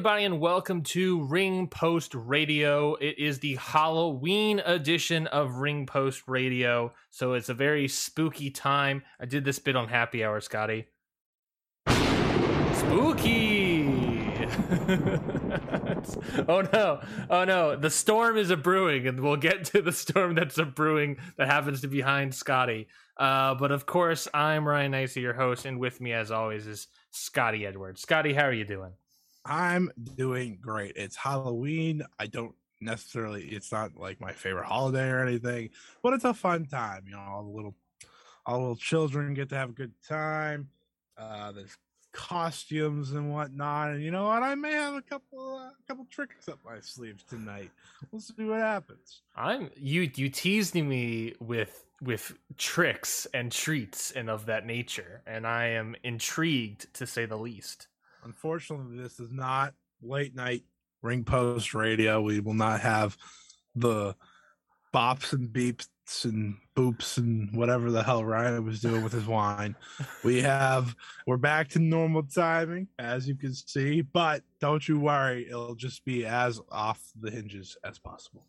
Everybody, and welcome to Ring Post Radio. It is the Halloween edition of Ring Post Radio, so it's a very spooky time. I did this bit on Happy Hour, Scotty. Spooky! oh no, oh no, the storm is a brewing, and we'll get to the storm that's a brewing that happens to be behind Scotty. Uh, but of course, I'm Ryan Nicey, your host, and with me, as always, is Scotty Edwards. Scotty, how are you doing? I'm doing great. It's Halloween. I don't necessarily it's not like my favorite holiday or anything, but it's a fun time. You know, all the little all the little children get to have a good time. Uh there's costumes and whatnot. And you know what? I may have a couple uh, couple tricks up my sleeves tonight. We'll see what happens. I'm you you teased me with with tricks and treats and of that nature, and I am intrigued to say the least. Unfortunately, this is not late night ring post radio. We will not have the bops and beeps and boops and whatever the hell Ryan was doing with his wine. We have we're back to normal timing, as you can see, but don't you worry, it'll just be as off the hinges as possible.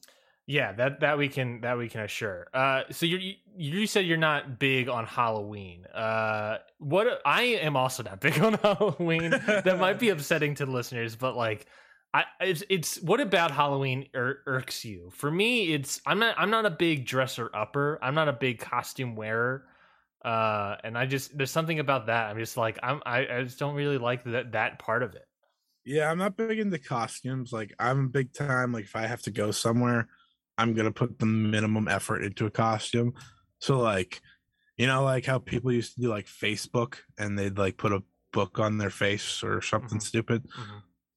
Yeah, that that we can that we can assure. Uh, so you you said you're not big on Halloween. Uh, what I am also not big on Halloween. that might be upsetting to the listeners, but like, I it's it's what about Halloween ir- irks you? For me, it's I'm not I'm not a big dresser upper. I'm not a big costume wearer. Uh, and I just there's something about that. I'm just like I'm I, I just don't really like that that part of it. Yeah, I'm not big into costumes. Like I'm big time. Like if I have to go somewhere, I'm gonna put the minimum effort into a costume. So like, you know, like how people used to do like Facebook and they'd like put a book on their face or something Mhm. stupid.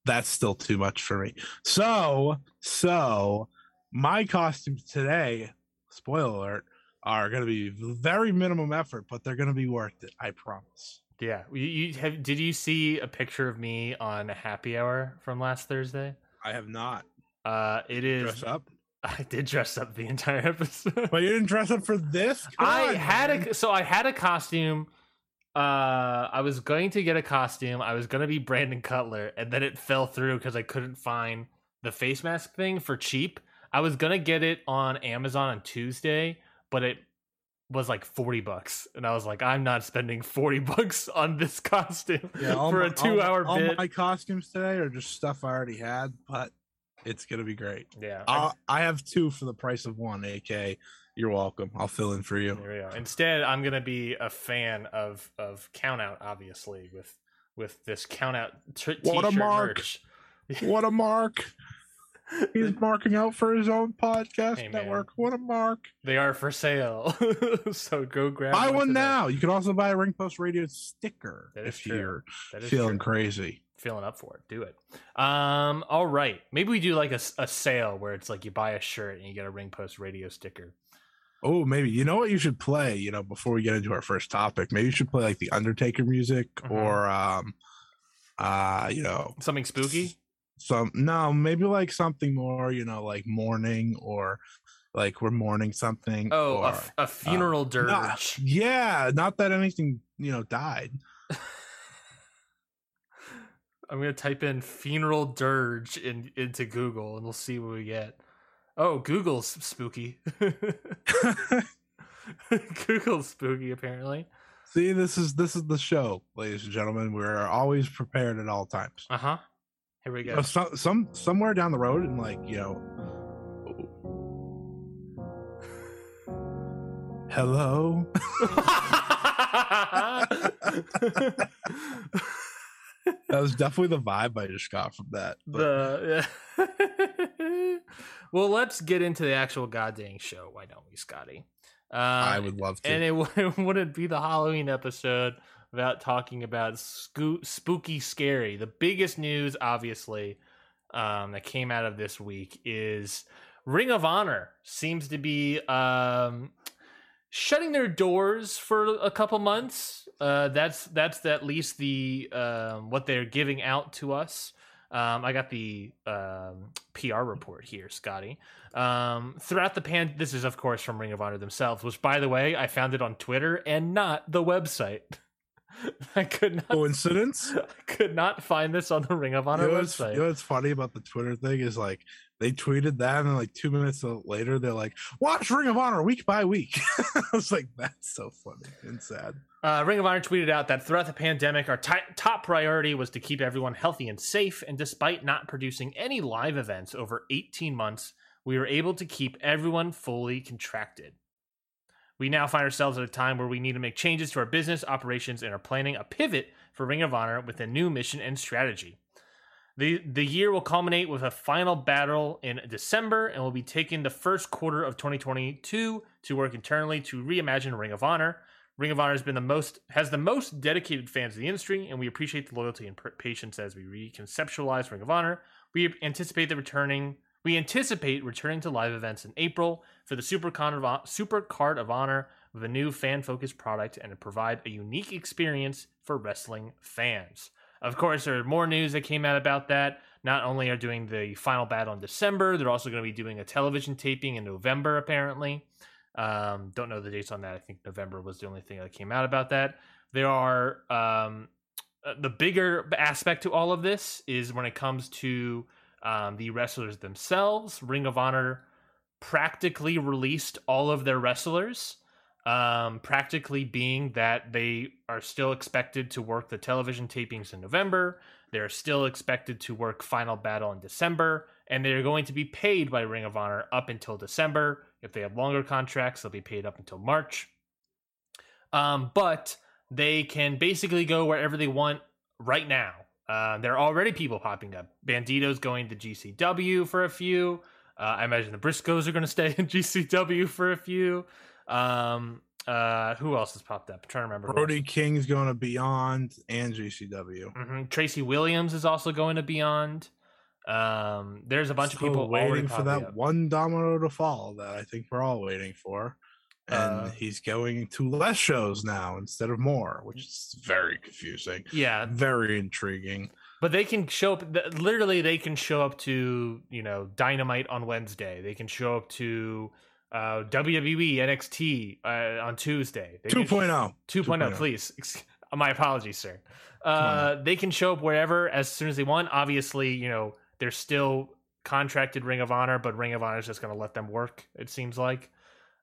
That's still too much for me. So, so my costumes today, spoiler alert, are gonna be very minimum effort, but they're gonna be worth it. I promise. Yeah, you, you have. Did you see a picture of me on Happy Hour from last Thursday? I have not Uh, it is. dressed up, I did dress up the entire episode. but you didn't dress up for this. Come I on, had man. a so I had a costume. Uh, I was going to get a costume. I was gonna be Brandon Cutler, and then it fell through because I couldn't find the face mask thing for cheap. I was gonna get it on Amazon on Tuesday, but it was like 40 bucks and i was like i'm not spending 40 bucks on this costume all for my- a two hour all, bit All my costumes today are just stuff I already had, but it's gonna be great. yeah I- I'll, I have two for the price of one. AK, you're welcome. I'll fill in for you. There we go. Instead, I'm gonna be a fan of of count out, obviously, with with this count out t-shirt What a mark. merch. What a mark! He's marking out for his own podcast Hey, man. network. What a mark! They are for sale, so go grab Buy one today. now. You can also buy a Ring Post Radio sticker if true. you're feeling true. crazy. Feeling up for it. Do it. Um. All right. Maybe we do like a, a sale where it's like you buy a shirt and you get a Ring Post Radio sticker. Oh, maybe you know what you should play. You know, before we get into our first topic, maybe you should play like the Undertaker music Mhm. or um, uh, you know, Something spooky. some no maybe like something more you know like mourning or like we're mourning something Oh, a, or, f- a funeral dirge. not- yeah not that anything you know died I'm gonna type in funeral dirge in into Google and we'll see what we get. Oh, Google's spooky. Google's spooky apparently. see this is this is the show ladies and gentlemen we're always prepared at all times Uh huh. Here we go. some, some somewhere down the road, and like you know, hello. That was definitely the vibe I just got from that. but- the yeah. well, let's get into the actual goddamn show. Why don't we, Scotty? Uh, I would love to. and it, it wouldn't be the Halloween episode without talking about scoo- spooky, scary. The biggest news, obviously, um, that came out of this week is Ring of Honor seems to be um, shutting their doors for a couple months. Uh, that's that's at least the um, what they're giving out to us. Um, I got the um, PR report here, Scotty. Um, throughout the pan, this is of course from Ring of Honor themselves, which by the way, I found it on Twitter and not the website. I could not, Coincidence? I could not find this on the Ring of You Honor know, what's, website. you know what's funny about the Twitter thing is like they tweeted that, and then like two minutes later, they're like, "Watch Ring of Honor week by week." I was like, "That's so funny and sad." Uh, Ring of Honor tweeted out that throughout the pandemic, our ti- top priority was to keep everyone healthy and safe. And despite not producing any live events over 18 months, we were able to keep everyone fully contracted. We now find ourselves at a time where we need to make changes to our business operations and are planning a pivot for Ring of Honor with a new mission and strategy. The, the year will culminate with a final battle in December and will be taking the first quarter of 2022 to work internally to reimagine Ring of Honor. Ring of Honor has been the most has the most dedicated fans of the industry, and we appreciate the loyalty and patience as we reconceptualize Ring of Honor. We anticipate the returning. We anticipate returning to live events in April for the Super, Con of, Super Card of Honor with a new fan focused product and to provide a unique experience for wrestling fans. Of course, there are more news that came out about that. Not only are doing the final battle in December, they're also going to be doing a television taping in November, apparently. Um, don't know the dates on that. I think November was the only thing that came out about that. There are um, uh, the bigger aspect to all of this is when it comes to um, the wrestlers themselves. Ring of Honor practically released all of their wrestlers. Um, practically being that they are still expected to work the television tapings in November. They're still expected to work Final Battle in December, and they're going to be paid by Ring of Honor up until December. If they have longer contracts, they'll be paid up until March. Um, but they can basically go wherever they want right now. Uh, there are already people popping up. Bandito's going to GCW for a few. Uh, I imagine the Briscoes are going to stay in GCW for a few. Um, uh, who else has popped up? I'm trying to remember. Brody King's going to Beyond and GCW. Mhm. Tracy Williams is also going to Beyond. Um, there's a bunch Still of people waiting for that up. one domino to fall that I think we're all waiting for. And Uh, he's going to less shows now instead of more, which is very confusing, Yeah, very intriguing. but they can show up. Literally, they can show up to you know Dynamite on Wednesday. They can show up to uh, WWE NXT uh, on Tuesday. They can sh- 2.0. 2.0, 2.0. please. My apologies, sir. Uh, they can show up wherever as soon as they want. Obviously, you know, they're still contracted Ring of Honor, but Ring of Honor is just going to let them work, it seems like.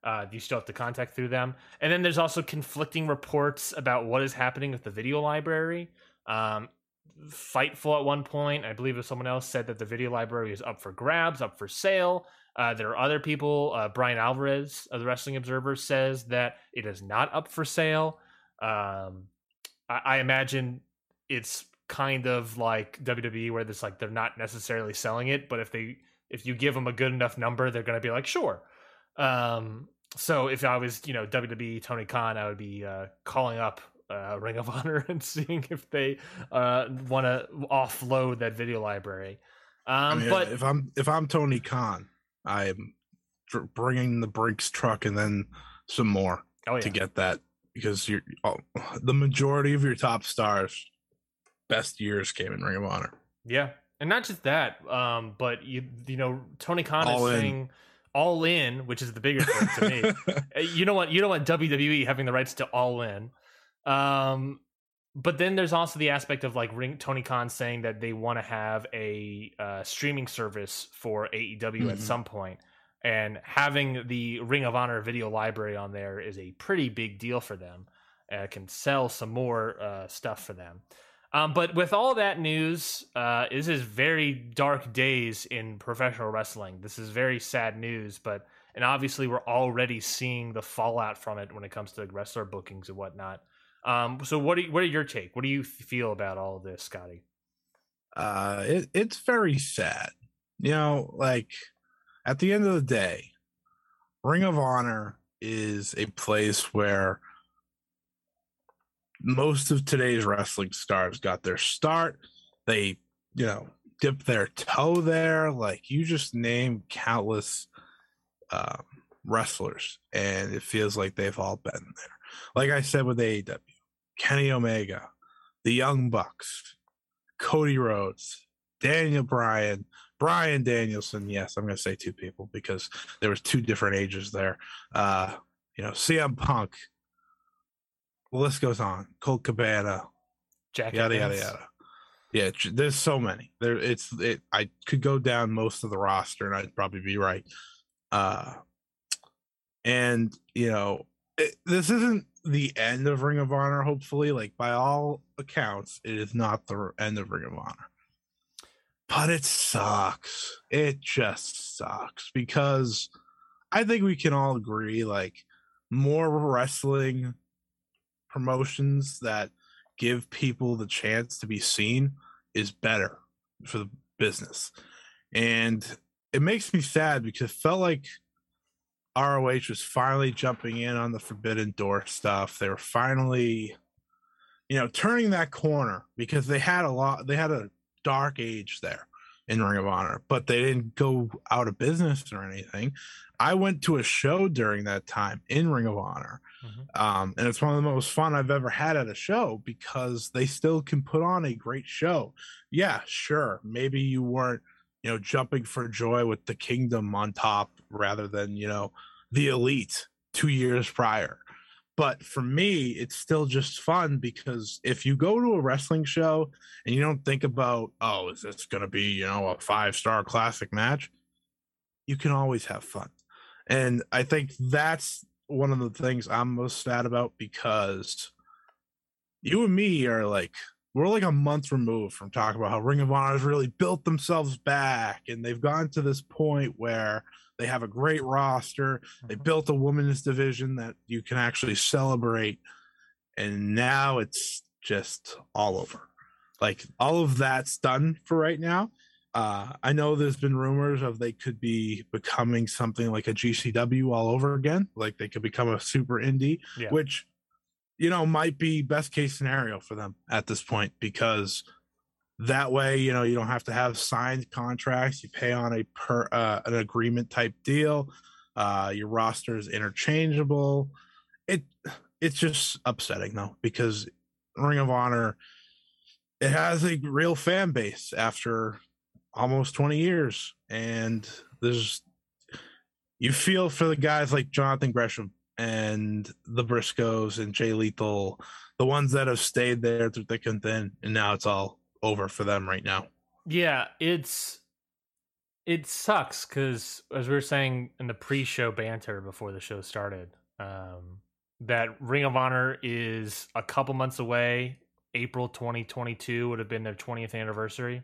Uh, you still have to contact through them. And then there's also conflicting reports about what is happening with the video library. Um, Fightful at one point, I believe was someone else, said that the video library is up for grabs, up for sale. Uh, there are other people. Uh, Bryan Alvarez of the Wrestling Observer says that it is not up for sale. Um, I, I imagine it's kind of like WWE, where it's like they're not necessarily selling it, but if they if you give them a good enough number, they're going to be like, sure. Um, so if I was, you know, WWE Tony Khan, I would be uh, calling up uh, Ring of Honor and seeing if they uh, want to offload that video library. I Um, mean, but if I'm if I'm Tony Khan, I'm bringing the Brinks truck and then some more oh yeah, to get that because you're oh, the majority of your top stars best years came in Ring of Honor. Yeah, and not just that, um, but you you know Tony Khan All is in. saying all in, which is the bigger thing to me. Uh, you know what? You don't want WWE having the rights to all in. Um, but then there's also the aspect of like Ring Tony Khan saying that they want to have a uh, streaming service for AEW at Mhm. some point, and having the Ring of Honor video library on there is a pretty big deal for them. Uh, can sell some more uh, stuff for them. Um, but with all that news, uh, this is very dark days in professional wrestling. This is very sad news, but and obviously we're already seeing the fallout from it when it comes to wrestler bookings and whatnot. Um, so what do you, what are your take? What do you feel about all this, Scotty? Uh, it, it's very sad. You know, like at the end of the day, Ring of Honor is a place where most of today's wrestling stars got their start. They, you know, dip their toe there. Like you just name countless um, wrestlers, and it feels like they've all been there. Like I said with AEW, Kenny Omega, the Young Bucks, Cody Rhodes, Daniel Bryan, Brian Danielson. Yes, I'm going to say two people because there was two different ages there. Uh, you know, CM Punk. The list goes on. Colt Cabana. Jack yada yada yada. Yeah, there's so many. There, it's it. I could go down most of the roster, and I'd probably be right. Uh, and you know, it, this isn't the end of Ring of Honor. Hopefully, like by all accounts, it is not the end of Ring of Honor. But it sucks. It just sucks because I think we can all agree, like more wrestling promotions that give people the chance to be seen is better for the business. And it makes me sad because it felt like ROH was finally jumping in on the Forbidden Door stuff. They were finally, you know, turning that corner because they had a lot, they had a dark age there in Ring of Honor, but they didn't go out of business or anything. I went to a show during that time in Ring of Honor. Mhm. Um, and it's one of the most fun I've ever had at a show because they still can put on a great show. Yeah, sure. Maybe you weren't, you know, jumping for joy with the kingdom on top rather than, you know, the elite two years prior. But for me, it's still just fun because if you go to a wrestling show and you don't think about, oh, is this going to be, you know, a five star classic match? You can always have fun. And I think that's one of the things I'm most sad about because you and me are like, we're like a month removed from talking about how Ring of Honor has really built themselves back and they've gone to this point where they have a great roster. They Mhm. built a women's division that you can actually celebrate. And now it's just all over. Like all of that's done for right now. Uh, I know there's been rumors of they could be becoming something like a GCW all over again. Like they could become a super indie, Yeah. which you know might be best case scenario for them at this point because that way you know you don't have to have signed contracts. You pay on a per uh, an agreement type deal. Uh your roster is interchangeable. It it's just upsetting though because ring of honor it has a real fan base after almost 20 years and there's you feel for the guys like jonathan gresham and the briscoes and jay lethal the ones that have stayed there through thick and thin and now it's all over for them right now Yeah, it's it sucks because as we were saying in the pre-show banter before the show started, um, that Ring of Honor is a couple months away. April 2022 would have been their 20th anniversary.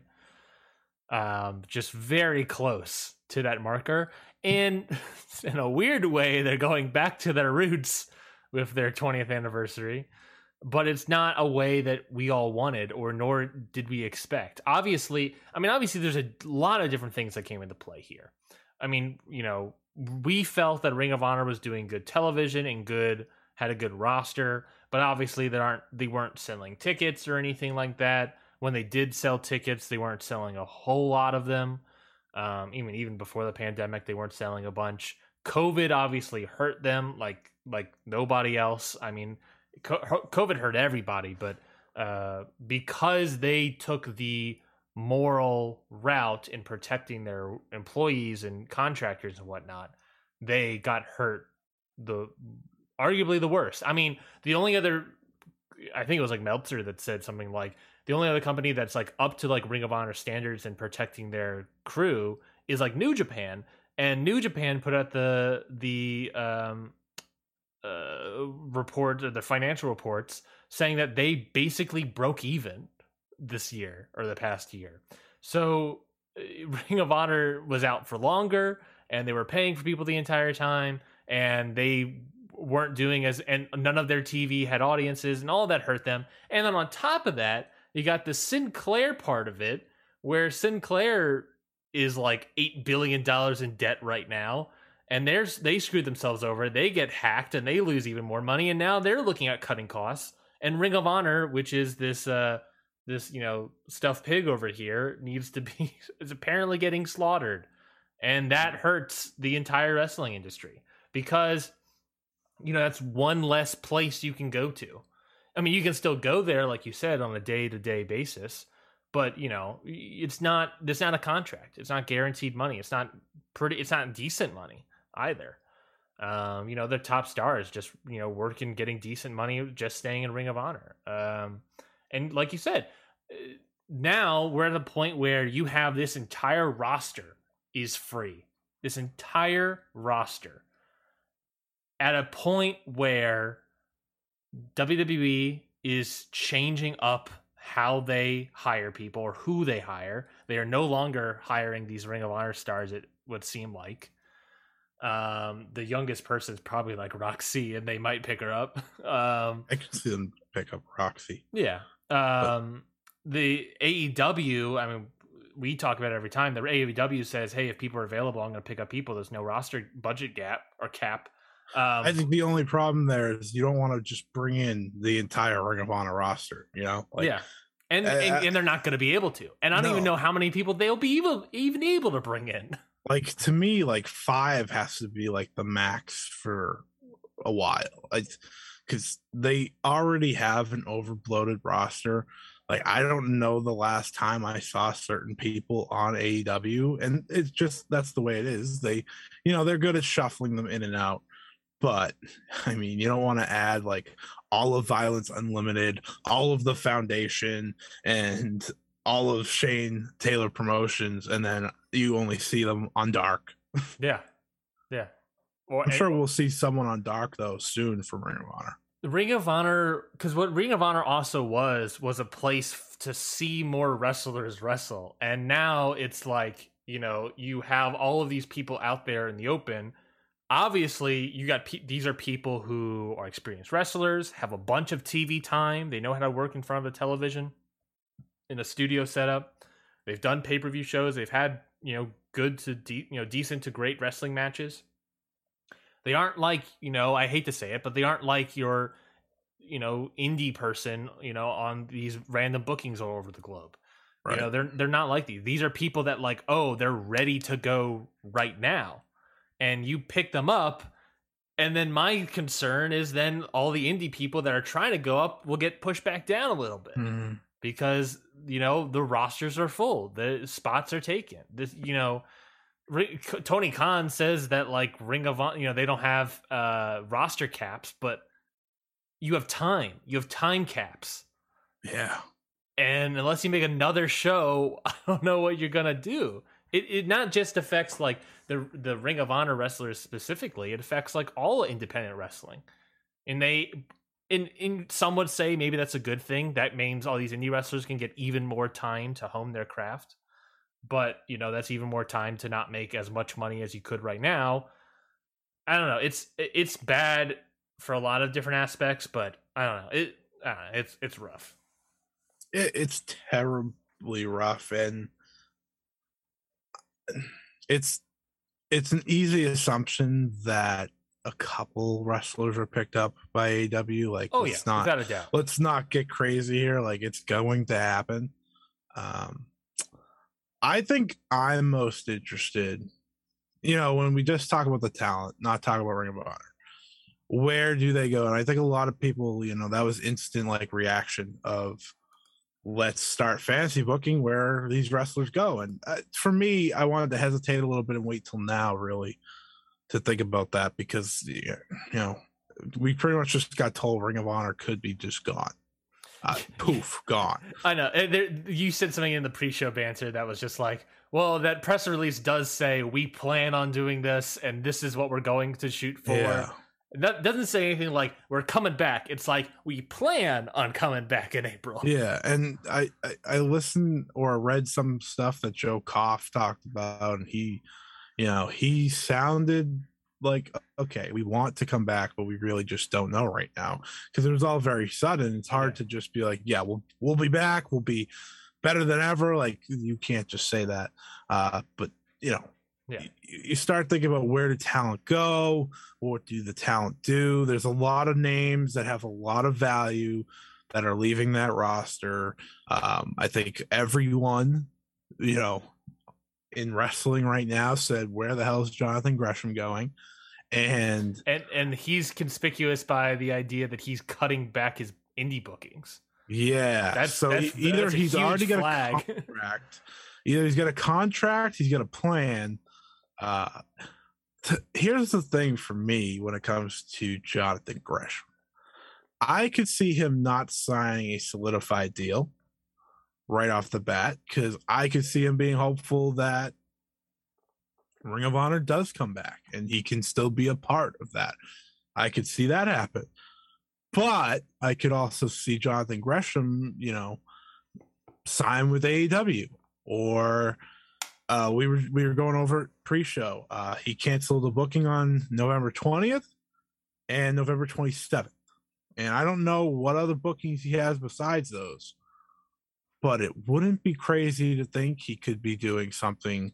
Um, just very close to that marker, and in a weird way, they're going back to their roots with their 20th anniversary but it's not a way that we all wanted or nor did we expect. Obviously, I mean obviously there's a lot of different things that came into play here. I mean, you know, we felt that Ring of Honor was doing good television and good had a good roster, but obviously they aren't they weren't selling tickets or anything like that. When they did sell tickets, they weren't selling a whole lot of them. Um, even even before the pandemic, they weren't selling a bunch. COVID obviously hurt them like like nobody else. I mean, COVID hurt everybody, but uh, because they took the moral route in protecting their employees and contractors and whatnot, they got hurt the arguably the worst. I mean, the only other I think it was like Meltzer that said something like the only other company that's like up to like Ring of Honor standards and protecting their crew is like New Japan, and New Japan put out the the um uh report or the financial reports saying that they basically broke even this year or the past year. So uh, Ring of Honor was out for longer and they were paying for people the entire time and they weren't doing as and none of their TV had audiences and all that hurt them. And then on top of that, you got the Sinclair part of it where Sinclair is like 8 billion dollars in debt right now and there's they screwed themselves over. They get hacked and they lose even more money and now they're looking at cutting costs. And Ring of Honor, which is this uh this, you know, stuffed pig over here needs to be is apparently getting slaughtered. And that hurts the entire wrestling industry because you know, that's one less place you can go to. I mean, you can still go there, like you said, on a day to day basis, but you know, it's not. It's not a contract. It's not guaranteed money. It's not pretty. It's not decent money either. Um, you know, the top stars just you know working, getting decent money, just staying in Ring of Honor. Um, and like you said, uh, now we're at a point where you have this entire roster is free. This entire roster at a point where WWE is changing up how they hire people or who they hire. They are no longer hiring these Ring of Honor stars, it would seem like. Um, the youngest person is probably like Rok-C, and they might pick her up. Um, I can see them pick up Rok-C. Yeah. Um, but- the AEW, I mean, we talk about it every time. The AEW says, "Hey, if people are available, I'm going to pick up people." There's no roster budget gap or cap. Um, I think the only problem there is you don't want to just bring in the entire Ring of Honor roster. You know, like, yeah, and, uh, and, and they're not going to be able to. And I don't no. even know how many people they'll be able even able to bring in. Like to me, like five has to be like the max for a while. because they already have an overbloated roster. Like I don't know the last time I saw certain people on AEW, and it's just that's the way it is. They, you know, they're good at shuffling them in and out but I mean, you don't want to add like all of Violence Unlimited, all of the Foundation, and all of Shane Taylor Promotions, and then you only see them on Dark. Yeah, yeah. Well, I'm sure we'll see someone on Dark though soon from Ring of Honor. Ring of Honor, because what Ring of Honor also was was a place to see more wrestlers wrestle, and now it's like you know you have all of these people out there in the open obviously you got pe- these are people who are experienced wrestlers have a bunch of tv time they know how to work in front of a television in a studio setup they've done pay-per-view shows they've had you know good to de- you know decent to great wrestling matches they aren't like you know i hate to say it but they aren't like your you know indie person you know on these random bookings all over the globe right. you know they're they're not like these these are people that like oh they're ready to go right now and you pick them up and then my concern is then all the indie people that are trying to go up will get pushed back down a little bit mm-hmm. Because you know the rosters are full the spots are taken. This you know tony khan says that like ring of honor you know they don't have uh roster caps but you have time. You have time caps. Yeah. And unless you make another show i don't know what you're gonna do. It, it not just affects like the the Ring of Honor wrestlers specifically. It affects like all independent wrestling, and they in in some would say maybe that's a good thing. That means all these indie wrestlers can get even more time to hone their craft. But you know that's even more time to not make as much money as you could right now. I don't know. It's it's bad for a lot of different aspects, but I don't know. It don't know, it's it's rough. It, it's terribly rough, and it's it's an easy assumption that a couple wrestlers are picked up by AEW. Like, oh yeah, not, without a doubt. Let's not get crazy here. Like, it's going to happen. Um, I think I'm most interested. You know, when we just talk about the talent, not talk about Ring of Honor. Where do they go? And I think a lot of people, you know, that was instant like reaction of let's start fantasy booking where these wrestlers go. And uh, for me, I wanted to hesitate a little bit and wait till now, really, to think about that because you know we pretty much just got told Ring of Honor could be just gone. Uh, poof, gone. I know. There, you said something in the pre-show banter that was just like, "Well, that press release does say we plan on doing this, and this is what we're going to shoot for." Yeah. That doesn't say anything like we're coming back. It's like we plan on coming back in April. Yeah, and I, I I listened or read some stuff that Joe Koff talked about, and he, you know, he sounded like okay, we want to come back, but we really just don't know right now because it was all very sudden. It's hard Yeah. to just be like, yeah, we'll we'll be back, we'll be better than ever. Like you can't just say that. Uh, but you know, Yeah. you, you start thinking about where did talent go? What do the talent do? There's a lot of names that have a lot of value that are leaving that roster. Um, I think everyone, you know, in wrestling right now said, "Where the hell is Jonathan Gresham going?" And And and he's conspicuous by the idea that he's cutting back his indie bookings. yeah, That's so that's, either that's he's already got a contract, either he's got a contract, he's got a plan. Uh, t- here's the thing for me when it comes to Jonathan Gresham. I could see him not signing a solidified deal right off the bat because I could see him being hopeful that Ring of Honor does come back and he can still be a part of that. I could see that happen. But I could also see Jonathan Gresham, you know, sign with AEW or uh, we were we were going over pre-show. Uh, he canceled the booking on November 20th and November 27th. And I don't know what other bookings he has besides those. But it wouldn't be crazy to think he could be doing something,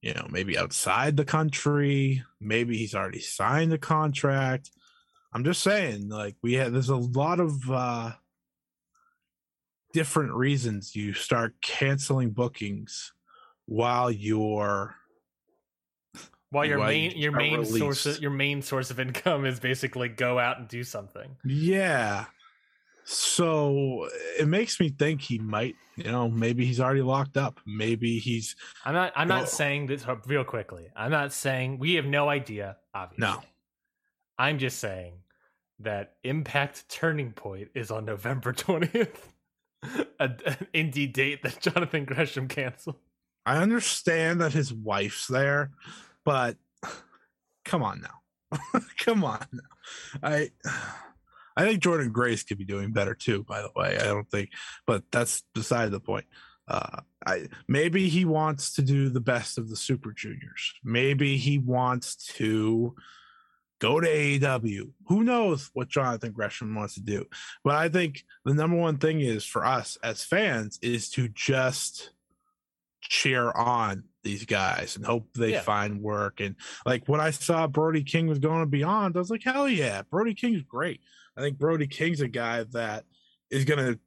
you know, maybe outside the country. Maybe he's already signed a contract. I'm just saying, like we have there's a lot of uh different reasons you start canceling bookings while you're While your While main your main source of, your main source of income is basically go out and do something. yeah so it makes me think he might you know maybe he's already locked up maybe he's I'm not I'm No. not saying this uh, real quickly. I'm not saying we have no idea, obviously. no I'm just saying that Impact Turning Point is on November 20th. An indie date that Jonathan Gresham canceled. i understand that his wife's there but come on now come on now i i think Jordynne Grace could be doing better too by the way i don't think but that's beside the point uh i maybe he wants to do the best of the super juniors maybe he wants to go to AEW. Who knows what Jonathan Gresham wants to do? But I think the number one thing is for us as fans is to just cheer on these guys and hope they Yeah. find work. And like when I saw Brody King was going to Beyond, I was like, hell yeah, Brody King's great. I think Brody King's a guy that is going to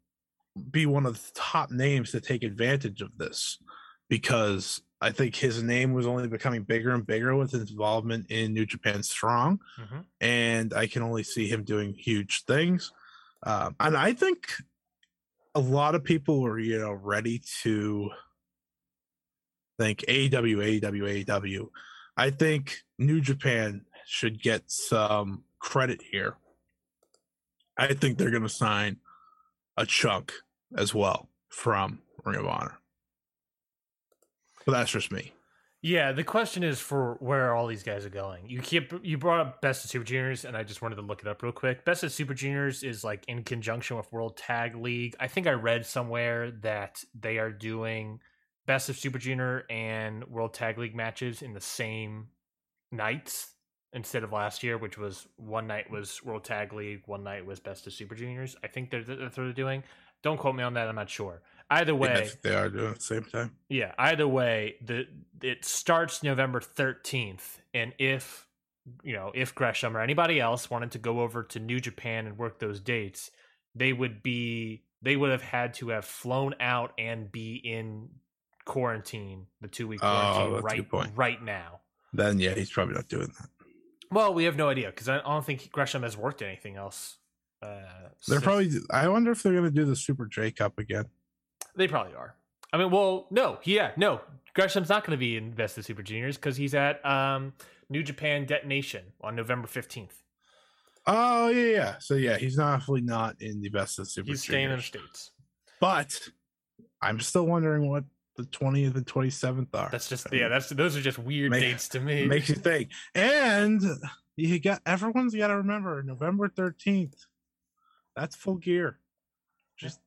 be one of the top names to take advantage of this because I think his name was only becoming bigger and bigger with his involvement in New Japan Strong, Mhm. and I can only see him doing huge things. Um, and I think a lot of people were, you know, ready to think AEW, AEW, AEW. I think New Japan should get some credit here. I think they're going to sign a chunk as well from Ring of Honor. But that's just me. Yeah, the question is for where all these guys are going. You keep you brought up Best of Super Juniors, and I just wanted to look it up real quick. Best of Super Juniors is like in conjunction with World Tag League. I think I read somewhere that they are doing Best of Super Junior and World Tag League matches in the same nights instead of last year, which was one night was World Tag League, one night was Best of Super Juniors. I think they're, that's what they're doing. Don't quote me on that. I'm not sure. Either way, they are doing it at the same time. yeah, either way, the it starts November 13th and if you know, if Gresham or anybody else wanted to go over to New Japan and work those dates, they would be they would have had to have flown out and be in quarantine, the 2-week Oh, quarantine a right right now. Then yeah, he's probably not doing that. Well, we have no idea cuz I don't think Gresham has worked anything else. Uh, They're since- probably. I wonder if they're going to do the Super J Cup again. They probably are. I mean, well, no, yeah, no. Gresham's not going to be in Best of Super Juniors because he's at um, New Japan Detonation on November fifteenth. Oh yeah, yeah. So yeah, he's not definitely not in the best of Super He's staying in the Juniors. states. But I'm still wondering what the 20th and 27th are. That's just yeah. That's those are just weird Make- dates to me. makes you think. And you got everyone's got to remember November 13th. That's full gear. Just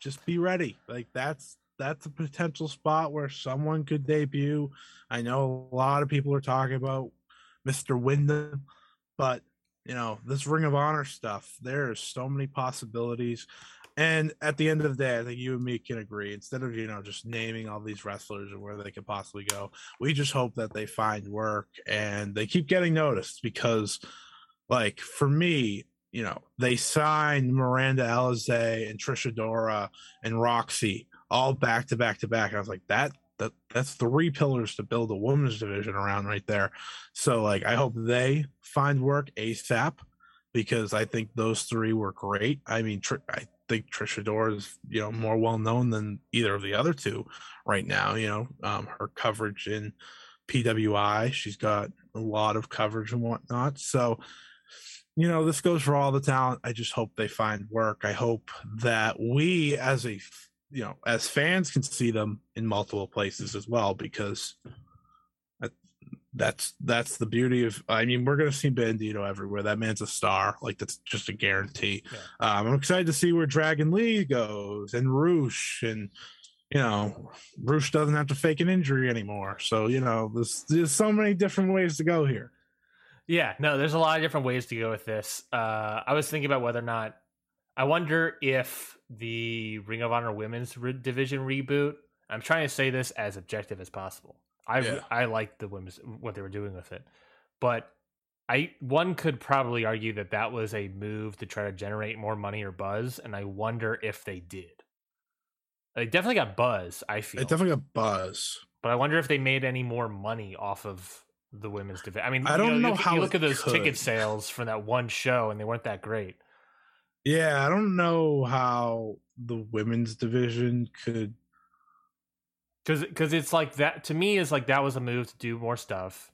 just be ready. Like that's that's a potential spot where someone could debut. I know a lot of people are talking about Mr. Windham, but you know, this Ring of Honor stuff, there's so many possibilities. And at the end of the day, I think you and me can agree. Instead of you know just naming all these wrestlers and where they could possibly go, we just hope that they find work and they keep getting noticed. Because, like for me, you know, they signed Miranda Alizé and Trish Adora and Rok-C all back to back to back. I was like, that that that's three pillars to build a women's division around right there. So like, I hope they find work ASAP because I think those three were great. I mean, tr- I think Trish Adora is you know more well known than either of the other two right now. You know, um, her coverage in PWI, she's got a lot of coverage and whatnot. So, you know, this goes for all the talent. I just hope they find work. I hope that we, as a you know, as fans, can see them in multiple places as well because that's that's the beauty of i mean we're going to see bandito everywhere. That man's a star. Like that's just a guarantee. Yeah. um, i'm excited to see where dragon lee goes and Rush and you know Rush doesn't have to fake an injury anymore. So you know there's there's so many different ways to go here. Yeah no there's a lot of different ways to go with this. Uh i was thinking about whether or not i wonder if the ring of honor women's re- division reboot i'm trying to say this as objective as possible I yeah. I liked the women's what they were doing with it, but I one could probably argue that that was a move to try to generate more money or buzz, and I wonder if they did. They definitely got buzz. I feel it definitely got buzz, but I wonder if they made any more money off of the women's division. I mean, I don't you know, know how you look at those could. ticket sales from that one show, and they weren't that great. Yeah, I don't know how the women's division could because because it's like that to me is like that was a move to do more stuff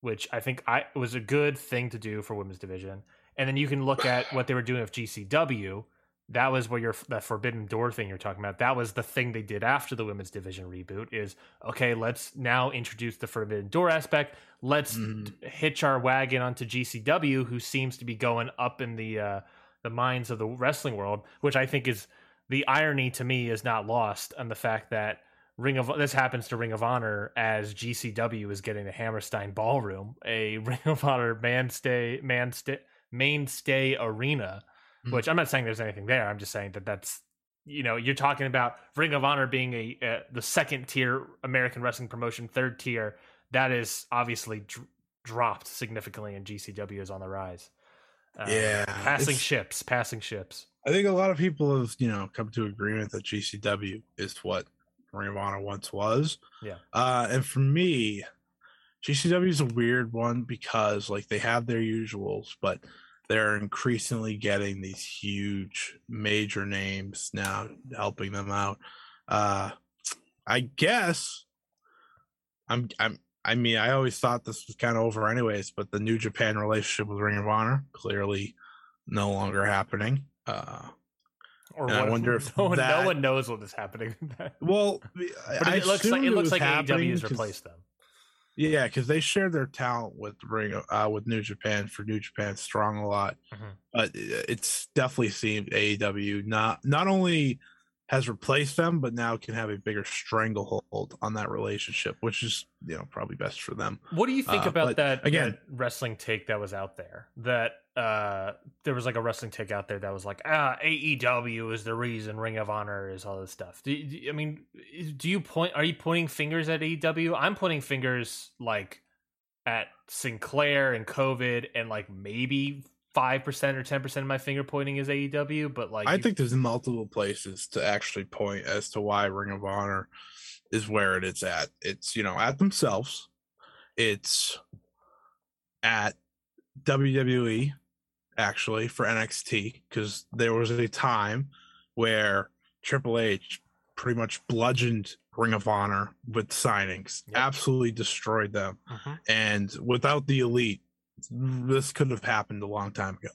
which i think i was a good thing to do for women's division. And then you can look at what they were doing with gcw that was where your that forbidden door thing you're talking about that was the thing they did after the women's division reboot is okay let's now introduce the forbidden door aspect. Let's mm. hitch our wagon onto gcw who seems to be going up in the uh the minds of the wrestling world which i think is the irony to me is not lost on the fact that Ring of this happens to Ring of Honor as GCW is getting the Hammerstein Ballroom, a Ring of Honor mainstay mainstay mainstay arena. Mm-hmm. Which I'm not saying there's anything there. I'm just saying that that's you know you're talking about Ring of Honor being a, the second tier American wrestling promotion, third tier. That is obviously dr- dropped significantly, and GCW is on the rise. Uh, yeah, passing ships, passing ships. I think a lot of people have you know come to agreement that GCW is what Ring of Honor once was. Yeah. Uh, and for me, GCW is a weird one because like they have their usuals, but they're increasingly getting these huge major names now helping them out. Uh, I guess I'm I'm I mean I always thought this was kind of over anyways, but the New Japan relationship with Ring of Honor clearly no longer happening. Uh, or what, I wonder if no one, that, no one knows what is happening. well, but it looks like it looks like AEW has replaced them. Yeah, because they share their talent with Ring uh, with New Japan for New Japan Strong a lot, mm-hmm. but it's definitely seemed AEW not not only has replaced them, but now can have a bigger stranglehold on that relationship, which is you know probably best for them. What do you think uh, about that again that wrestling take that was out there? That uh there was like a wrestling take out there that was like ah AEW is the reason Ring of Honor is all this stuff. Do, do, I mean do you point are you pointing fingers at AEW? I'm pointing fingers like at Sinclair and COVID and like maybe five percent or ten percent of my finger pointing is AEW, but like I you... think there's multiple places to actually point as to why Ring of Honor is where it is at. It's you know at themselves, it's at WWE actually for NXT because there was a time where Triple H pretty much bludgeoned Ring of Honor with signings, yep. absolutely destroyed them. Uh-huh. And without the elite, this could have happened a long time ago.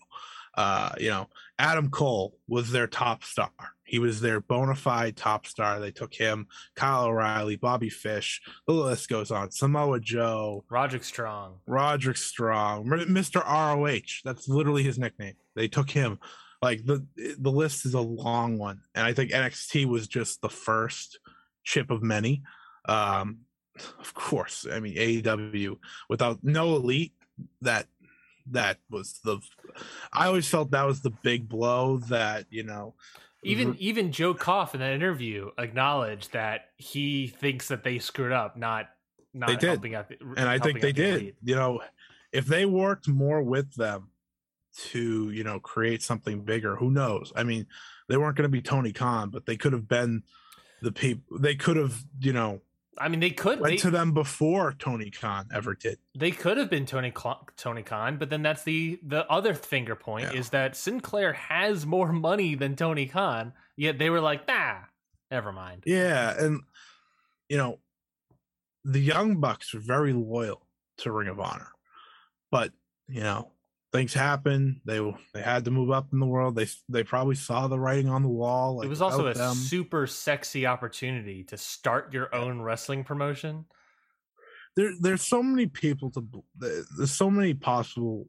Uh, you know, Adam Cole was their top star. He was their bona fide top star. They took him, Kyle O'Reilly, Bobby Fish. The list goes on. Samoa Joe, Roderick Strong, Roderick Strong, Mr. ROH. That's literally his nickname. They took him. Like the the list is a long one, and I think NXT was just the first chip of many. Um, of course, I mean AEW without no elite that that was the I always felt that was the big blow that you know even even Joe Koff in that interview acknowledged that he thinks that they screwed up, not not they did. helping out. The, and I think they the did. elite. You know, if they worked more with them to you know create something bigger, who knows? I mean, they weren't going to be Tony Khan, but they could have been the people. They could have you know I mean, they could went they, to them before Tony Khan ever did. they could have been Tony Cl- Tony Khan, but then that's the the other finger point Yeah. is that Sinclair has more money than Tony Khan, yet they were like, nah, never mind. Yeah, and you know, the Young Bucks are very loyal to Ring of Honor, but you know, things happen. They they had to move up in the world. They they probably saw the writing on the wall. Like, it was also a them. super sexy opportunity to start your own wrestling promotion. there there's so many people to there's so many possible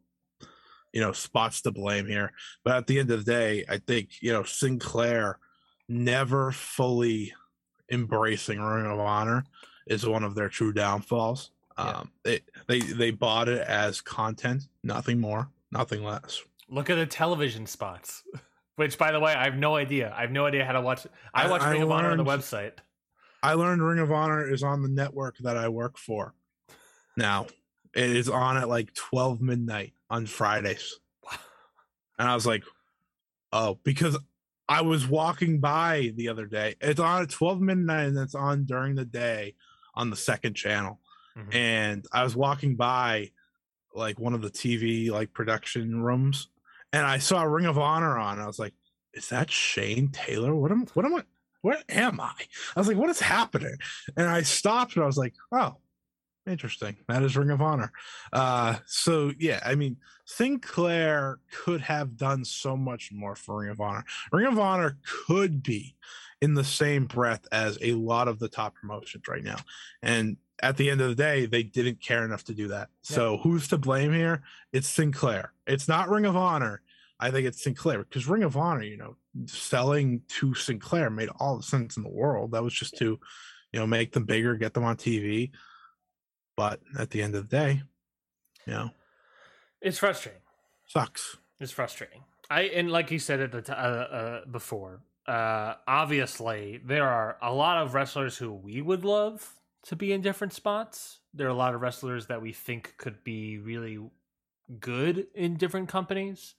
you know spots to blame here but at the end of the day i think you know sinclair never fully embracing ring of honor is one of their true downfalls Yeah. um they they they bought it as content nothing more nothing less Look at the television spots. Which, by the way, I have no idea. I have no idea how to watch. I I- watch I Ring of Honor on the website. i learned ring of honor is on the network that i work for now it is on at like 12 midnight on fridays And I was like, oh, because I was walking by the other day. It's on at 12 midnight and it's on during the day on the second channel. Mhm. And I was walking by like one of the TV like production rooms and I saw Ring of Honor on. I was like, is that Shane Taylor? What am what am I where am I? I was like, what is happening? And I stopped and I was like, oh, interesting. That is Ring of Honor. Uh so yeah, I mean Sinclair could have done so much more for Ring of Honor. Ring of Honor could be in the same breath as a lot of the top promotions right now. And at the end of the day, they didn't care enough to do that. So who's to blame here? It's Sinclair. It's not Ring of Honor. I think it's Sinclair because Ring of Honor, you know, selling to Sinclair made all the sense in the world. That was just to, you know, make them bigger, get them on TV. But at the end of the day, you know, It's frustrating. sucks. It's frustrating. I and like you said at the t- uh, uh, before, uh, obviously there are a lot of wrestlers who we would love to be in different spots. There are a lot of wrestlers that we think could be really good in different companies,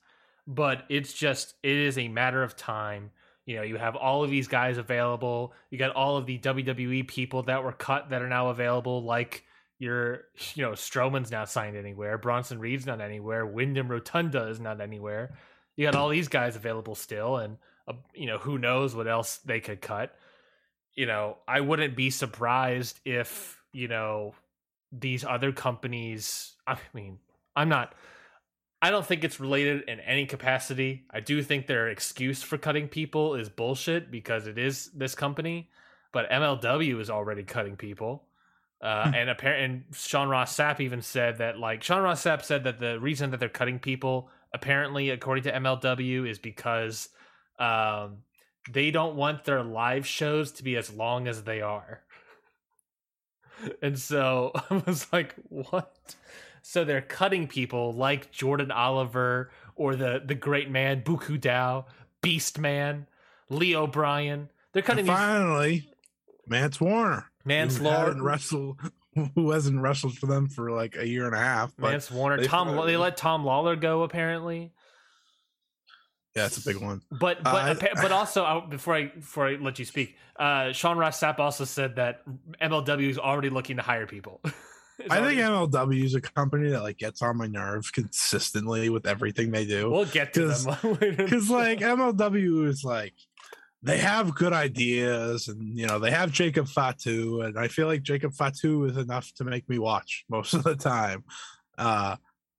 but it's just it is a matter of time. You know, you have all of these guys available. You got all of the WWE people that were cut that are now available, like your, you know, Strowman's not signed anywhere. Bronson Reed's not anywhere. Windham Rotunda is not anywhere. You got all these guys available still, and uh, you know who knows what else they could cut. You know, I wouldn't be surprised if you know these other companies. I mean, I'm not. I don't think it's related in any capacity. I do think their excuse for cutting people is bullshit because it is this company, but MLW is already cutting people. Uh, and apparent and Sean Ross Sapp even said that like Sean Ross Sapp said that the reason that they're cutting people apparently according to MLW is because um, they don't want their live shows to be as long as they are. And so I was like, what? So they're cutting people like Jordan Oliver or the the great man Buku Dao, Beast Man, Lee O'Brien. They're And cutting these finally, Mance Warner. who manslaughter. hadn't wrestled who hasn't wrestled for them for like a year and a half. But Mance Warner, Tom. They let Tom Lawlor go apparently, yeah, it's a big one. but but Uh, appa- but also uh, before I before I let you speak, uh, Sean Ross Sapp also said that MLW is already looking to hire people. I think MLW is a company that like gets on my nerves consistently with everything they do. we'll get to 'cause- them later. Because like. MLW is like they have good ideas and you know they have Jacob Fatu and I feel like Jacob Fatu is enough to make me watch most of the time. Uh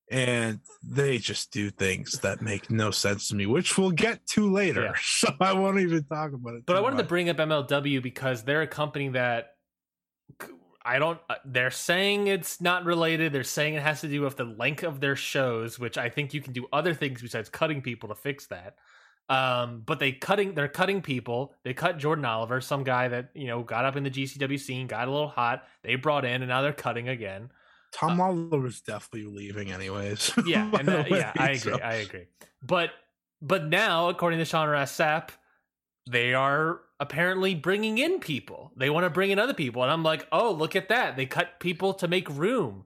and they just do things that make no sense to me, which we'll get to later. Yeah. So I won't even talk about it. But I wanted to bring up MLW because they're a company that I don't. uh, They're saying it's not related. They're saying it has to do with the length of their shows, which I think you can do other things besides cutting people to fix that. Um, but they cutting. They're cutting people. They cut Jordan Oliver, some guy that you know got up in the GCW scene, got a little hot. They brought in, and now they're cutting again. Tom uh, Lawlor was definitely leaving, anyways. Yeah, and the that, yeah, way, I agree. so- I agree. But but now, according to Sean Ross Sapp, they are apparently bringing in people. They want to bring in other people, and I'm like, oh, look at that! They cut people to make room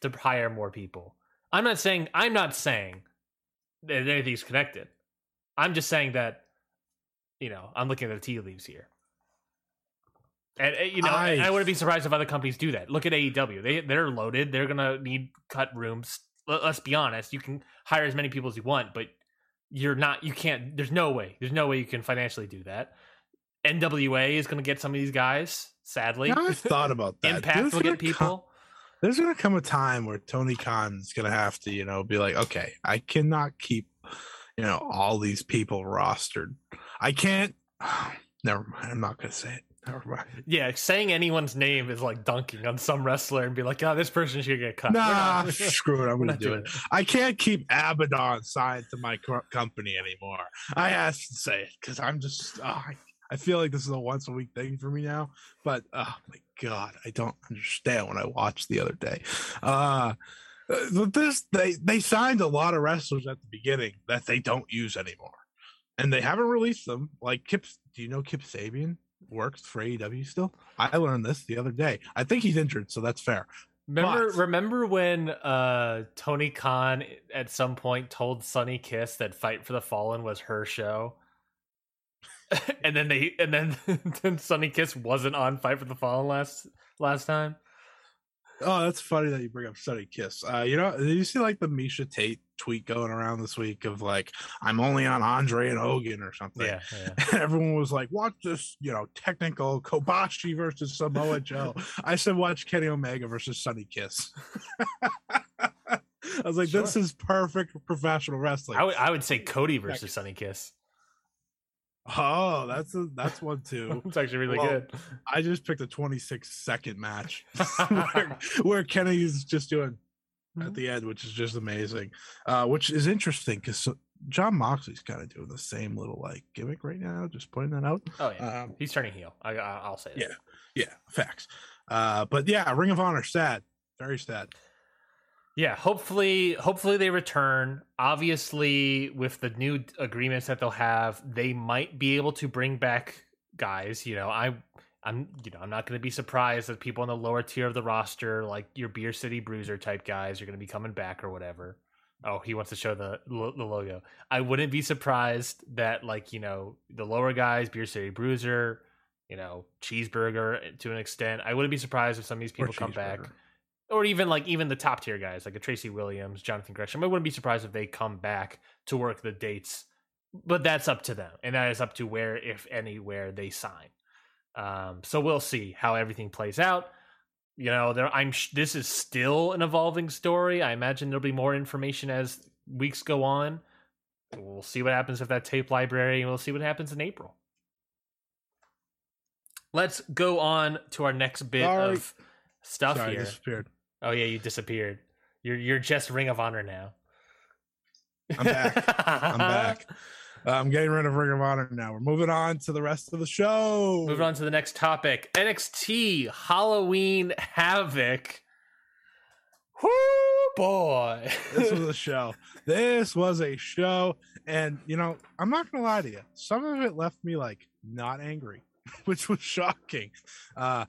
to hire more people. I'm not saying I'm not saying that anything's connected. I'm just saying that you know I'm looking at the tea leaves here. And uh, you know, I, I- I wouldn't be surprised if other companies do that. Look at AEW; they they're loaded. They're gonna need cut rooms. Let- Let's be honest. You can hire as many people as you want, but you're not. You can't. There's no way. There's no way you can financially do that. NWA is gonna get some of these guys. Sadly, You know, I've thought about that. Impact There's will get people. there's gonna come a time where Tony Khan's gonna have to, you know, be like, okay, I cannot keep, you know, all these people rostered. I can't. Never mind. I'm not gonna say it. Mind. Yeah, saying anyone's name is like dunking on some wrestler and be like, "Oh, this person should get cut." Nah, not- screw it. I'm gonna do doing it. I can't keep Abaddon signed to my company anymore. I have to say it because I'm just. ah, I, I feel like this is a once a week thing for me now. But oh my god, I don't understand what I watched the other day. Uh this they they signed a lot of wrestlers at the beginning that they don't use anymore, and they haven't released them. Like Kip, do you know Kip Sabian works for AEW still? I learned this the other day. I think he's injured, so that's fair. Remember, But- remember when uh, Tony Khan at some point told Sonny Kiss that "Fight for the Fallen" was her show, and then they and then then Sonny Kiss wasn't on "Fight for the Fallen" last last time. Oh, that's funny that you bring up Sonny Kiss. Uh, you know, did you see like the Miesha Tate tweet going around this week of like, I'm only on Andre and Hogan or something? Yeah, yeah. And everyone was like, watch this, you know, technical Kobashi versus Samoa Joe. I said, watch Kenny Omega versus Sonny Kiss. I was like, this is perfect professional wrestling. I would I would say Cody versus Sonny Kiss. Oh, that's a, that's one too. It's actually really Well, good. I just picked a 26 second match where, where Kenny's just doing at the end, which is just amazing. Uh, which is interesting because Jon Moxley's kind of doing the same little like gimmick right now. Just pointing that out. Oh yeah, Um, he's turning heel. I, I I'll say that. yeah, yeah, facts. Uh, but yeah, Ring of Honor sad, very sad. Yeah, hopefully hopefully they return. Obviously with the new agreements that they'll have, they might be able to bring back guys, you know. I I'm you know, I'm not going to be surprised that people on the lower tier of the roster like your Beer City Bruiser type guys are going to be coming back or whatever. Oh, he wants to show the the logo. I wouldn't be surprised that like, you know, the lower guys, Beer City Bruiser, you know, Cheeseburger eh, to an extent. I wouldn't be surprised if some of these Or people come back. Or even like even the top tier guys like a Tracy Williams, Jonathan Gresham. I wouldn't be surprised if they come back to work the dates, but that's up to them, and that is up to where, if anywhere, they sign. Um, so we'll see how everything plays out. You know, there I'm sh- this is still an evolving story. I imagine there'll be more information as weeks go on. We'll see what happens with that tape library, and we'll see what happens in April. Let's go on to our next bit Sorry. of stuff Sorry, here. disappeared. Oh yeah, you disappeared. You're you're just Ring of Honor now. I'm back. I'm back. Uh, I'm getting rid of Ring of Honor now. We're moving on to the rest of the show. Moving on to the next topic. NXT Halloween Havoc. Whoo boy. this was a show. This was a show, and you know, I'm not gonna lie to you. Some of it left me like not angry, which was shocking. Uh,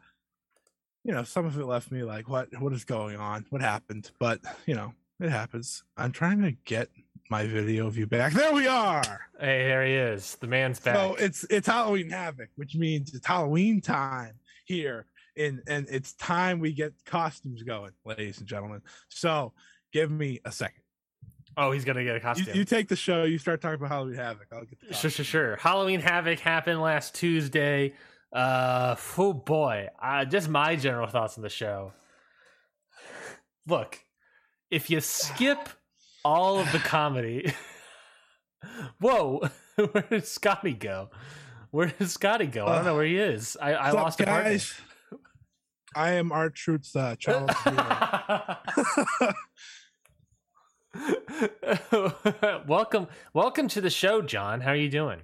you know, some of it left me like, what what is going on? What happened? But you know, it happens. I'm trying to get my video view back. There we are. hey, there he is. The man's back. So it's it's Halloween Havoc, which means it's Halloween time here, and and it's time we get costumes going, ladies and gentlemen. So give me a second. oh, he's gonna get a costume. you take the show. You start talking about Halloween Havoc. I'll get the costume. Sure, sure, sure. Halloween Havoc happened last Tuesday. Uh, oh boy. Uh, just my general thoughts on the show. Look, if you skip all of the comedy, whoa, where did Scotty go? Where did Scotty go? I don't know where he is. I, I up, lost a partner. guys. I am R-Truth's uh, child. welcome, welcome to the show, John. How are you doing?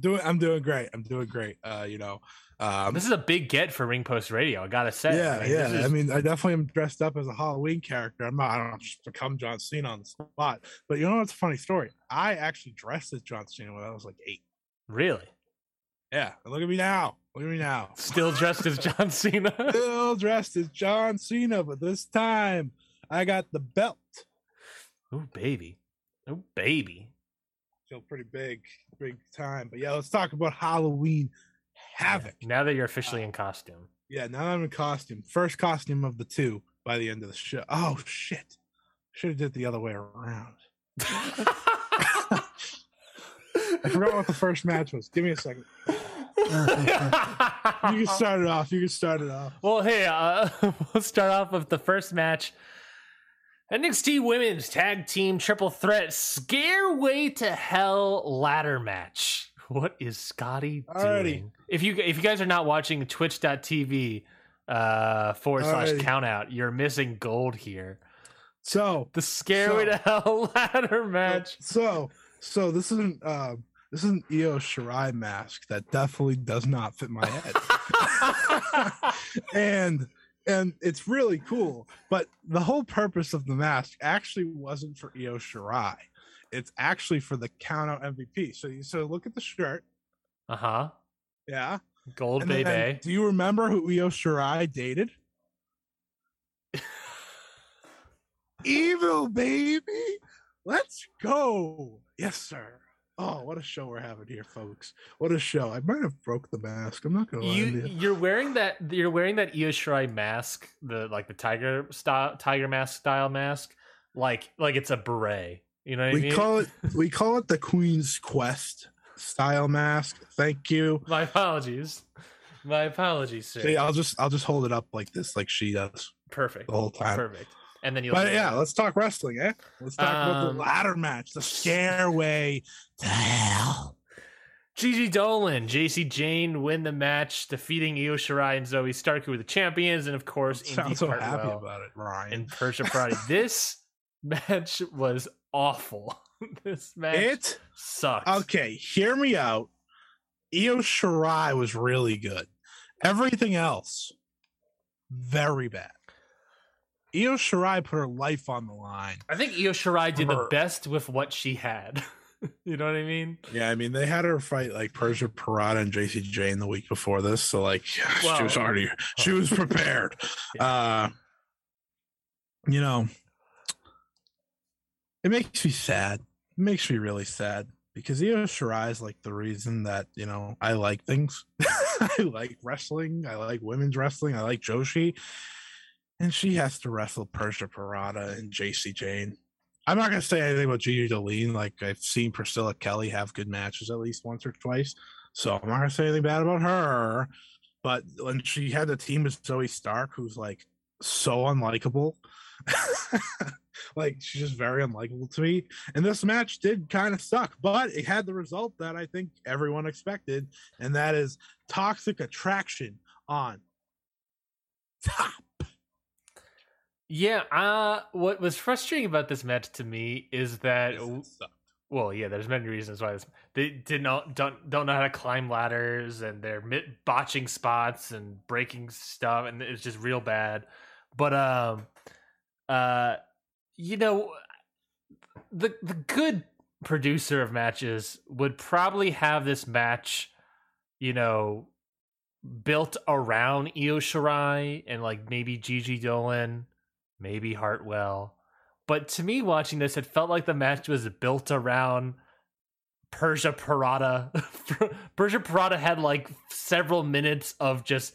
Doing, I'm doing great. I'm doing great. Uh, you know, um, This is a big get for Ring Post Radio. I gotta say. yeah, I mean, yeah. is- I mean, I definitely am dressed up as a Halloween character. I'm not. I don't just become John Cena on the spot. But you know what's a funny story? I actually dressed as John Cena when I was like eight. really Yeah, and look at me now. Look at me now. still dressed as John Cena. Still dressed as John Cena, but this time I got the belt. oh baby, oh baby. Feel pretty big, big time. But yeah, let's talk about Halloween Havoc. Now that you're officially in costume. Yeah, now I'm in costume. First costume of the two by the end of the show. Oh shit. Should have did it the other way around. I forgot what the first match was. Give me a second. You can start it off. You can start it off. well, hey, uh, we'll start off with the first match. NXT Women's Tag Team Triple Threat Scareway to Hell ladder match. What is Scotty Alrighty. doing? If you if you guys are not watching Twitch.tv uh, forward slash Alrighty. count out, you're missing gold here. So The Scareway So- to Hell ladder match. So so this is an uh, this is an Io Shirai mask that definitely does not fit my head. and and it's really cool. But the whole purpose of the mask actually wasn't for Io Shirai. It's actually for the count out MVP. So you so look at the shirt. Uh huh. Yeah. Gold And then, baby. do you remember who Io Shirai dated? Evil baby. Let's go. Yes, sir. Oh, what a show we're having here, folks. What a show. I might have broke the mask. I'm not gonna lie You to you. you're wearing that you're wearing that Io Shirai mask, the like the tiger style tiger mask style mask, like like it's a beret. You know what I We mean? call it we call it the Queen's Quest style mask. Thank you. My apologies. My apologies, sir. See, I'll just I'll just hold it up like this, like she does Perfect. the whole time. Perfect. And then you But yeah, let's talk wrestling, eh? Let's talk about Um, the ladder match, the stairway to hell. Gigi Dolin, Jacy Jayne win the match, defeating Io Shirai and Zoey Stark, who were the champions, and of course, Indy Sound so happy about it, Ryan. and Persia Pirotta. this match was awful. this match it sucks. okay. Hear me out. Io Shirai was really good. Everything else, very bad. Io Shirai put her life on the line. I think Io Shirai did the best with what she had. you know what I mean? Yeah, I mean they had her fight like Persia Pirotta and Jacy Jayne the week before this, so like she was Well- already she was prepared. uh you know, it makes me sad. It makes me really sad because Io Shirai is like the reason that you know I like things. I like wrestling. I like women's wrestling. I like Joshi, and she has to wrestle Persia Pirotta and Jacy Jayne. I'm not gonna say anything about Gigi Dolin. Like I've seen Priscilla Kelly have good matches at least once or twice, so I'm not gonna say anything bad about her. But when she had the team with Zoey Stark, who's like so unlikable, like she's just very unlikable to me. And this match did kind of suck, but it had the result that I think everyone expected, and that is toxic attraction on top. Yeah. Uh, what was frustrating about this match to me is that, well, yeah, there's many reasons why this, they did not don't don't know how to climb ladders and they're botching spots and breaking stuff and it's just real bad. But um, uh, you know, the the good producer of matches would probably have this match, you know, built around Io Shirai and like maybe Gigi Dolin, maybe Hartwell. But to me, watching this, it felt like the match was built around Persia Pirotta. Persia Pirotta had like several minutes of just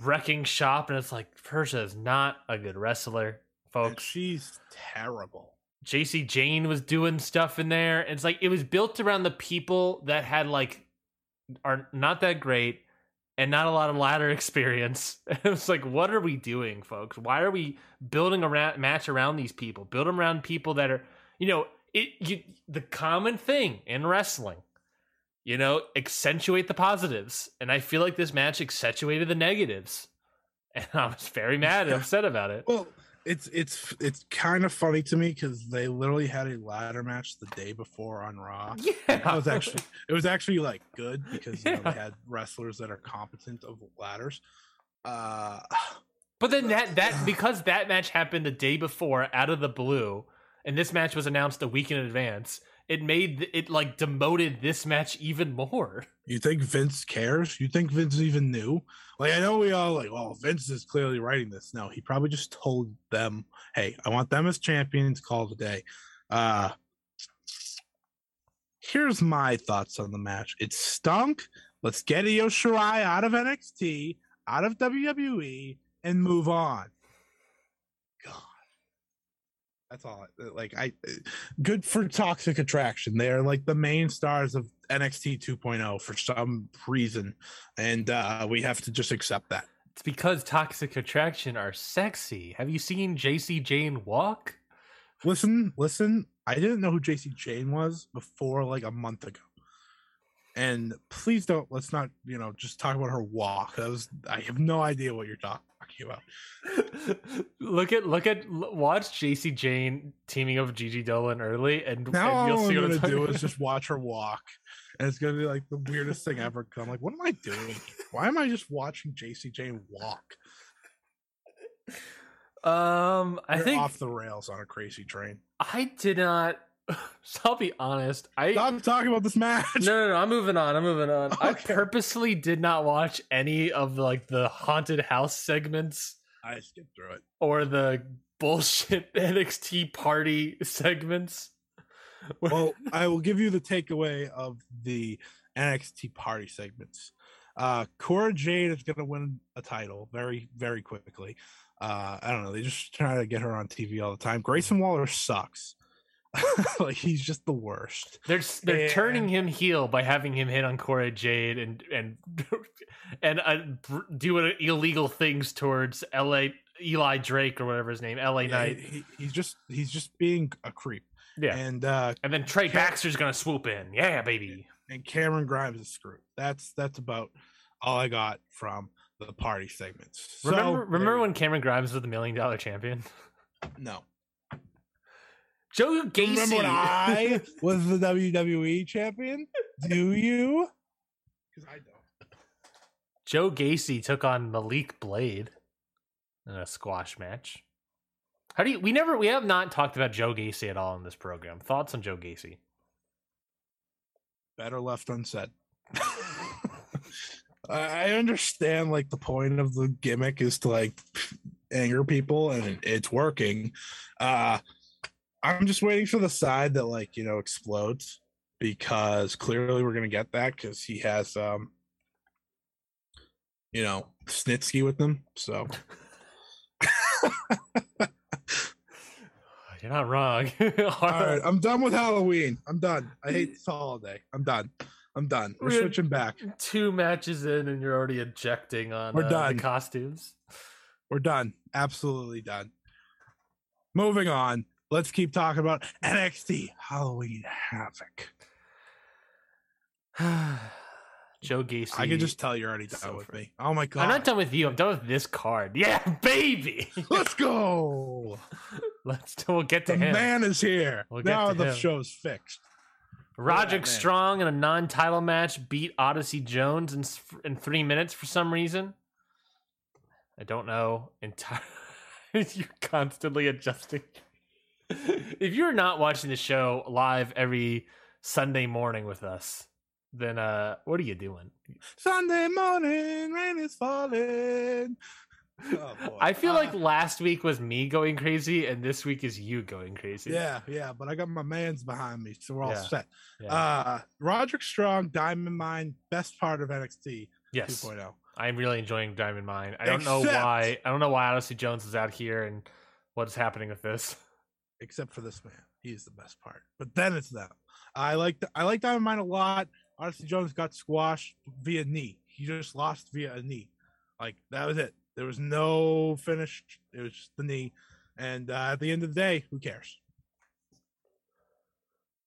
wrecking shop, and it's like Persia is not a good wrestler, folks. she's terrible. Jacy Jayne was doing stuff in there. It's like it was built around the people that had like are not that great and not a lot of ladder experience. it was like, what are we doing, folks? Why are we building a ra- match around these people? Build them around people that are, you know, it. You, the common thing in wrestling, you know, accentuate the positives, and I feel like this match accentuated the negatives, and I was very mad and upset about it. Well, it's it's it's kind of funny to me because they literally had a ladder match the day before on Raw. Yeah, It was actually it was actually like good because you know, they had wrestlers that are competent of ladders. Uh, But then that that because that match happened the day before out of the blue, and this match was announced a week in advance, it made it like demoted this match even more. you think Vince cares? You think Vince even knew? Like I know we all like, well, Vince is clearly writing this. No, he probably just told them, "Hey, I want them as champions. Call today." Uh, here's my thoughts on the match. It stunk. Let's get Io Shirai out of NXT, out of WWE, and move on. That's all. Like I, good for Toxic Attraction. They are like the main stars of NXT 2.0 for some reason, and uh, we have to just accept that. It's because toxic attraction are sexy. Have you seen Jacy Jayne walk? Listen, listen. I didn't know who Jacy Jayne was before like a month ago. And please don't let's not, you know, just talk about her walk. That was I have no idea what you're talking about. look at look at watch Jacy Jayne teaming up with Gigi Dolin early, and, Now and you'll all see I'm what gonna I'm talking do about. is just watch her walk. And it's gonna be like the weirdest thing ever. 'cause I'm like, what am I doing? Why am I just watching Jacy Jayne walk? Um, I You're think off the rails on a crazy train. I did not. So I'll be honest. I Stop talking about this match. no, no, no. I'm moving on. I'm moving on. I purposely did not watch any of like the haunted house segments I skipped through it. or the bullshit NXT party segments. well, I will give you the takeaway of the NXT party segments. Uh Cora Jade is gonna win a title very, very quickly. Uh I don't know, they just try to get her on TV all the time. Grayson Waller sucks. like he's just the worst. They're they're turning him heel by having him hit on Cora Jade and and and uh, doing illegal things towards L.A. Eli Drake or whatever his name, L.A. Knight. he, he- he's just he's just being a creep. Yeah. And uh And then Trey Cam- Baxter's gonna swoop in. Yeah, baby. and Cameron Grimes is screwed. That's that's about all I got from the party segments. Remember there remember when Cameron Grimes was the million dollar champion? no Joe Gacy. Remember when I was the WWE champion? Do you? Because I don't. Joe Gacy took on Malik Blade in a squash match. How do you? We never. We have not talked about Joe Gacy at all in this program. Thoughts on Joe Gacy? Better left unsaid. I I understand like the point of the gimmick is to like anger people and it's working. Uh I'm just waiting for the side that like, you know, explodes because clearly we're gonna get that because he has um you know Snitsky with them. So You're not wrong. all right, I'm done with Halloween. I'm done. I hate this holiday. I'm done. I'm done. We're We're- switching back. Two matches in, and you're already ejecting on We're uh, done. the costumes. We're done. Absolutely done. Moving on. Let's keep talking about NXT Halloween Havoc. Joe Gacy. I can just tell you're already done So with me. Oh my god. I'm not done with you. I'm done with this card. Yeah, baby. Let's go. Let's. We'll get to him. The him. man is here. We'll now the him. show's fixed. Roderick. Strong in a non-title match beat Odyssey Jones in in three minutes for some reason. I don't know. Entire. you're constantly adjusting. if you're not watching the show live every Sunday morning with us, then uh, what are you doing? Sunday morning, rain is falling. Oh. I feel Uh, like last week was me going crazy, and this week is you going crazy. Yeah, yeah, but I got my man's behind me, so we're all Yeah. set. Yeah. Uh Roderick Strong, Diamond Mine, best part of NXT yes. 2.0. I'm really enjoying Diamond Mine. I don't know why. I don't know why Odyssey Jones is out here and what's happening with this. Except for this man. He's the best part. But then it's them. I like the, I like Diamond Mine a lot. Odyssey Jones got squashed via knee. he just lost via a knee. Like that was it. There was no finish. It was just the knee. And uh, at the end of the day, who cares?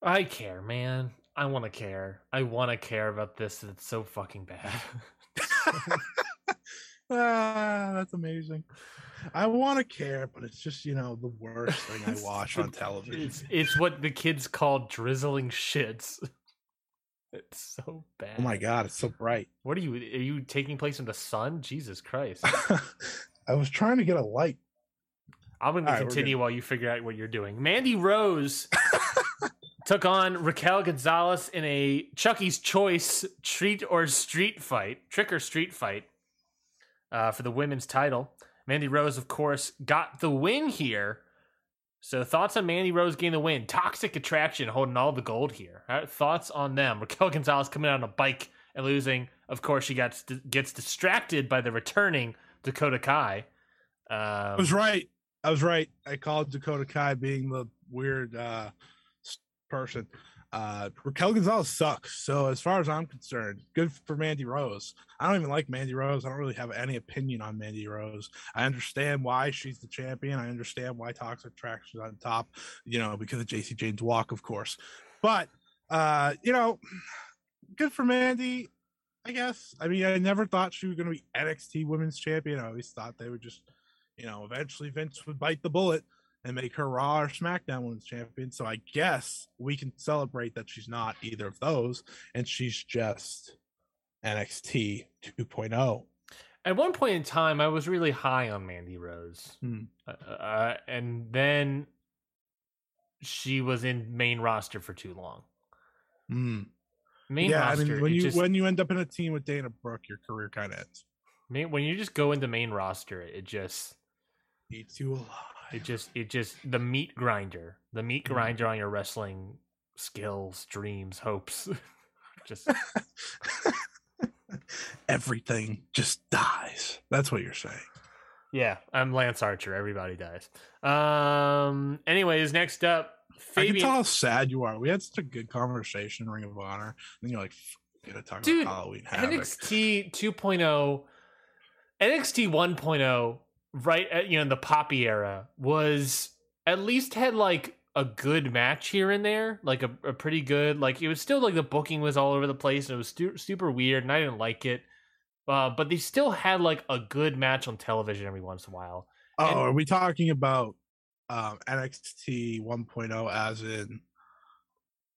I care, man. I want to care. I want to care about this. It's so fucking bad. ah, that's amazing. I want to care, but it's just you know the worst thing I watch on television. It's it's what the kids call drizzling shits. It's so bad. Oh my god, it's so bright. What are you? Are you taking place in the sun? Jesus Christ! I was trying to get a light. I'm going to right, continue while you figure out what you're doing. Mandy Rose took on Raquel Gonzalez in a Chucky's Choice treat or street fight, trick or street fight uh, for the women's title. Mandy Rose, of course, got the win here. So, thoughts on Mandy Rose getting the win? Toxic Attraction holding all the gold here. Right, thoughts on them? Raquel Gonzalez coming out on a bike and losing. Of course, she gets gets distracted by the returning Dakota Kai. Um, I was right. I was right. I called Dakota Kai being the weird uh, person. Uh, Raquel Gonzalez sucks. So as far as I'm concerned, good for Mandy Rose. I don't even like Mandy Rose. I don't really have any opinion on Mandy Rose. I understand why she's the champion. I understand why Toxic Attraction is on top. You know, because of Jacy Jayne's walk, of course. But uh, you know, good for Mandy. I guess. I mean, I never thought she was going to be NXT Women's Champion. I always thought they would just, you know, eventually Vince would bite the bullet and make her Raw or SmackDown Women's Champion. So I guess we can celebrate that she's not either of those, and she's just NXT 2.0. At one point in time, I was really high on Mandy Rose, Hmm. uh, uh, and then she was in main roster for too long. Mm. Main Yeah, I mean, when you just, when you end up in a team with Dana Brooke, your career kind of ends. main, when you just go into main roster, it just Eats you alive. It just it just the meat grinder, the meat Mhm. grinder on your wrestling skills, dreams, hopes. just Everything just dies. That's what you're saying. yeah, I'm Lance Archer. Everybody dies. Um. Anyways, next up, I can Fabian. tell how sad you are. We had such a good conversation, in Ring of Honor, and you're like, "F- "Gonna talk Dude, about Halloween Havoc." NXT 2.0, NXT 1.0, right at you know in the Poppy era was at least had like a good match here and there, like a, a pretty good. Like it was still like the booking was all over the place and it was stu- super weird, and I didn't like it. Uh, but they still had like a good match on television every once in a while. Oh, And- are we talking about um, NXT 1.0 as in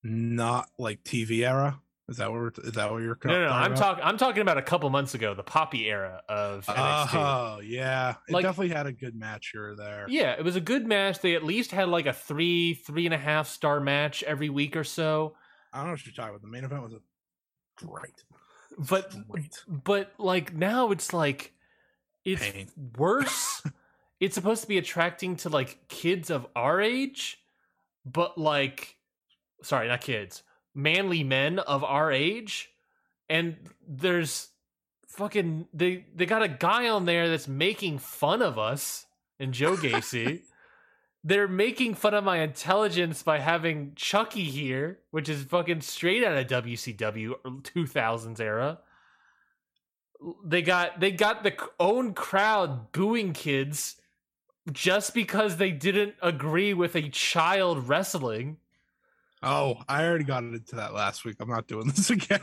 not like TV era? Is that what we're, is that what you're No, no, no I'm talking. I'm talking about a couple months ago, the Poppy era of NXT. Oh yeah, it Like- definitely had a good match here or there. Yeah, it was a good match. They at least had like a three, three and a half star match every week or so. I don't know what you're talking about. The main event was a great, But great but like now it's like it's pain. worse. it's supposed to be attracting to like kids of our age, but like sorry, not kids, manly men of our age. And there's fucking they they got a guy on there that's making fun of us and Joe Gacy. They're making fun of my intelligence by having Chucky here, which is fucking straight out of WCW 2000s era. They got they got the own crowd booing kids just because they didn't agree with a child wrestling. Oh, I already got into that last week. I'm not doing this again.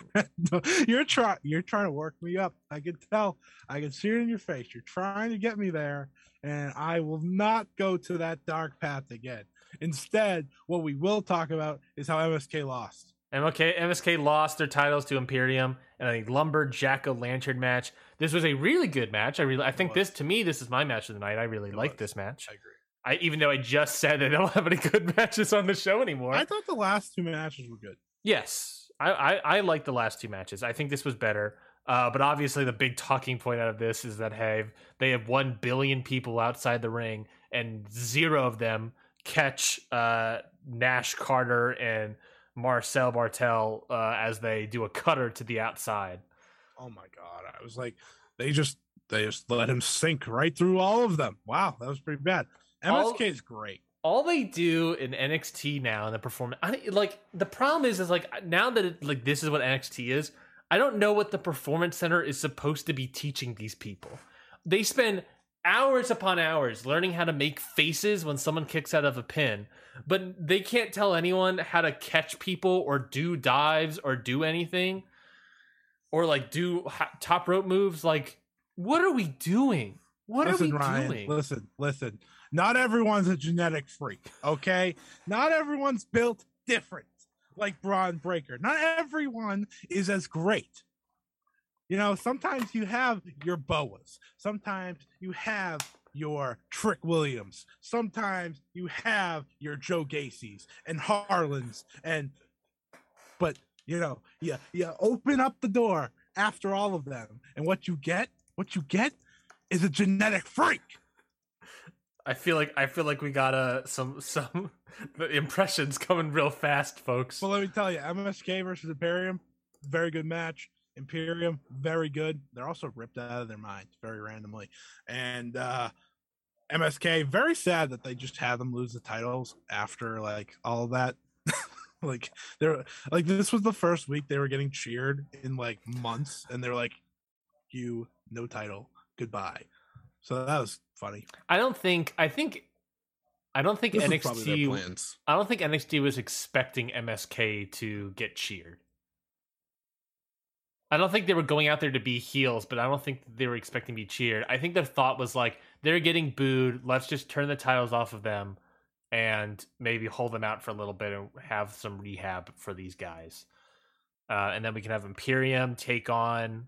you're trying. You're trying to work me up. I can tell. I can see it in your face. You're trying to get me there, and I will not go to that dark path again. Instead, what we will talk about is how MSK lost. MSK, MSK lost their titles to Imperium in a lumberjack o' lantern match. This was a really good match. I really, I think this to me, this is my match of the night. I really like this match. I agree. I even though I just said they don't have any good matches on the show anymore. I thought the last two matches were good. Yes, I, I, I like the last two matches. I think this was better. Uh, but obviously, the big talking point out of this is that hey, they have one billion people outside the ring, and zero of them catch uh, Nash Carter and Marcel Barthel uh, as they do a cutter to the outside. Oh my god! I was like, they just they just let him sink right through all of them. Wow, that was pretty bad. MSK is great. all they do in NXT now and the performance, I, like the problem is, is like now that it, like this is what NXT is. I don't know what the performance center is supposed to be teaching these people. They spend hours upon hours learning how to make faces when someone kicks out of a pin, but they can't tell anyone how to catch people or do dives or do anything or like do top rope moves. Like, what are we doing? What listen, are we Ryan, doing? Listen, listen. Not everyone's a genetic freak, okay? Not everyone's built different like Bron Breakker. Not everyone is as great. You know, sometimes you have your Boas. Sometimes you have your Trick Williams. Sometimes you have your Joe Gacy's and Harland's and but you know, yeah, yeah, open up the door after all of them, and what you get, what you get is a genetic freak. I feel like I feel like we got uh, some some impressions coming real fast, folks. Well, let me tell you, MSK versus Imperium, very good match. Imperium, very good. They're also ripped out of their minds very randomly. And uh MSK, very sad that they just had them lose the titles after like all that. like they're like this was the first week they were getting cheered in like months, and they're like, "You no title, goodbye." So that was funny. I don't think. I think. I don't think This NXT. plans. I don't think NXT was expecting MSK to get cheered. I don't think they were going out there to be heels, but I don't think they were expecting to be cheered. I think their thought was like, they're getting booed. Let's just turn the titles off of them and maybe hold them out for a little bit and have some rehab for these guys. Uh, and then we can have Imperium take on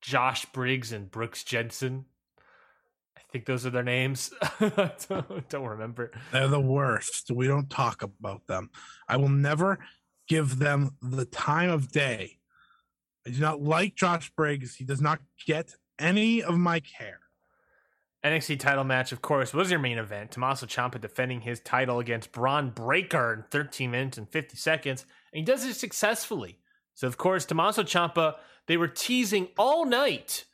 Josh Briggs and Brooks Jensen. I think those are their names. I don't, don't remember. They're the worst. We don't talk about them. I will never give them the time of day. I do not like Josh Briggs. He does not get any of my care. NXT title match, of course, was your main event. Tommaso Ciampa defending his title against Bron Breakker in 13 minutes and 50 seconds, and he does it successfully. So, of course, Tommaso Ciampa, they were teasing all night.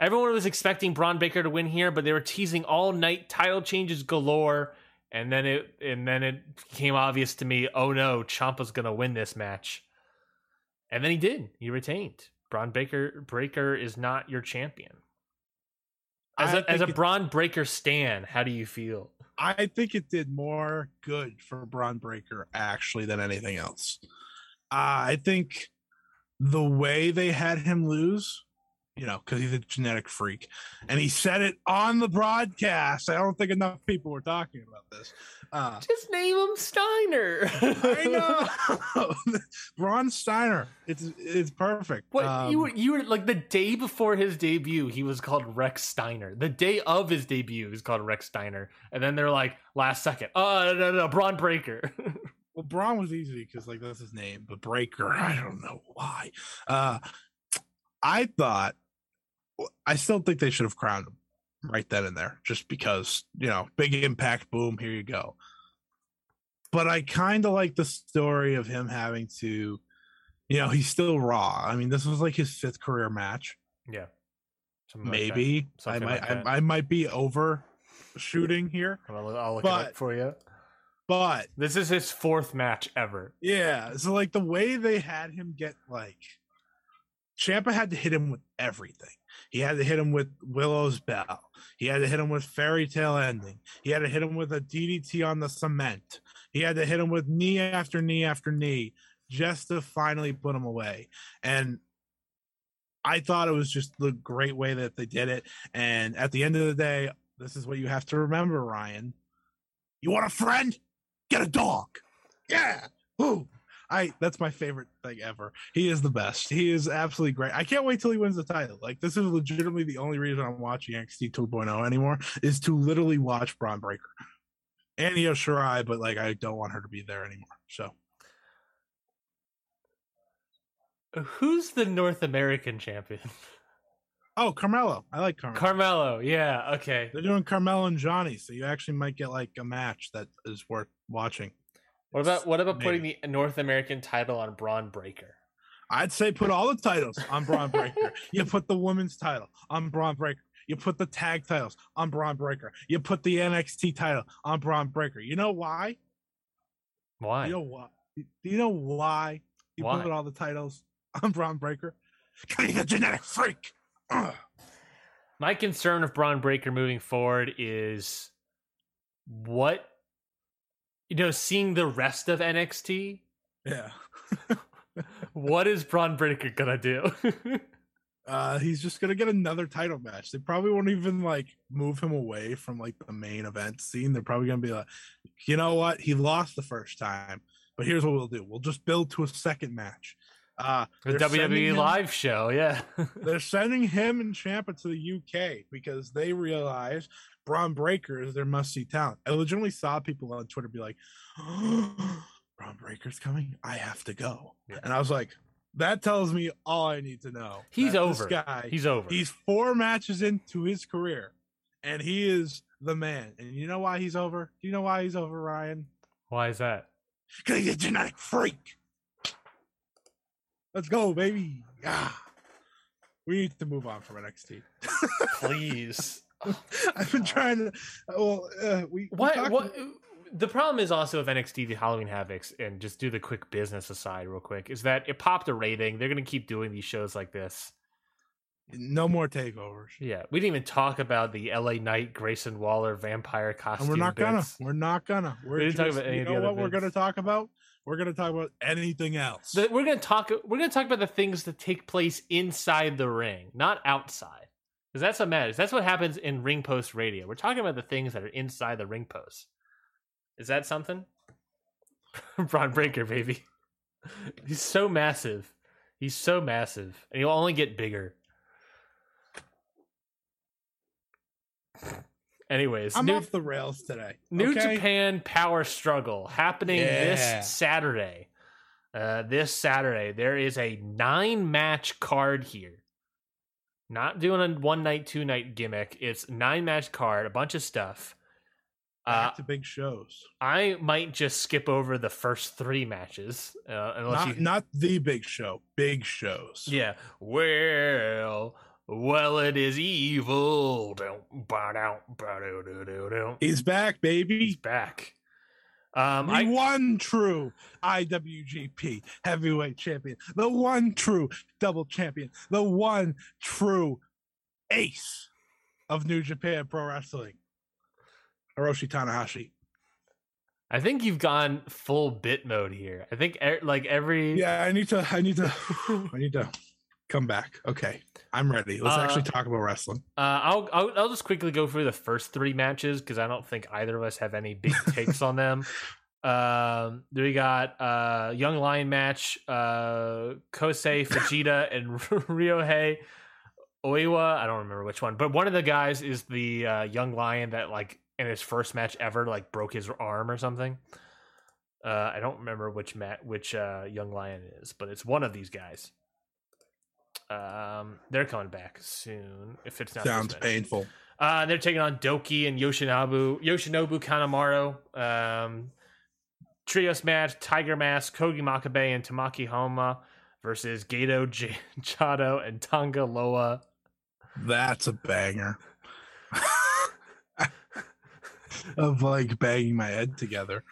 Everyone was expecting Bron Baker to win here, but they were teasing all night title changes galore. And then it and then it became obvious to me, oh no, Ciampa's gonna win this match. And then he did. He retained. Bron Baker Breaker is not your champion. As a, as a Bron Breakker stan, how do you feel? I think it did more good for Bron Breakker actually than anything else. Uh, I think the way they had him lose, you know, because he's a genetic freak, and he said it on the broadcast. I don't think enough people were talking about this. Uh, Just name him Steiner. I know, Bron Steiner. It's it's perfect. What Um, you were you were like the day before his debut, he was called Rex Steiner. The day of his debut, he was called Rex Steiner, and then they're like last second, oh no no no, Bron Breakker. Bron was easy because like that's his name, but Breaker, I don't know why. Uh I thought I still think they should have crowned him right then and there, just because, you know, big impact, boom, here you go. But I kind of like the story of him having to, you know, he's still raw. I mean, this was like his fifth career match. yeah, Something like. Maybe I might like. I, I might be overshooting here, I'll, I'll look it up for you. But This is his fourth match ever. Yeah, so like the way they had him get like Ciampa had to hit him with everything. He had to hit him with Willow's Bell. He had to hit him with Fairy Tale Ending. He had to hit him with a DDT on the cement. He had to hit him with knee after knee after knee just to finally put him away. And I thought it was just the great way that they did it. And at the end of the day, this is what you have to remember, Ryan. You want a friend? Get a dog. Yeah. Ooh. I that's my favorite thing ever. He is the best. He is absolutely great. I can't wait till he wins the title. Like this is legitimately the only reason I'm watching NXT 2.0 anymore is to literally watch Bron Breakker. And Io Shirai, but like I don't want her to be there anymore. So Who's the North American champion? oh Carmelo. I like Carmelo. Carmelo. Yeah. Okay. They're doing Carmelo and Johnny, so you actually might get like a match that is worth watching. What about what about putting the North American title on Bron Breakker? I'd say put all the titles on Bron Breakker. you put the women's title on Bron Breakker. You put the tag titles on Bron Breakker. You put the NXT title on Bron Breakker. You know why? Why? You know why? Do you know why you Why? put all the titles on Bron Breakker. Because he's a genetic freak. Ugh. My concern of Bron Breakker moving forward is what you know, seeing the rest of NXT. Yeah. What is Bron Breakker gonna do? uh, he's just gonna get another title match. They probably won't even like move him away from like the main event scene. They're probably gonna be like, you know what? He lost the first time, but here's what we'll do: we'll just build to a second match. Uh, the WWE him- live show, yeah. They're sending him and Ciampa to the UK because they realize Bron Breakker is their must see talent. I legitimately saw people on Twitter be like, Bron Breakker's coming. I have to go. Yeah. And I was like, that tells me all I need to know. He's over. guy, He's over. he's four matches into his career and he is the man. And you know why he's over? Do you know why he's over, Ryan? Why is that? Because he's a genetic freak. Let's go, baby. Ah. We need to move on from NXT. Please. Oh, I've been trying to. Well, uh, we. we What? talked- What? The problem is also of NXT the Halloween Havocs, and just do the quick business aside real quick, is that it popped a rating. They're gonna keep doing these shows like this. No more takeovers, Yeah, we didn't even talk about the LA Knight Grayson Waller vampire costume. and we're not gonna. bits. We're not gonna. We're We didn't talk about any you know what we're gonna talk about? We're gonna talk about anything else. The- we're gonna talk. We're gonna talk about the things that take place inside the ring, not outside, because that's what matters. That's what happens in ring post radio. We're talking about the things that are inside the ring post. Is that something? Bron Breakker, baby. He's so massive. He's so massive, and he'll only get bigger. Anyways, I'm new, off the rails today. New okay? Japan Power Struggle happening Yeah. this Saturday. Uh, this Saturday, there is a nine match card here. Not doing a one night, two night gimmick. It's nine match card, a bunch of stuff. Uh, to big shows. I might just skip over the first three matches, uh, unless Not, you. not the big show. Big shows. Yeah. Well, well, it is evil. He's back, baby. He's back. Um, the I one true IWGP heavyweight champion, the one true double champion, the one true ace of New Japan Pro Wrestling, Hiroshi Tanahashi. I think you've gone full bit mode here. I think e- like every Yeah, I need to, I need to, I need to come back. Okay, I'm ready. Let's Uh, actually talk about wrestling. Uh, I'll, I'll I'll just quickly go through the first three matches because I don't think either of us have any big takes on them. Um, got uh Young Lion match, uh Kosei Fujita and Ryohei Oiwa. I don't remember which one, but one of the guys is the uh, Young Lion that like in his first match ever like broke his arm or something. Uh, I don't remember which mat which uh, Young Lion is, but it's one of these guys. Um, they're coming back soon. If it's not Sounds painful. Uh, they're taking on Douki and Yoshinobu Yoshinobu Kanemaru. Um, trios match: Tiger Mask, Togi Makabe, and Tomoaki Honma versus Gato J- Jado and Tonga Loa. That's a banger. of like banging my head together.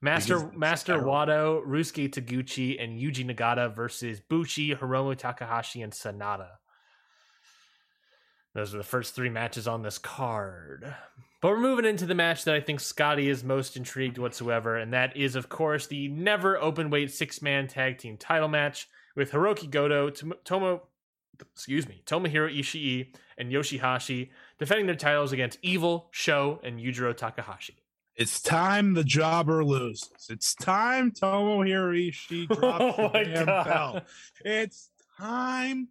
Master Because Master. Wato, Ryusuke Taguchi, and Yuji Nagata versus Bushi, Hiromu Takahashi, and Sanada. Those are the first three matches on this card. But we're moving into the match that I think Scotty is most intrigued whatsoever, and that is, of course, the never open weight six man tag team title match with Hiroki Goto, Tomo, excuse me, Tomohiro Ishii, and Yoshihashi defending their titles against Evil, Sho, and Yujiro Takahashi. It's time the jobber loses. It's time Tomohiro Ishii drops Oh the damn God. belt. It's time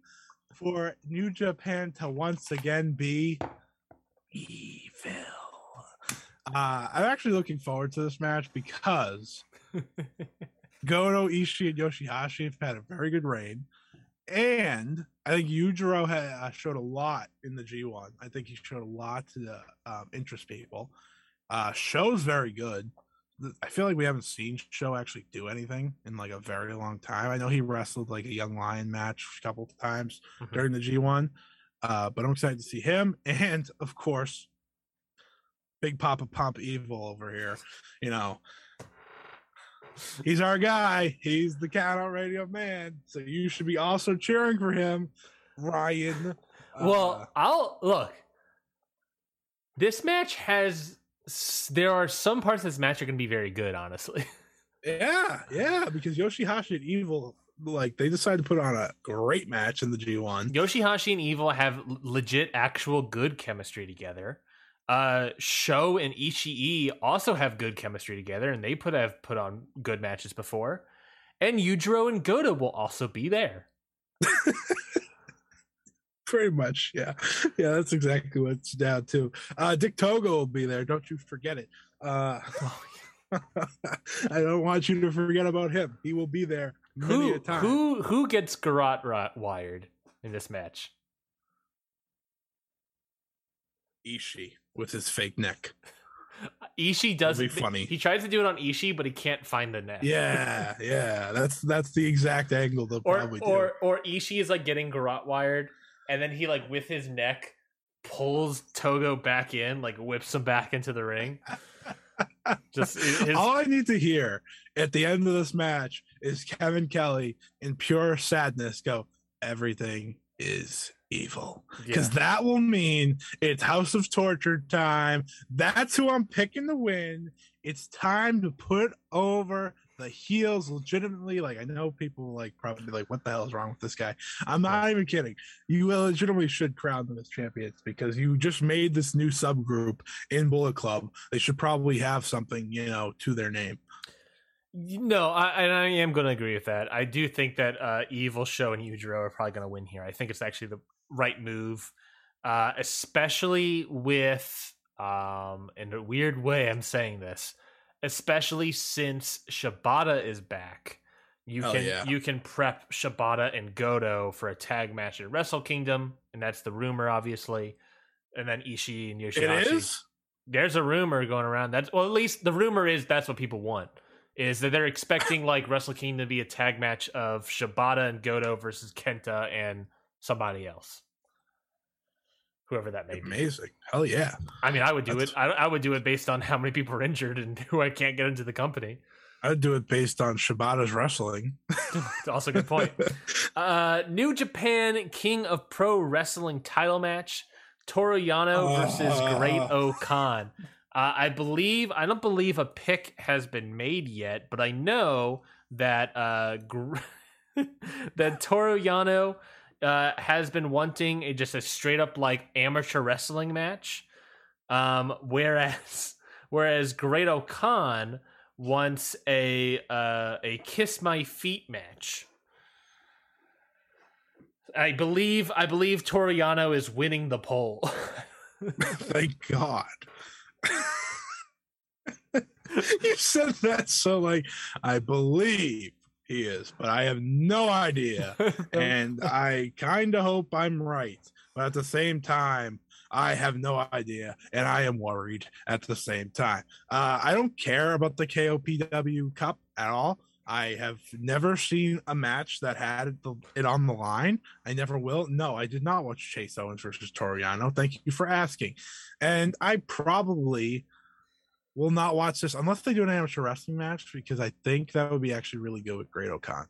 for New Japan to once again be evil. Uh, I'm actually looking forward to this match because Goto, Ishii, and Yoshihashi have had a very good reign. And I think Yujiro ha- uh, showed a lot in the G1. I think he showed a lot to the um, interest people. Uh, Sho's very good. I feel like we haven't seen Sho actually do anything in like a very long time. I know he wrestled like a Young Lion match a couple of times Mhm. during the G1, uh, but I'm excited to see him. And of course, Big Papa Pump Evil over here. You know, he's our guy. He's the count out radio man. So you should be also cheering for him, Ryan. Well, Uh, I'll look. This match has. There are some parts of this match are going to be very good, honestly. yeah, yeah, because Yoshihashi and Evil, like they decided to put on a great match in the G1. Yoshihashi and Evil have legit, actual good chemistry together. Uh, Sho and Ishii also have good chemistry together, and they put have put on good matches before. And Yujiro and Goto will also be there. Pretty much, yeah, yeah. That's exactly what it's down to. Uh, Dick Togo will be there. Don't you forget it. Uh, I don't want you to forget about him. He will be there many Who a time. who who gets garrot ri- wired in this match? Ishii with his fake neck. Ishii does That'd be funny. He tries to do it on Ishii, but he can't find the neck. Yeah, yeah. That's that's the exact angle they'll or probably do. or or Ishii is like getting garrot wired, and then he like with his neck pulls Togo back in, like whips him back into the ring. Just his, All I need to hear at the end of this match is Kevin Kelly in pure sadness go, everything is evil. Because yeah. that will mean it's House of Torture time. That's who I'm picking to win. It's time to put over the heels legitimately. Like I know people like probably like, what the hell is wrong with this guy? I'm not even kidding. You legitimately should crown them as champions because you just made this new subgroup in Bullet Club. They should probably have something, you know, to their name. No, I, and I am going to agree with that. I do think that uh, Evil Sho and Yujiro are probably going to win here. I think it's actually the right move, uh, especially with, um, in a weird way, I'm saying this, especially since Shibata is back. You Hell can yeah. you can prep Shibata and Goto for a tag match at Wrestle Kingdom, and that's the rumor, obviously. And then Ishii and Yoshihashi. It is. There's a rumor going around. That's well, at least the rumor is that's what people want. Is that they're expecting like Wrestle Kingdom to be a tag match of Shibata and Goto versus Kenta and somebody else, whoever that may be. Amazing. Hell yeah. I mean, I would do That's- it. I, I would do it based on how many people are injured and who I can't get into the company. I'd do it based on Shibata's wrestling. Also a good point. Uh, New Japan King of Pro Wrestling title match: Toru Yano versus Great Ah. O-Khan. Uh, I believe I don't believe a pick has been made yet, but I know that uh, gr- that Toru Yano uh, has been wanting a, just a straight up like amateur wrestling match, um, whereas whereas Great O-Khan wants a uh, a kiss my feet match. I believe I believe Toru Yano is winning the poll. Thank God. you said that so like I believe he is, but I have no idea. and I kind of hope I'm right. But at the same time, I have no idea, and I am worried at the same time. Uh, I don't care about the KOPW Cup at all. I have never seen a match that had it, it on the line. I never will. No, I did not watch Chase Owens versus Toru Yano. Thank you for asking. And I probably will not watch this unless they do an amateur wrestling match because I think that would be actually really good with Great O-Khan.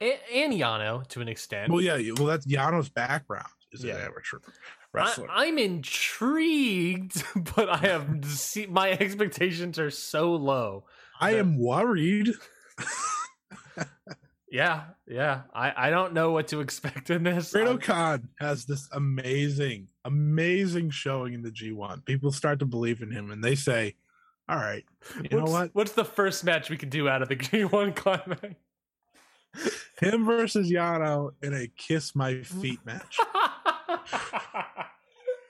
and, and Yano to an extent. Well, yeah, well, that's Yano's background is Yeah. an amateur I, wrestler. I'm intrigued, but I have see, my expectations are so low. I am worried. Yeah, yeah. I, I don't know what to expect in this. Great I'm- has this amazing, amazing showing in the G1. People start to believe in him and they say, All right, you know what's, what? What's the first match we could do out of the G1 climax? Him versus Yano in a kiss my feet match.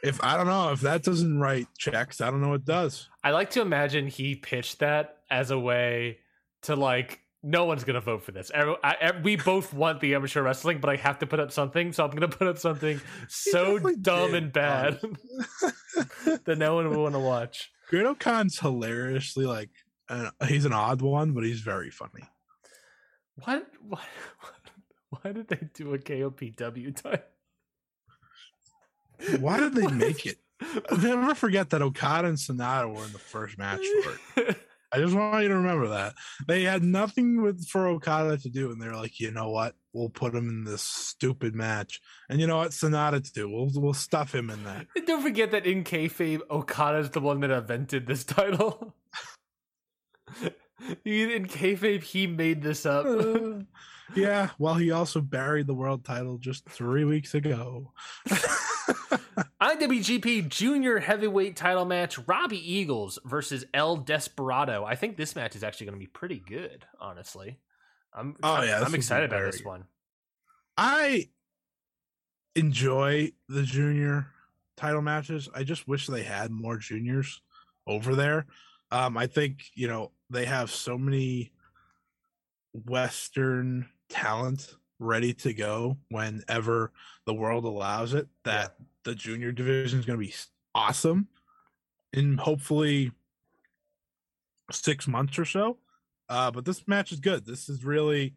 If I don't know if that doesn't write checks, I don't know what does. I like to imagine he pitched that as a way to like, no one's gonna vote for this. I- I- we both want the amateur wrestling, but I have to put up something, so I'm gonna put up something so dumb did, and bad that no one will want to watch. Great O-Khan's hilariously like uh, he's an odd one, but he's very funny. What? What? Why did they do a KOPW type? Why did they make it? Never forget that Okada and Sanada were in the first match for it. I just want you to remember that they had nothing with for Okada to do, and they're like, you know what? We'll put him in this stupid match, and you know what? Sanada too. We'll we'll stuff him in that. And don't forget that in kayfabe, Okada's the one that invented this title. in kayfabe, he made this up. Yeah, well, he also buried the world title just three weeks ago. IWGP Junior Heavyweight Title match: Robbie Eagles versus El Desperado. I think this match is actually going to be pretty good. Honestly, I'm. Oh, yeah, I'm excited about this one. I enjoy the junior title matches. I just wish they had more juniors over there. Um, I think you know they have so many Western talent ready to go whenever the world allows it. That the junior division is going to be awesome in hopefully six months or so. Uh, but this match is good. This is really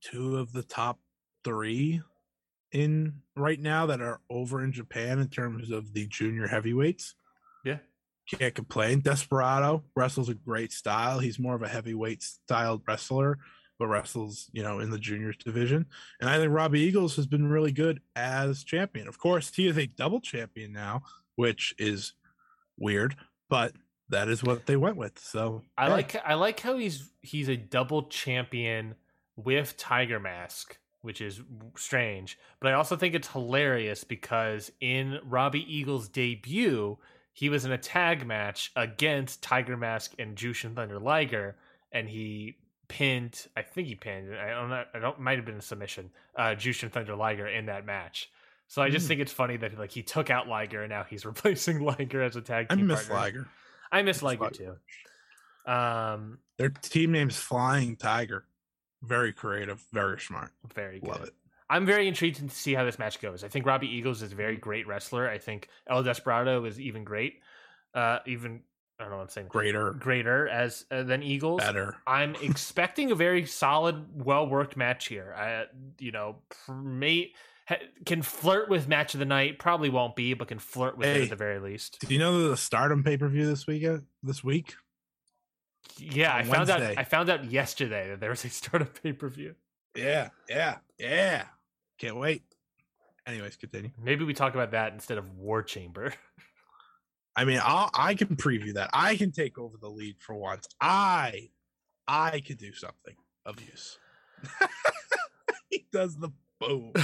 two of the top three in right now that are over in Japan in terms of the junior heavyweights. Yeah. Can't complain. Desperado wrestles a great style. He's more of a heavyweight styled wrestler, but wrestles, you know, in the juniors division. And I think Robbie Eagles has been really good as champion. Of course, he is a double champion now, which is weird, but that is what they went with. So I hey, like I like how he's he's a double champion with Tiger Mask, which is strange. But I also think it's hilarious because in Robbie Eagle's debut, he was in a tag match against Tiger Mask and Jushin Thunder Liger, and he pinned. I think he pinned. I don't know. I don't. Might have been a submission. Uh, Jushin Thunder Liger in that match. So I just Mm. think it's funny that like he took out Liger and now he's replacing Liger as a tag team. I miss partner. Liger. I miss Miss Liger Liger. too. Um, Their team name's Flying Tiger. Very creative, very smart. very good. Love it. I'm very intrigued to see how this match goes. I think Robbie Eagles is a very great wrestler. I think El Desperado is even great. Uh, even I don't know what I'm saying. Greater, Greater as uh, than Eagles. better. I'm expecting a very solid, well worked match here. I, you know, ha, can flirt with match of the night. Probably won't be, but can flirt with it at the very least. Do you know the Stardom pay per view this weekend? This week? Yeah, I on found out. I found out yesterday that there was a Stardom pay per view. Yeah, yeah, yeah. Can't wait. Anyways, continue. Maybe we talk about that instead of War Chamber. I mean, I'll, I can preview that. I can take over the lead for once. I, I could do something of use. he does the boom.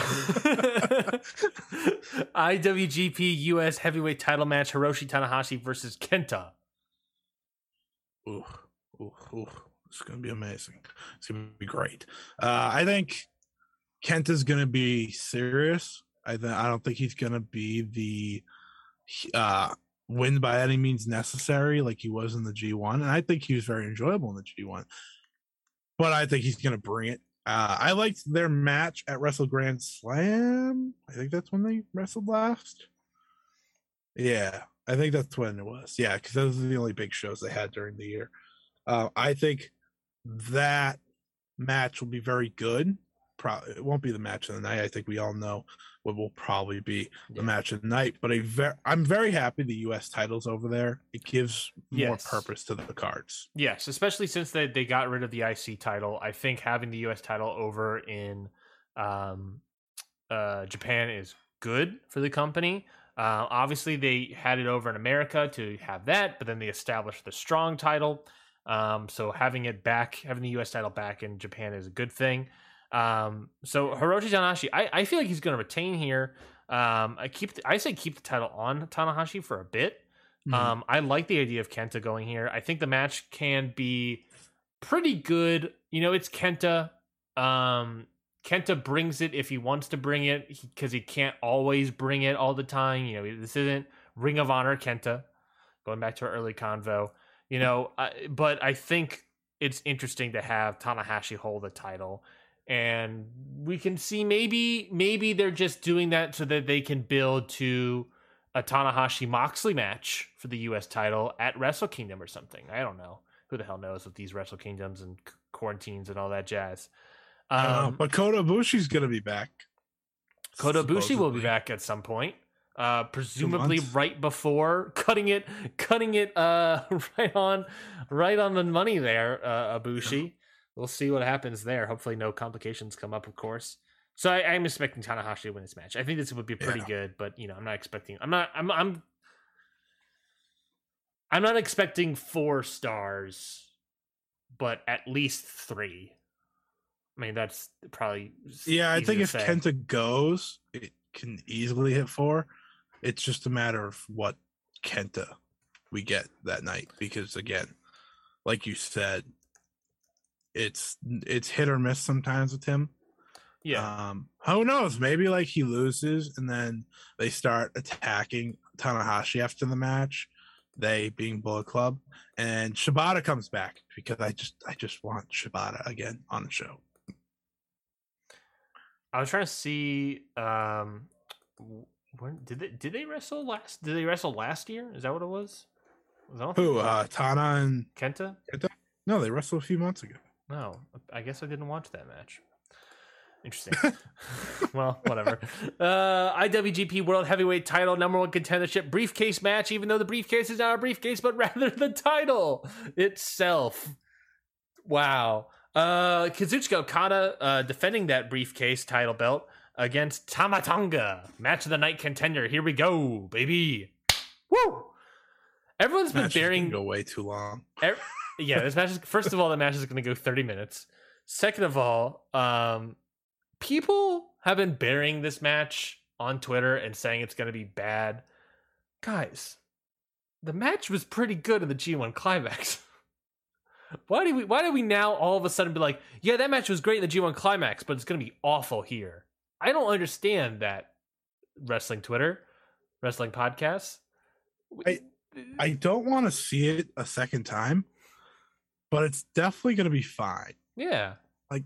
IWGP US Heavyweight Title match: Hiroshi Tanahashi versus Kenta. ooh, ooh, ooh. It's gonna be amazing. It's gonna be great. Uh, I think Kenta's gonna be serious. I th- I don't think he's gonna be the uh win by any means necessary like he was in the G1. And I think he was very enjoyable in the G1. But I think he's gonna bring it. Uh, I liked their match at Wrestle Grand Slam. I think that's when they wrestled last. Yeah, I think that's when it was. Yeah, because those are the only big shows they had during the year. Uh, I think that match will be very good. Probably it won't be the match of the night. I think we all know what will probably be the Yeah. match of the night. But a ver- I'm very happy the U.S. titles over there. It gives more purpose to the cards. Yes, especially since they, they got rid of the IC title. I think having the US title over in um, uh, Japan is good for the company. Uh, obviously, they had it over in America to have that, but then they established the strong title. Um, so having it back, having the US title back in Japan is a good thing. Um, so Hiroshi Tanahashi, I, I feel like he's going to retain here. Um, I keep, the, I say keep the title on Tanahashi for a bit. Mhm. Um, I like the idea of Kenta going here. I think the match can be pretty good. You know, it's Kenta. Um, Kenta brings it if he wants to bring it because he, can't always bring it all the time. You know, this isn't Ring of Honor Kenta. Going back to our early convo, you know, I, but I think it's interesting to have Tanahashi hold the title. And we can see maybe maybe they're just doing that so that they can build to a Tanahashi Moxley match for the U.S. title at Wrestle Kingdom or something. I don't know. Who the hell knows with these Wrestle Kingdoms and quarantines and all that jazz. I don't know, Um, but Kota Ibushi's gonna be back. Kota Ibushi will be back at some point. Uh, presumably right before cutting it, cutting it uh, right on, right on the money there, uh, Ibushi. We'll see what happens there. Hopefully, no complications come up, of course. So I, I'm expecting Tanahashi to win this match. I think this would be pretty Yeah. good, but you know, I'm not expecting. I'm not. I'm. I'm. I'm not expecting four stars, but at least three. I mean, that's probably Yeah, I think if say. Kenta goes, it can easily hit four. It's just a matter of what Kenta we get that night. Because again, like you said, it's it's hit or miss sometimes with him. yeah, Um, who knows? Maybe like he loses and then they start attacking Tanahashi after the match. They being Bullet Club and Shibata comes back because I just I just want Shibata again on the show. I was trying to see. Um, when did they did they wrestle last? Did they wrestle last year? Is that what it was? Was that Who uh Tana and Kenta? no, they wrestled a few months ago. No, I guess I didn't watch that match. Interesting. well, whatever. Uh, IWGP World Heavyweight Title number one contendership briefcase match. Even though the briefcase is not a briefcase, but rather the title itself. Wow. Uh, Kazuchika Okada uh, defending that briefcase title belt against Tama Tonga. Match of the night contender. Here we go, baby. Woo! Everyone's been bearing go way too long. Yeah, this match is first of all, the match is going to go 30 minutes. Second of all, um, people have been burying this match on Twitter and saying it's going to be bad. Guys, the match was pretty good in the G1 climax. why do we why do we now all of a sudden be like, yeah, that match was great in the G1 climax, but it's going to be awful here? I don't understand that wrestling Twitter, wrestling podcasts. I- I don't want to see it a second time, but it's definitely going to be fine. yeah. Like,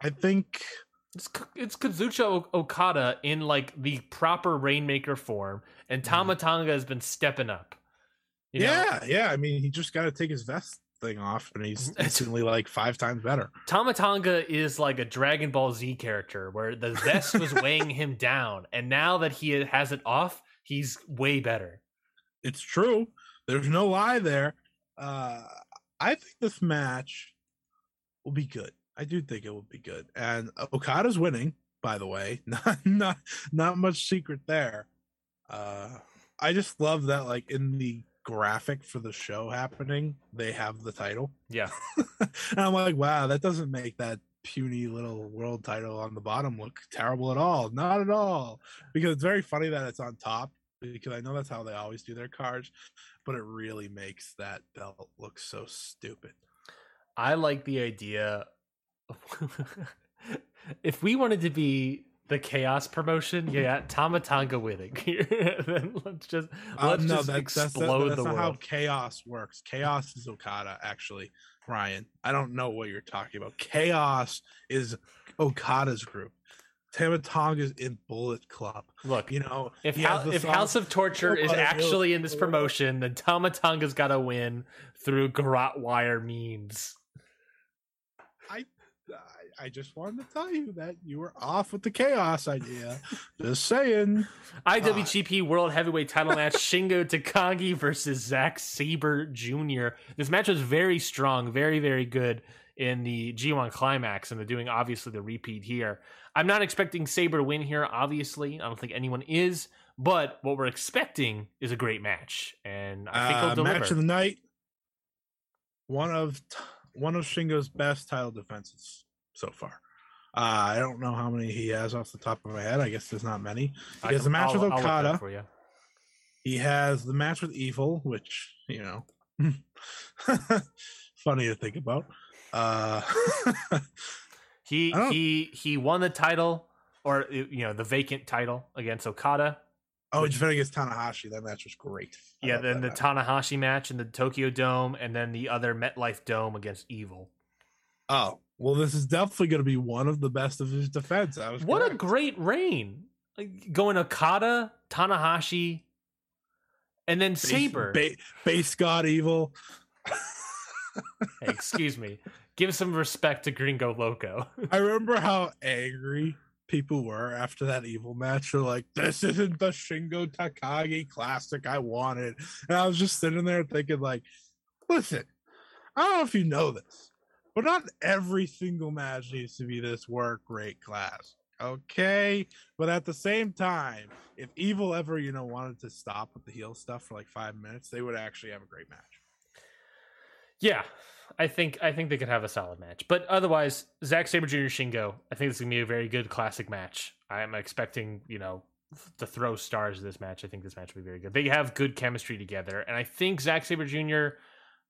I think It's it's Kazuchika Okada in like the proper Rainmaker form, and Tama Tonga has been stepping up. You know? yeah, yeah. I mean, he just got to take his vest thing off, and he's instantly like five times better. Tama Tonga is like a Dragon Ball Z character where the vest was weighing him down, and now that he has it off, he's way better. It's true. There's no lie there. Uh, I think this match will be good. I do think it will be good. And Okada's winning, by the way. Not not not much secret there. Uh, I just love that, like in the graphic for the show happening, they have the title. Yeah, and I'm like, wow, that doesn't make that puny little world title on the bottom look terrible at all. Not at all. Because it's very funny that it's on top because I know that's how they always do their cards, but it really makes that belt look so stupid. I like the idea. if we wanted to be the chaos promotion, yeah, Tama Tonga winning then let's just Uh, let's no, just that, that's, that- explode that's the not world. how chaos works. Chaos is Okada, actually. Ryan, I don't know what you're talking about. Chaos is Okada's group. Tama Tonga's in Bullet Club. Look, You know, If, he Hou- has the if song- House of Torture is actually in this promotion, then Tama Tonga's got to win through garrote wire means. I, I just wanted to tell you that you were off with the chaos idea. Just saying. IWGP uh, World Heavyweight Title match: Shingo Takagi versus Zack Sabre Jr. This match was very strong, very very good in the G1 climax, and they're doing obviously the repeat here. I'm not expecting Sabre to win here. Obviously, I don't think anyone is. But what we're expecting is a great match, and I think Uh, he'll deliver. match of the night. One of one of Shingo's best title defenses so far. Uh, I don't know how many he has off the top of my head. I guess there's not many. I He has can- the match I'll- with I'll look that Okada. He has the match with Evil, which you know, funny to think about. Uh, He don't- he he won the title, or you know the vacant title against Okada. oh, he's defending against Tanahashi. That match was great. I Yeah, then the match. Tanahashi match in the Tokyo Dome, and then the other MetLife Dome against Evil. Oh, well, this is definitely going to be one of the best of his defense. I was What a great reign! Like, going Okada, Tanahashi, and then Base- Sabre. ba- base god evil. Hey, excuse me. Give some respect to Gringo Loco. I remember how angry people were after that evil match. They're like, "This isn't the Shingo Takagi classic I wanted," and I was just sitting there thinking, like, "Listen, I don't know if you know this, but not every single match needs to be this work rate class." Okay, but at the same time, if Evil ever, you know, wanted to stop with the heel stuff for like five minutes, they would actually have a great match. Yeah, I think I think they could have a solid match. But otherwise, Zack Sabre Jr. Shingo, I think it's gonna be a very good classic match. I'm expecting, you know, to throw stars this match. I think this match will be very good. They have good chemistry together, and I think Zack Sabre Jr.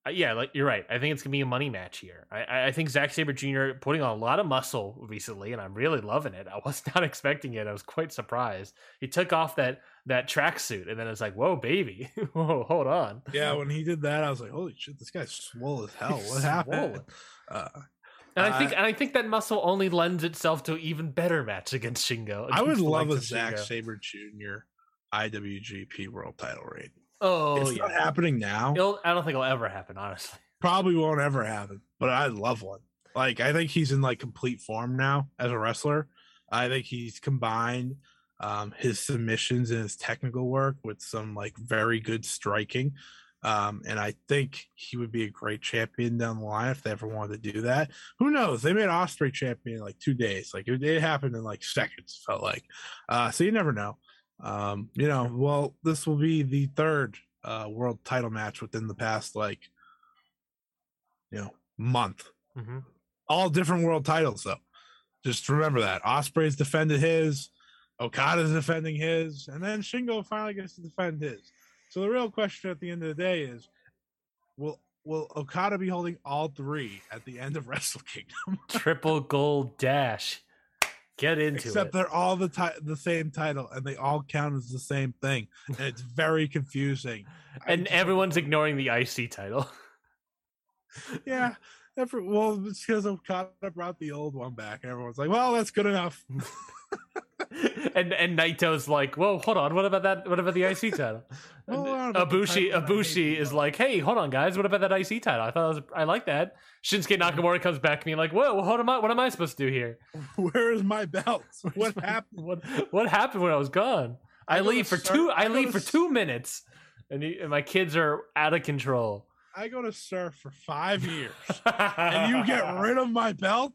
Uh, yeah, like you're right. I think it's gonna be a money match here. I, I think Zack Sabre Jr. putting on a lot of muscle recently, and I'm really loving it. I was not expecting it. I was quite surprised. He took off that that tracksuit, and then it's like, whoa, baby, whoa, hold on. Yeah, when he did that, I was like, holy shit, this guy's swole as hell. What happened? Uh, and I think and I think that muscle only lends itself to an even better match against Shingo. I would love a Zack Sabre Jr. IWGP World Title reign. Oh, it's yeah. not happening now. It'll, I don't think it'll ever happen, honestly. Probably won't ever happen, but I'd love one. Like I think he's in like complete form now as a wrestler. I think he's combined um, his submissions and his technical work with some like very good striking. Um, and I think he would be a great champion down the line if they ever wanted to do that. Who knows? They made Ospreay champion in like two days. Like it, it happened in like seconds. Felt like. Uh, so you never know. Um, you know, well, this will be the third uh, world title match within the past like you know month. hmm All different world titles though. Just remember that Ospreay's defended his, Okada's defending his, and then Shingo finally gets to defend his. So the real question at the end of the day is, will will Okada be holding all three at the end of Wrestle Kingdom? Triple gold dash. Get into Except it. Except they're all the ti- the same title and they all count as the same thing, and it's very confusing. And everyone's ignoring the IC title. yeah, every, well, it's because Okada brought the old one back, and everyone's like, "Well, that's good enough." and and Naito's like, whoa, hold on, what about that? What about the IC title? Well, And I don't know the Ibushi title that I Ibushi hate is like, hey, hold on, guys, what about that IC title? I thought it was, I like that. Shinsuke Nakamura comes back to me like, whoa, what am I? What am I supposed to do here? Where is my belt? What happened? What what happened when I was gone? I, I leave for two. I I leave for two minutes, and, you, and my kids are out of control. I go to surf for five years, and you get rid of my belt.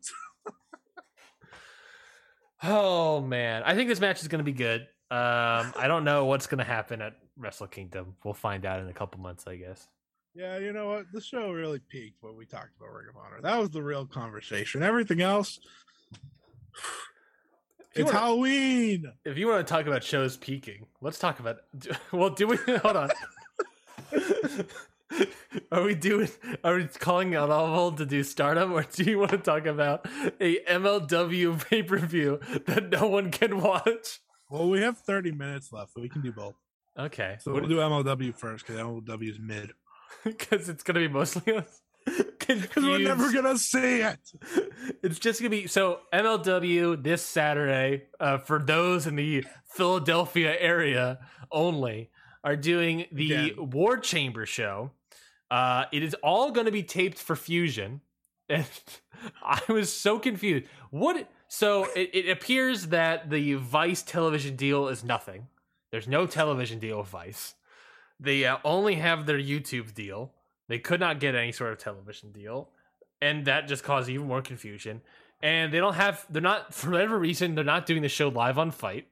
Oh man, I think this match is going to be good. Um, I don't know what's going to happen at Wrestle Kingdom. We'll find out in a couple months, I guess. Yeah, you know what? The show really peaked when we talked about Ring of Honor. That was the real conversation. Everything else, it's wanna- Halloween. If you want to talk about shows peaking, let's talk about. Well, do we? Hold on. Are we doing? Are we calling on all to do Stardom, or do you want to talk about a MLW pay per view that no one can watch? Well, we have 30 minutes left. So we can do both. Okay, So we'll do MLW first because MLW is mid. because it's gonna be mostly us. Because we're never gonna see it. It's just gonna be so MLW this Saturday uh, for those in the Philadelphia area only are doing the Again. War Chamber show. Uh, it is all going to be taped for Fusion, and I was so confused. What? So it, it appears that the Vice television deal is nothing. There's no television deal with Vice. They uh, only have their YouTube deal. They could not get any sort of television deal, and that just caused even more confusion. And they don't have. They're not for whatever reason. They're not doing the show live on FITE.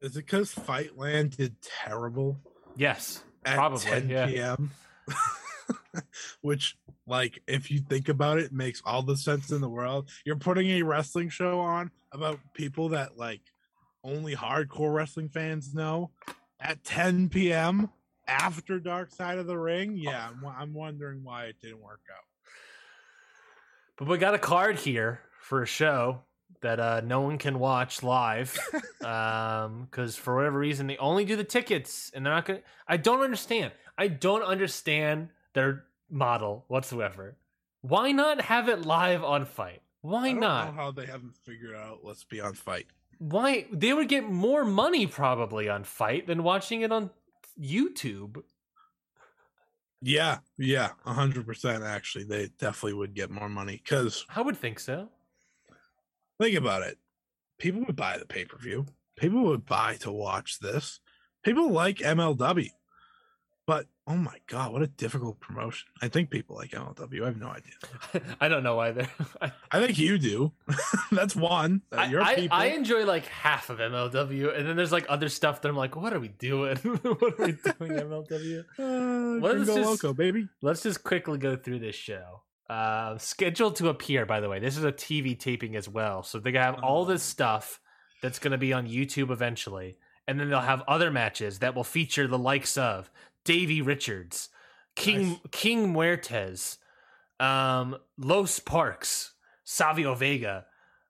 Is it because Fightland did terrible Yes, at Probably, 10 yeah. p.m.? Which, like, if you think about it, makes all the sense in the world. You're putting a wrestling show on about people that like only hardcore wrestling fans know at 10 p.m. after Dark Side of the Ring. Yeah, I'm, I'm wondering why it didn't work out. but we got a card here for a show that uh, no one can watch live um because for whatever reason they only do the tickets and they're not gonna i don't understand i don't understand their model whatsoever why not have it live on FITE why I don't not know how they haven't figured out. Let's be on FITE. why they would get more money probably on FITE than watching it on youtube Yeah, yeah, hundred percent. Actually, they definitely would get more money because i would think so think about it. people would buy the pay per view. People would buy to watch this. People like MLW, but oh my god, what a difficult promotion! I think people like MLW. I have no idea. I don't know either. I, I think you do. That's one. Uh, Your I, people. I enjoy like half of MLW, and then there's like other stuff that I'm like, what are we doing? what are we doing, MLW? uh, Gringo this- Loco, baby. Let's just quickly go through this show. Uh, scheduled to appear, by the way. This is a TV taping as well, so they're gonna have all this stuff that's going to be on YouTube eventually, and then they'll have other matches that will feature the likes of Davey Richards, King Nice. King Muertes, um, Los Parks, Savio Vega,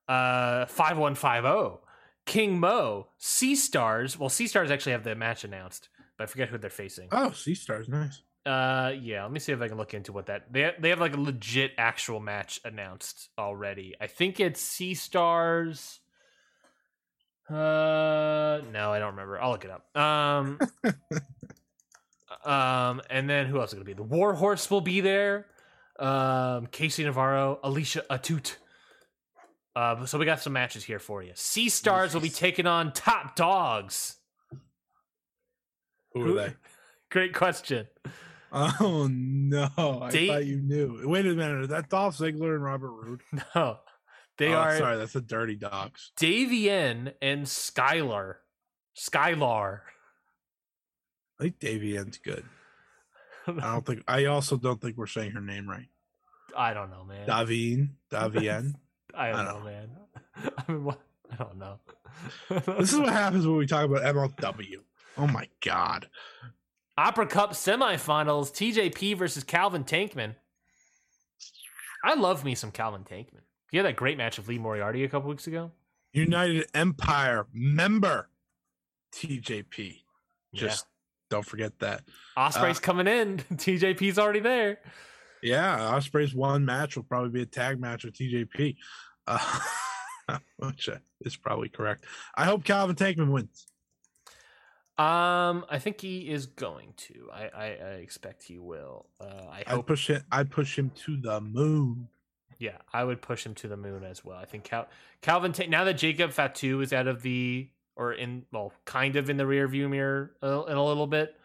uh, five one five zero, King Mo, Sea Stars. Well, Sea Stars actually have the match announced, but I forget who they're facing. Oh, Sea Stars, nice. Uh, yeah. Let me see if I can look into what that they they have like a legit actual match announced already. I think it's Sea Stars. Uh, no, I don't remember. I'll look it up. Um, um, and then who else is gonna be? The War Horse will be there. Um, Casey Navarro, Alicia Atout. Uh, so we got some matches here for you. Sea Stars will be taking on Top Dogs. Who Who- are they? Great question. Oh no! I Date- thought you knew. Wait a minute. Is that Dolph Ziggler and Robert Roode? No, they Oh, are Sorry, that's the Dirty Dogs. Davian and Skylar. Skylar. I think Davy Ann's good. I don't think. I also don't think we're saying her name right. I don't know, man. Davine, Davien. I don't I know, don't man. I mean, what? I don't know. this is what happens when we talk about MLW. Oh my god! Opera Cup semifinals: TJP versus Calvin Tankman. I love me some Calvin Tankman. He had that great match with Lee Moriarty a couple weeks ago. United Empire member TJP. Just don't forget that. Ospreay's uh, coming in. TJP's already there. Yeah, Ospreay's one match will probably be a tag match with TJP, uh, which uh, is probably correct. I hope Calvin Tankman wins. Um, I think he is going to. I I, I expect he will. Uh, I hope. push it. I'd push him to the moon. Yeah, I would push him to the moon as well. I think Cal- Calvin. Ta- now that Jacob Fatu is out of the or in well, kind of in the rear view mirror uh, in a little bit,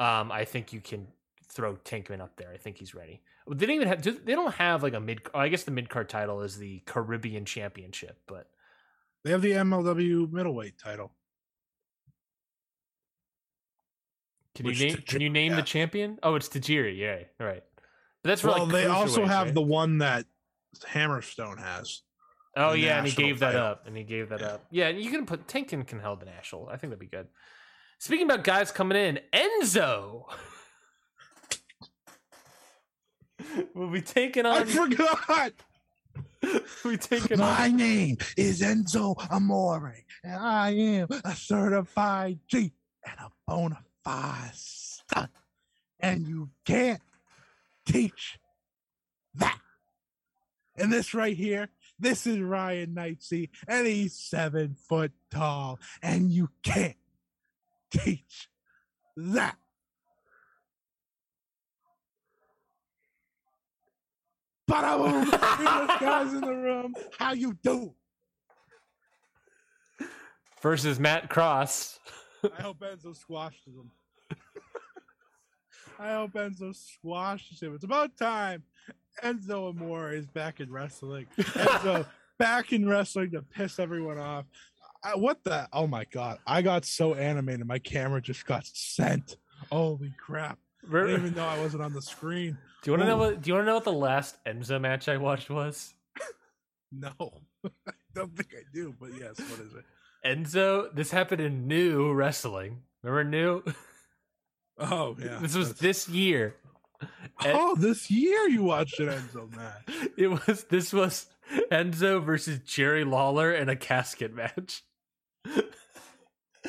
um, I think you can throw Tankman up there. I think he's ready. They didn't even have. They don't have like a mid. I guess the mid card title is the Caribbean Championship, but They have the MLW middleweight title. can Which you name? Can you name yeah. the champion? Oh, it's Tajiri. Yeah, right. But that's for well, like they also have the one that Hammerstone has. Oh yeah, and he national gave that up, and he gave that Yeah. up. Yeah, you can put Tankin can hold the national. I think that'd be good. Speaking about guys coming in, Enzo will be taking on. I forgot. we taking My on. name is Enzo Amore, and I am a certified G and a bona fide stud. And you can't teach that. And this right here, this is Ryan Knightsey, and he's seven foot tall, and you can't teach that. Bada boom! guys in the room. How you do? versus Matt Cross. I hope Enzo squashes him. I hope Enzo squashes him. It's about time. Enzo Amore is back in wrestling. Enzo back in wrestling to piss everyone off. I, what the? Oh my god! I got so animated. My camera just got sent. Holy crap! I didn't even know I wasn't on the screen. do you want to know what? Do you want to know what the last Enzo match I watched was? No, I don't think I do. But yes, what is it? Enzo. This happened in New Wrestling. Remember New? Oh yeah, this was that's- this year. Oh, this year you watched an Enzo match. It was this was Enzo versus Jerry Lawler in a casket match.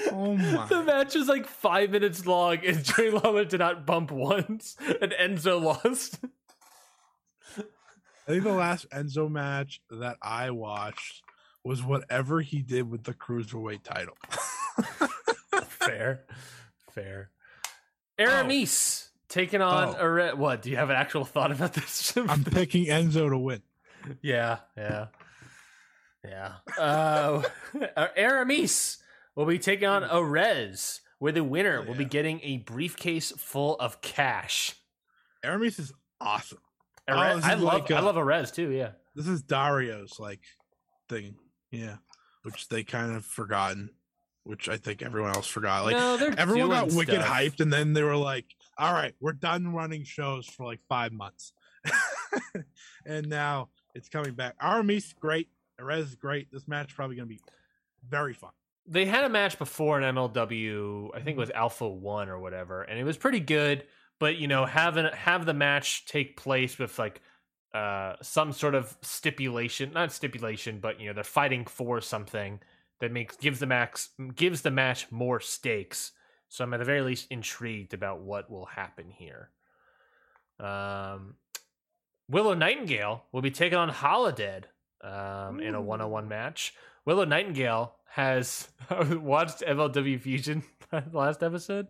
Oh my! The match was like five minutes long, and Jerry Lawler did not bump once, and Enzo lost. I think the last Enzo match that I watched was whatever he did with the cruiserweight title. fair, fair. Aramis taking on Oh. Are- what? Do you have an actual thought about this? I'm picking Enzo to win. yeah, yeah. Yeah. Uh, Aramis will be taking on Arez, where the winner Oh, will be getting a briefcase full of cash. Aramis is awesome. Oh, Arez, this I love like, I uh, love Arez too. Yeah. This is Dario's like thing, yeah, which they kind of forgotten, which I think everyone else forgot. Like no, everyone got wicked hyped, and then they were like, "All right, we're done running shows for like five months," and now it's coming back. Aramis great, Arez is great. This match is probably gonna be very fun. they had a match before in MLW, I think it was Alpha One or whatever, and it was pretty good. But you know, having have the match take place with like uh some sort of stipulation, not stipulation, but you know, they're fighting for something that makes gives the max gives the match more stakes. So I'm at the very least intrigued about what will happen here. Um, Willow Nightingale will be taking on Holidead um, in a one-on-one match. Willow Nightingale has watched MLW Fusion last episode,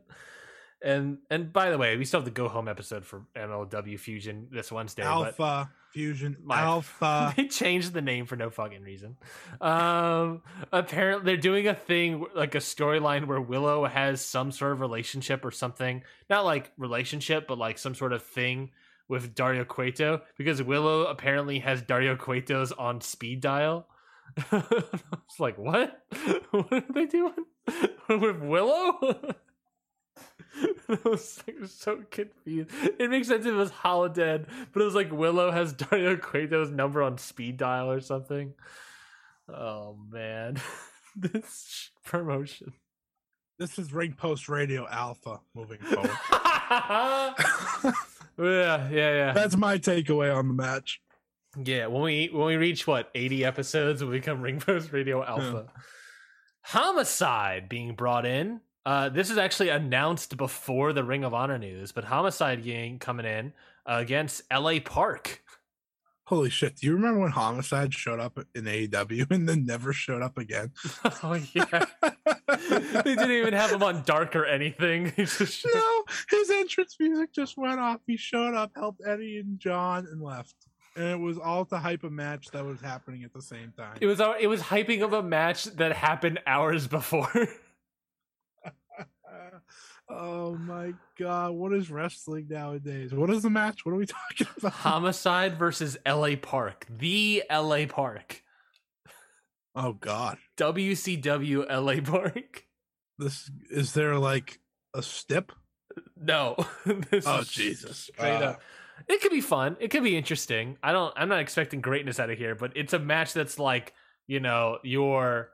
and and by the way, we still have the go home episode for MLW Fusion this Wednesday. but Alpha Fusion, My- Alpha. they changed the name for no fucking reason. Um, apparently they're doing a thing like a storyline where Willow has some sort of relationship or something, not like relationship, but like some sort of thing with Dario Cueto because Willow apparently has Dario Cueto's on speed dial. I was like, what? What are they doing with Willow? I was like, so confused. It makes sense if it was Holidead, but it was like Willow has Dario Cueto's number on speed dial or something. Oh man, this promotion. This is Ring Post Radio Alpha moving forward. yeah, yeah, yeah. That's my takeaway on the match. Yeah, when we when we reach what eighty episodes, we'll become Ring Post Radio Alpha. Homicide being brought in. Uh, this is actually announced before the Ring of Honor news, but Homicide gang coming in uh, against L.A. Park. Holy shit! Do you remember when Homicide showed up in AEW and then never showed up again? oh yeah, they didn't even have him on Dark or anything. No, his entrance music just went off. He showed up, helped Eddie and Jon, and left. And it was all to hype a match that was happening at the same time. it was it was hyping of a match that happened hours before. oh my god, what is wrestling nowadays? What is the match? What are we talking about? Homicide versus L.A. Park, the L.A. Park, Oh god, WCW L.A. Park. this is there like a stip? No. Oh Jesus! Straight Uh, up. It could be fun. It could be interesting. I don't I'm not expecting greatness out of here, but it's a match that's like, you know, your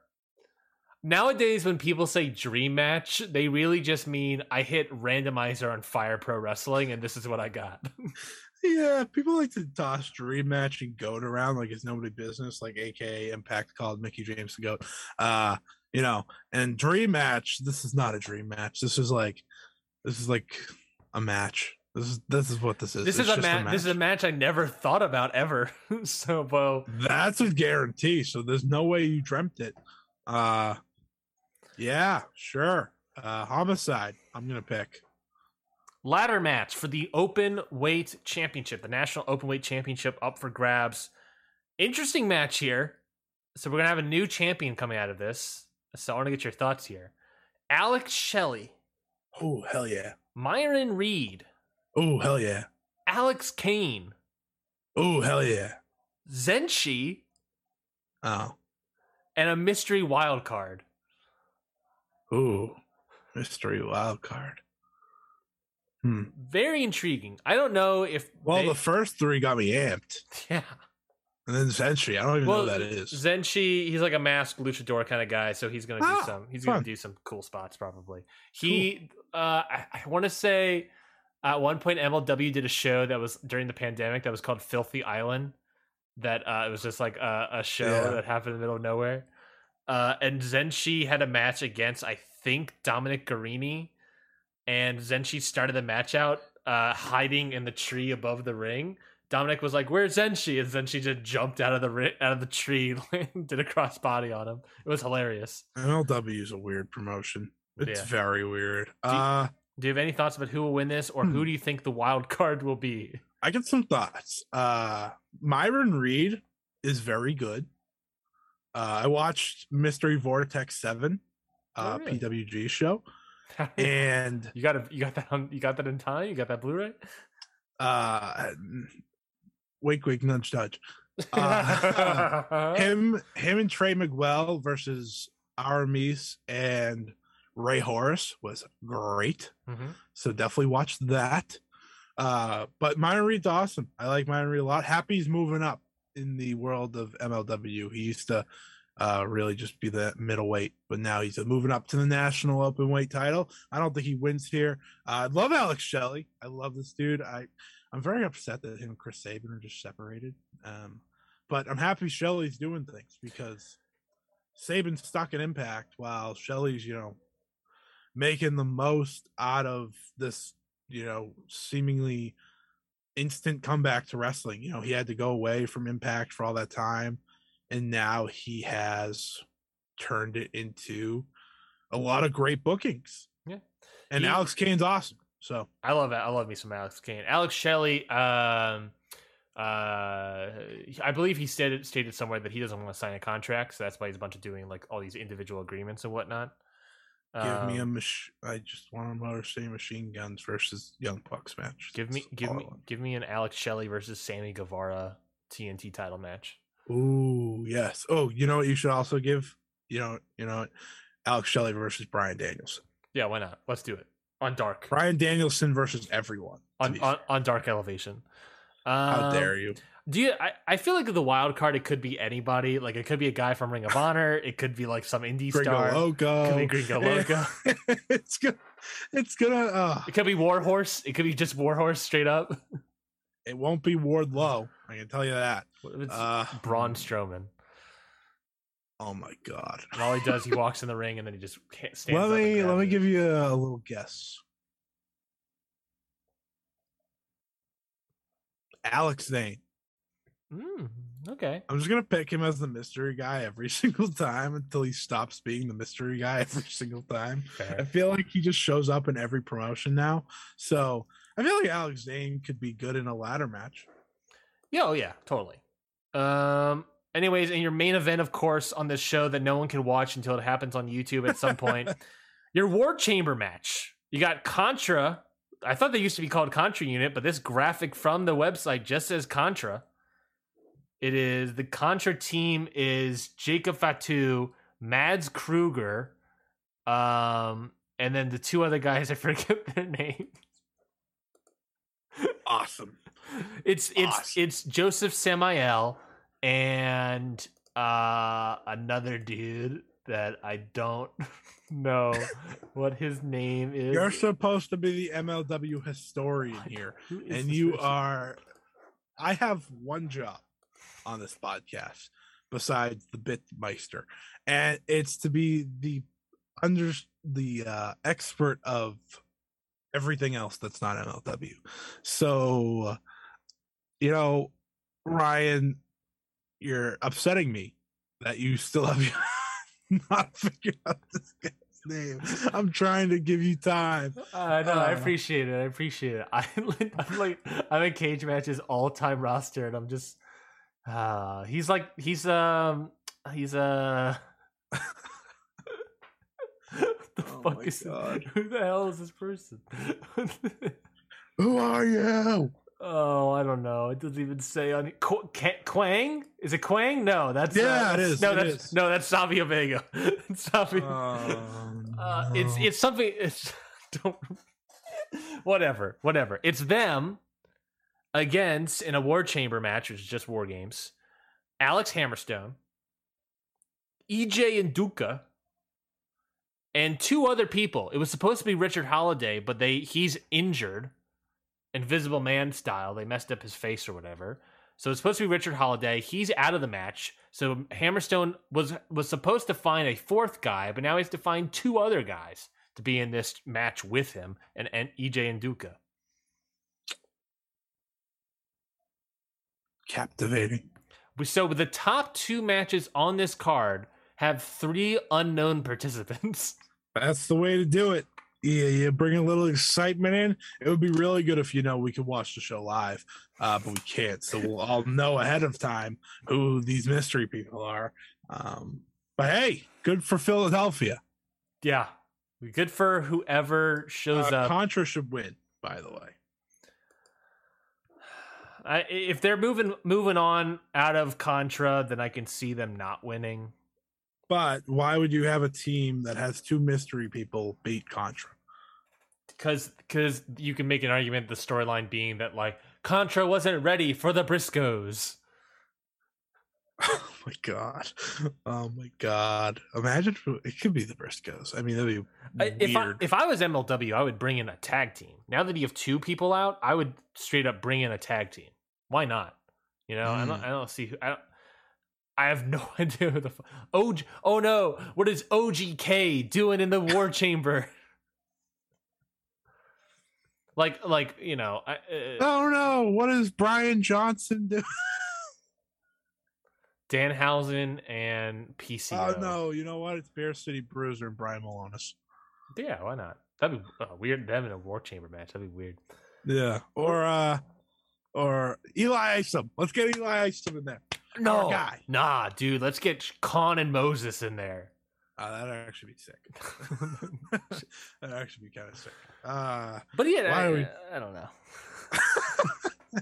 Nowadays when people say dream match, they really just mean I hit randomizer on Fire Pro Wrestling and this is what I got. Yeah, people like to toss dream match and goat around like it's nobody business, like AKA Impact called Mickie James to goat. Uh, you know, and dream match. This is not a dream match. This is like, this is like a match. This is this is what this is. this It's is a just match. This is a match I never thought about ever. so, Bo, That's a guarantee. So there's no way you dreamt it. Uh, yeah, sure. Uh, homicide. I'm gonna pick. ladder match for the open weight championship, the national open weight championship up for grabs. Interesting match here. So we're gonna have a new champion coming out of this. So I want to get your thoughts here. Alex Shelley, Oh hell yeah. Myron Reed, Oh hell yeah. Alex Kane, Oh hell yeah. Zenshi, Oh. and a mystery wild card. Ooh. Mystery wild card. Hmm. Very intriguing. I don't know if Well, they- the first three got me amped, yeah. and then Zenshi. I don't even know who that is. Zenshi, he's like a masked luchador kind of guy, so he's gonna do Ah, some. He's fun. gonna do some cool spots probably. He, uh, I, I want to say, at one point MLW did a show that was during the pandemic that was called Filthy Island. That uh, it was just like a, a show Yeah. that happened in the middle of nowhere. Uh, and Zenshi had a match against I think Dominic Garrini, and Zenshi started the match out uh, hiding in the tree above the ring. Dominic was like, "Where's Zenshi?" And Zenshi just jumped out of the ri- out of the tree, and did a cross body on him. It was hilarious. MLW is a weird promotion. It's Yeah. very weird. Do you- Uh, Do you have any thoughts about who will win this, or Hmm. who do you think the wild card will be? I get some thoughts. Uh, Myron Reed is very good. Uh, I watched Mystery Vortex Seven, uh, really? PWG show, and you got it. You got that. On, you got that in time. You got that Blu-ray. uh, wink, wink, nudge, nudge. Uh, him, him, and Trey Miguel versus Aramis and Rey Horus was great. Mhm. So definitely watch that. Uh, but Myron Reed's awesome. I like Myron Reed a lot. Happy's moving up in the world of MLW. He used to uh, really just be the middleweight, but now he's moving up to the national open weight title. I don't think he wins here. Uh, I love Alex Shelley. I love this dude. I I'm very upset that him and Chris Sabin are just separated. Um, but I'm happy Shelley's doing things because Sabin's stuck in Impact while Shelley's you know making the most out of this you know seemingly instant comeback to wrestling. You know he had to go away from Impact for all that time and now he has turned it into a lot of great bookings. Yeah. And He- Alex Kane's awesome. So I love that. I love me some Alex Kane. Alex Shelley. Um, uh, I believe he stated stated somewhere that he doesn't want to sign a contract, so that's why he's a bunch of doing like all these individual agreements and whatnot. Give me a Um, mach- I just want to Motor City Machine Guns versus Young Bucks match. give me That's give me give me an Alex Shelley versus Sammy Guevara TNT title match. Ooh, yes. Oh, you know what you should also give? You know, you know? Alex Shelley versus Bryan Danielson. Yeah, why not? Let's do it on Dark Bryan Danielson versus everyone. on on, on Dark Elevation. How Um, dare you? Do you? I, I feel like the wild card. It could be anybody. Like it could be a guy from Ring of Honor. It could be like some indie Gringo star. Loco. Could be Gringo it's gonna it's gonna uh It could be Warhorse. It could be just Warhorse straight up. it won't be Wardlow. I can tell you that. It's Uh Braun Strowman. Oh my god. And all he does, he walks in the ring and then he just can't stand. Let me let me give you a, a little guess. Alex Zayne. Mm, okay. I'm just gonna pick him as the mystery guy every single time until he stops being the mystery guy every single time. I feel like he just shows up in every promotion now. So I feel like Alex Zayne could be good in a ladder match. Yeah. Oh yeah. Totally. Um. Anyways, in your main event, of course, on this show that no one can watch until it happens on YouTube at some point, your War Chamber match. You got Contra. I thought they used to be called Contra Unit, but this graphic from the website just says Contra. It is the Contra team is Jacob Fatu, Mads Krügger, um, and then the two other guys I forget their names. Awesome. It's it's Awesome. it's Josef Samael and uh another dude that I don't know what his name is. You're supposed to be the MLW historian here. And you person? are i have one job on this podcast besides the bitmeister and it's to be the under the uh expert of everything else that's not mlw so you know ryan you're upsetting me that you still have not figured out this guy's name i'm trying to give you time I know. I Uh. appreciate it. I appreciate it. I, I'm like, I'm in Cagematch's all-time roster, and I'm just, uh he's like, he's um, he's uh, the Oh fuck my is God. who the hell is this person? who are you oh, I don't know. It doesn't even say on Qu- Quang. Is it Quang? No, that's Yeah, uh, it is, No, it that's is. no, that's Savio Vega. Savio. Uh, it's it's something. It's don't. Whatever, whatever. It's them against in a war chamber match, which is just war games. Alex Hammerstone, EJ Nduka, and two other people. It was supposed to be Richard Holliday, but they he's injured, Invisible Man style. They messed up his face or whatever. So it's supposed to be Richard Holliday. He's out of the match. So Hammerstone was was supposed to find a fourth guy, but now he has to find two other guys to be in this match with him and, and EJ Nduka. Captivating. So the top two matches on this card have three unknown participants. That's the way to do it. Yeah, you bring a little excitement in. It would be really good if you know we could watch the show live, uh, but we can't. So we'll all know ahead of time who these mystery people are. Um, but hey, good for Philadelphia. Yeah, good for whoever shows Uh, up. Contra should win, by the way. I, if they're moving moving on out of Contra, then I can see them not winning. But why would you have a team that has two mystery people beat Contra? because because you can make an argument the storyline being that like Contra wasn't ready for the Briscoes. Oh my god! Oh my god! Imagine it could be the Briscoes. I mean, that'd be I- If I, weird. if I was MLW, I would bring in a tag team. Now that you have two people out, I would straight up bring in a tag team. Why not? You know, I don't. Mm. I don't see. who- I don't. I have no idea who the fu- OG. Oh no! What is OGK doing in the War Chamber? Like, like you know, I, uh, oh no! What is Brian Johnson doing? Danhausen and PCO. Oh no! You know what? It's Beer City Bruiser and Brian Milonas. Yeah, why not? That'd be uh, weird. Them in a war chamber match. That'd be weird. Yeah, or uh, or Eli Isom. Let's get Eli Isom in there. No, guy. nah, dude. Let's get Khan and Moses in there. Uh, that'd actually be sick. that'd actually be kind of sick. Uh, But yeah, I, we- I don't know.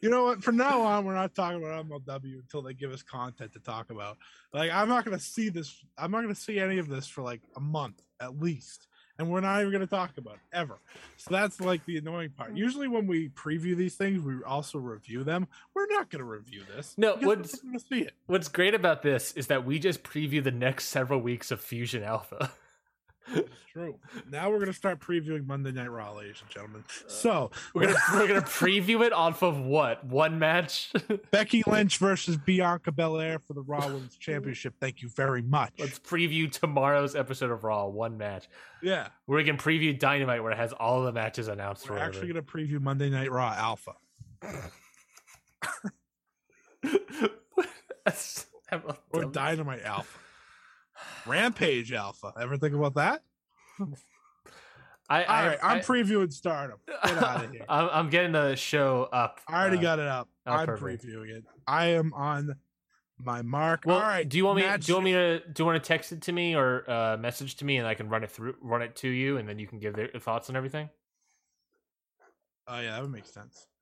you know what? From now on, we're not talking about MLW until they give us content to talk about. Like, I'm not going to see this. I'm not going to see any of this for like a month at least. And we're not even going to talk about it ever. So that's like the annoying part. Mm. Usually, when we preview these things, we also review them. We're not going to review this. No, what's- not going to see it. What's great about this is that we just preview the next several weeks of Fusion Alpha. It's true. Now we're going to start previewing Monday Night Raw, ladies and gentlemen. Uh, so We're gonna we're gonna preview it off of what one match. Becky Lynch versus Bianca Belair for the Raw Women's Championship. Thank you very much. Let's preview tomorrow's episode of Raw, one match. yeah. Where we can preview Dynamite, where it has all the matches announced. We're We're actually going to preview Monday Night Raw Alpha. Or Dynamite Alpha. Rampage Alpha. Ever think about that? I, All I, right, I'm I- previewing Stardom. Get out of here. I'm, I'm getting the show up. I already uh, got it up. oh, I'm perfect. previewing it. I am on my mark. Well, All right. do you want me? match- Do you want me to? Do you want to text it to me or uh, message to me, and I can run it through, run it to you, and then you can give their thoughts and everything? Oh yeah, that would make sense.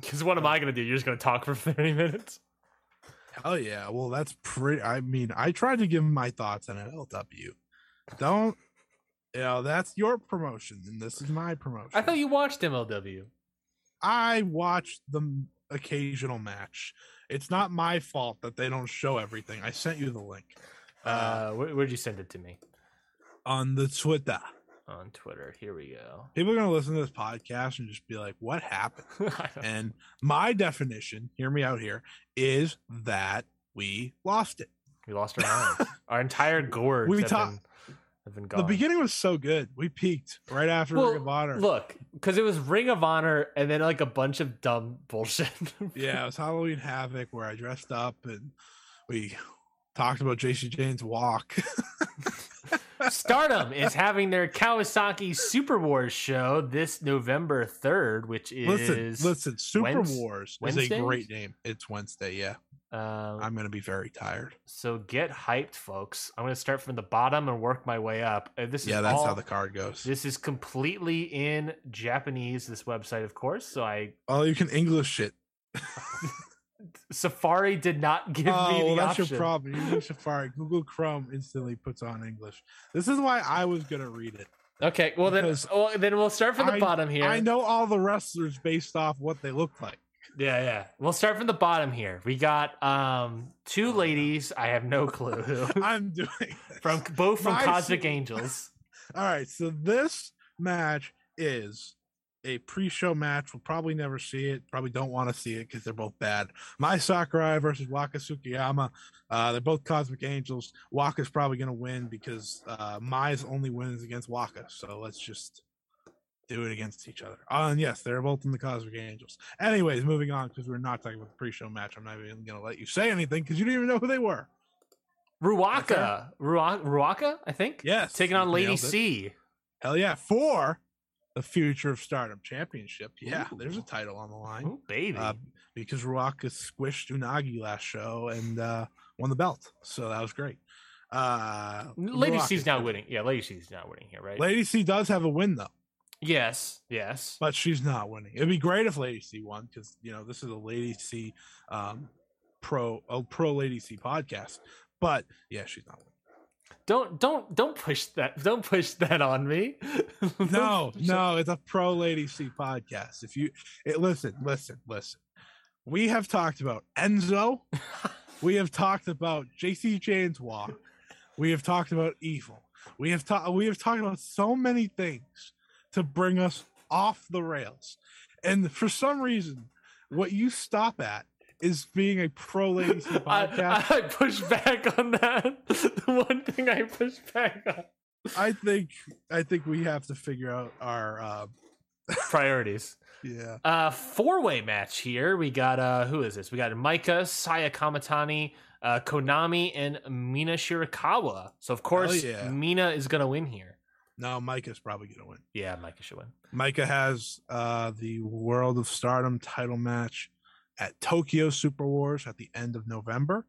Because what am I gonna do? You're just gonna talk for 30 minutes? Hell yeah. Well, that's pretty. I mean, I tried to give my thoughts on LW. Don't. You know, that's your promotion, and this is my promotion. I thought you watched MLW. I watched the occasional match. It's not my fault that they don't show everything. I sent you the link uh, Uh, where, where'd you send it to me? on the Twitter. On Twitter. Here we go. People are gonna listen to this podcast and just be like, "What happened?" And my definition, hear me out here, is that we lost it. we lost our minds. our entire gorge We talked. have been gone. The beginning was so good. We peaked right after Well, Ring of Honor. Look, because it was Ring of Honor and then like a bunch of dumb bullshit. Yeah, it was Halloween Havoc where I dressed up and we talked about Jacy Jayne's walk. Stardom is having their Kawasaki Super Wars show this November 3rd, which is listen, listen, Super Wednes- Wars is a great name. It's Wednesday, yeah. um, I'm gonna be very tired. so get hyped, folks. I'm going to start from the bottom and work my way up. Uh, this Yeah, that's all, how the card goes. This is completely in Japanese. This website, of course. So I Oh, you can English it. Safari did not give oh, me the well, that's option. your problem. You use Safari. Google Chrome instantly puts on English. This is why I was gonna read it. Okay, well then, well, then we'll start from the I- bottom here. I know all the wrestlers based off what they look like. Yeah, yeah. We'll start from the bottom here. We got um two ladies. I have no clue who. I'm doing this. from both from My Cosmic su- Angels. All right, so this match is a pre-show match. We'll probably never see it. Probably don't want to see it because they're both bad. Mai Sakurai versus Waka Tsukiyama. Uh, they're both Cosmic Angels. Waka's probably going to win because uh, Mai's only wins against Waka. So let's just do it against each other. Uh, and yes, they're both in the Cosmic Angels. Anyways, moving on because we're not talking about the pre-show match. I'm not even going to let you say anything because you didn't even know who they were. Ruaka. Ruaka, Ruaka, I think. Yes, Taking on Lady. C. Hell yeah, for the Future of Stardom Championship. Yeah, Ooh. there's a title on the line Ooh, baby. uh, because Ruaka squished Unagi last show, and uh, won the belt. So that was great. Uh, Lady Rock C's not winning. Yeah, Lady C's not winning here, right? Lady C does have a win though, yes, yes. but she's not winning. It'd be great if Lady C won because you know this is a Lady C um, pro a pro Lady C podcast. But yeah, she's not winning. Don't don't don't push that. Don't push that on me. No, no, it's a pro Lady C podcast. If you it, listen, listen, listen, we have talked about Enzo. We have talked about Jacy Jayne's walk. We have talked about evil. We have talked. We have talked about so many things to bring us off the rails, and for some reason, what you stop at is being a pro lady podcast. I, I push back on that. The one thing I push back on. I think. I think we have to figure out our. Uh, Priorities. yeah. Uh four way match here. We got uh who is this? We got Maika, Saya Kamitani, uh Konami, and Mina Shirakawa. So of course yeah. Mina is gonna win here. No, Maika's probably gonna win. Yeah, Maika should win. Maika has uh, the World of Stardom title match at Tokyo Super Wars at the end of November,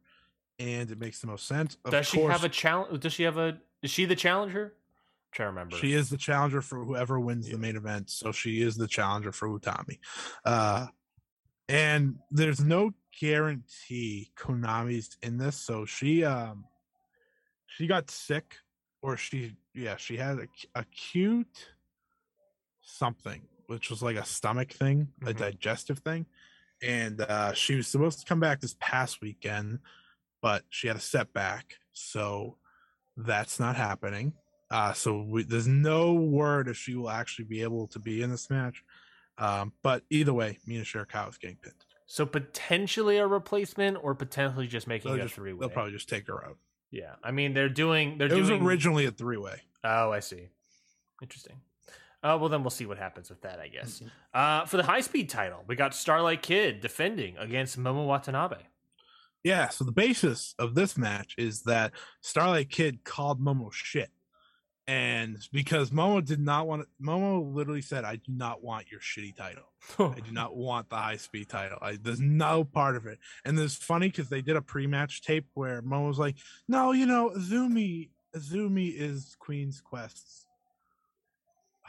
and it makes the most sense. Of Does she course, have a challenge? Does she have a? Is she the challenger? trying to remember. She is the challenger for whoever wins Yeah. the main event, so she is the challenger for Utami. Uh, and there's no guarantee Konami's in this, so she um she got sick, or she yeah she had a acute something, which was like a stomach thing, a Mhm. digestive thing, and uh, she was supposed to come back this past weekend, but she had a setback, so that's not happening. Uh, so we, there's no word if she will actually be able to be in this match. Um, but either way, Mina Shirakawa is getting pinned. so potentially a replacement, or potentially just making They'll, it a just, three way. they'll probably just take her out. Yeah, I mean they're doing. They're It was originally a three way. Oh, I see. Interesting. Uh, well, then we'll see what happens with that, I guess. Mm-hmm. Uh, for the high speed title, we got Starlight Kid defending against Momo Watanabe. Yeah. So the basis of this match is that Starlight Kid called Momo shit. And because Momo did not want it, Momo literally said, I do not want your shitty title. I do not want the high speed title. I, there's no part of it. And it's funny because they did a pre match tape where Mo was like, no, you know, Azumi, Azumi is Queen's Quest's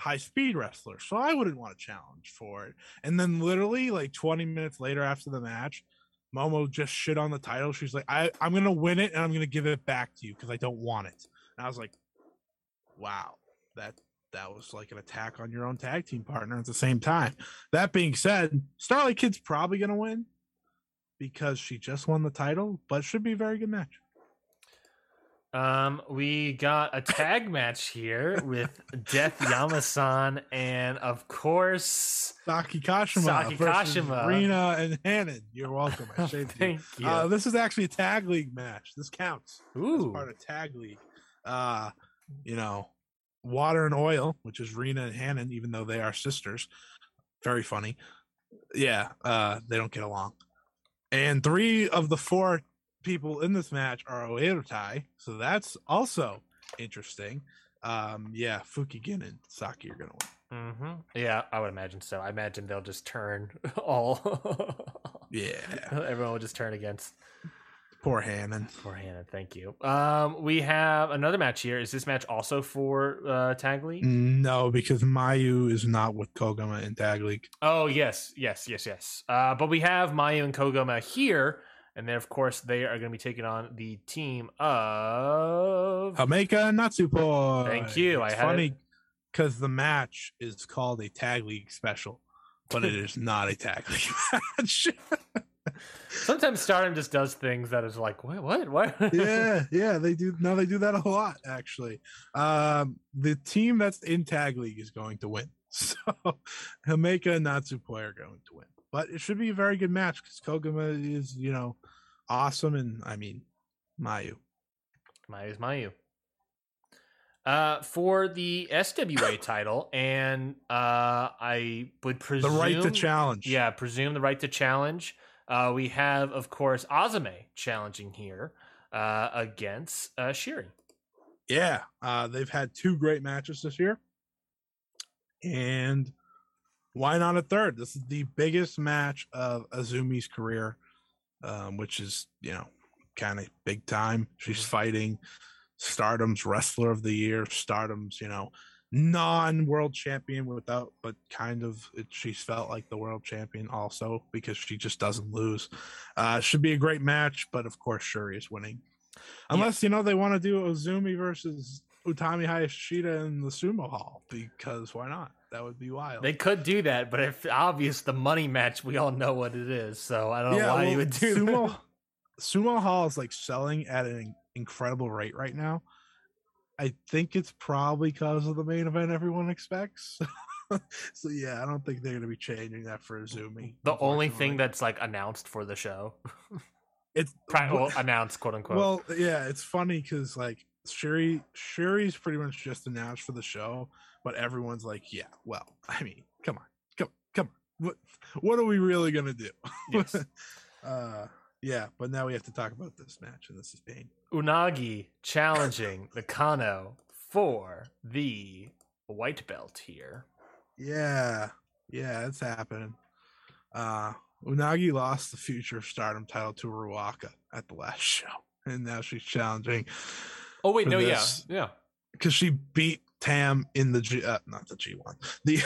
high speed wrestler. So I wouldn't want to challenge for it. And then literally like 20 minutes later after the match, Momo just shit on the title. She's like, I, I'm to win it and I'm to give it back to you because I don't want it. And I was like, wow, that that was like an attack on your own tag team partner at the same time. That being said, Starlight Kid's probably to win because she just won the title, but should be a very good match. Um, we got a tag match here with Death Yamasan and of course Saki Kashima Saki Kashima. Rina and Hanan. You're welcome. I saved you. Thank you. Uh, this is actually a tag league match. This counts. Ooh, part of tag league. Uh, you know, water and oil, which is Rina and Hanan, even though they are sisters. Very funny. Yeah, uh, they don't get along. And three of the four people in this match are Oedo Tai, so that's also interesting. Um, yeah, Fukigin and Saki are gonna win. hmm yeah, I would imagine so. I imagine they'll just turn all. Yeah, Everyone will just turn against poor Hanan. poor Hanan. Thank you. Um, we have another match here. Is this match also for uh, tag league? No, because Mayu is not with Koguma in tag league. Oh yes, yes, yes, yes. Uh, but we have Mayu and Koguma here, and then of course they are going to be taking on the team of. And Natsupoi. Thank you. I It's had it- funny because the match is called a tag league special, but it is not a tag league match. Sometimes Stardom just does things that is like, what, what, what? yeah, yeah, they do. Now they do that a lot actually. Um, the team that's in tag league is going to win. So Himeka and Natsupoi are going to win, but it should be a very good match because Koguma is, you know, awesome, and I mean, Mayu. Mayu's Mayu. Uh, for the SWA title, and uh, I would presume The right to challenge. Yeah, presume the right to challenge. Uh, we have, of course, Azumi challenging here uh, against uh, Shuri. yeah uh they've had two great matches this year and why not a third this is the biggest match of azumi's career um which is you know kind of big time. She's fighting Stardom's wrestler of the year, Stardom's, you know, non-world champion without but kind of it, she's felt like the world champion also because she just doesn't lose. Uh should be a great match, but of course Shuri is winning. Unless you know they want to do Azumi versus Utami Hayashishita in the sumo hall because why not? That would be wild. They could do that, but if obvious the money match, we all know what it is. So I don't know why well, you would do sumo that. sumo hall is like selling at an incredible rate right now. I think it's probably because of the main event everyone expects. so yeah, I don't think they're gonna be changing that for Azumi. The only thing that's like announced for the show, it's Pri- well, announced quote unquote. well, yeah, it's funny because like Shuri Sherry's pretty much just announced for the show, but everyone's like, yeah, well, I mean, come on, come come on. What what are we really gonna do? Yes. uh yeah, but now we have to talk about this match, and this is pain. Unagi challenging Nakano for the white belt here. Yeah, yeah, it's happening. Uh Unagi lost the future stardom title to Ruaka at the last show, and now she's challenging Oh wait, no, this. yeah, yeah. because she beat Tam in the G, uh, not the G one, the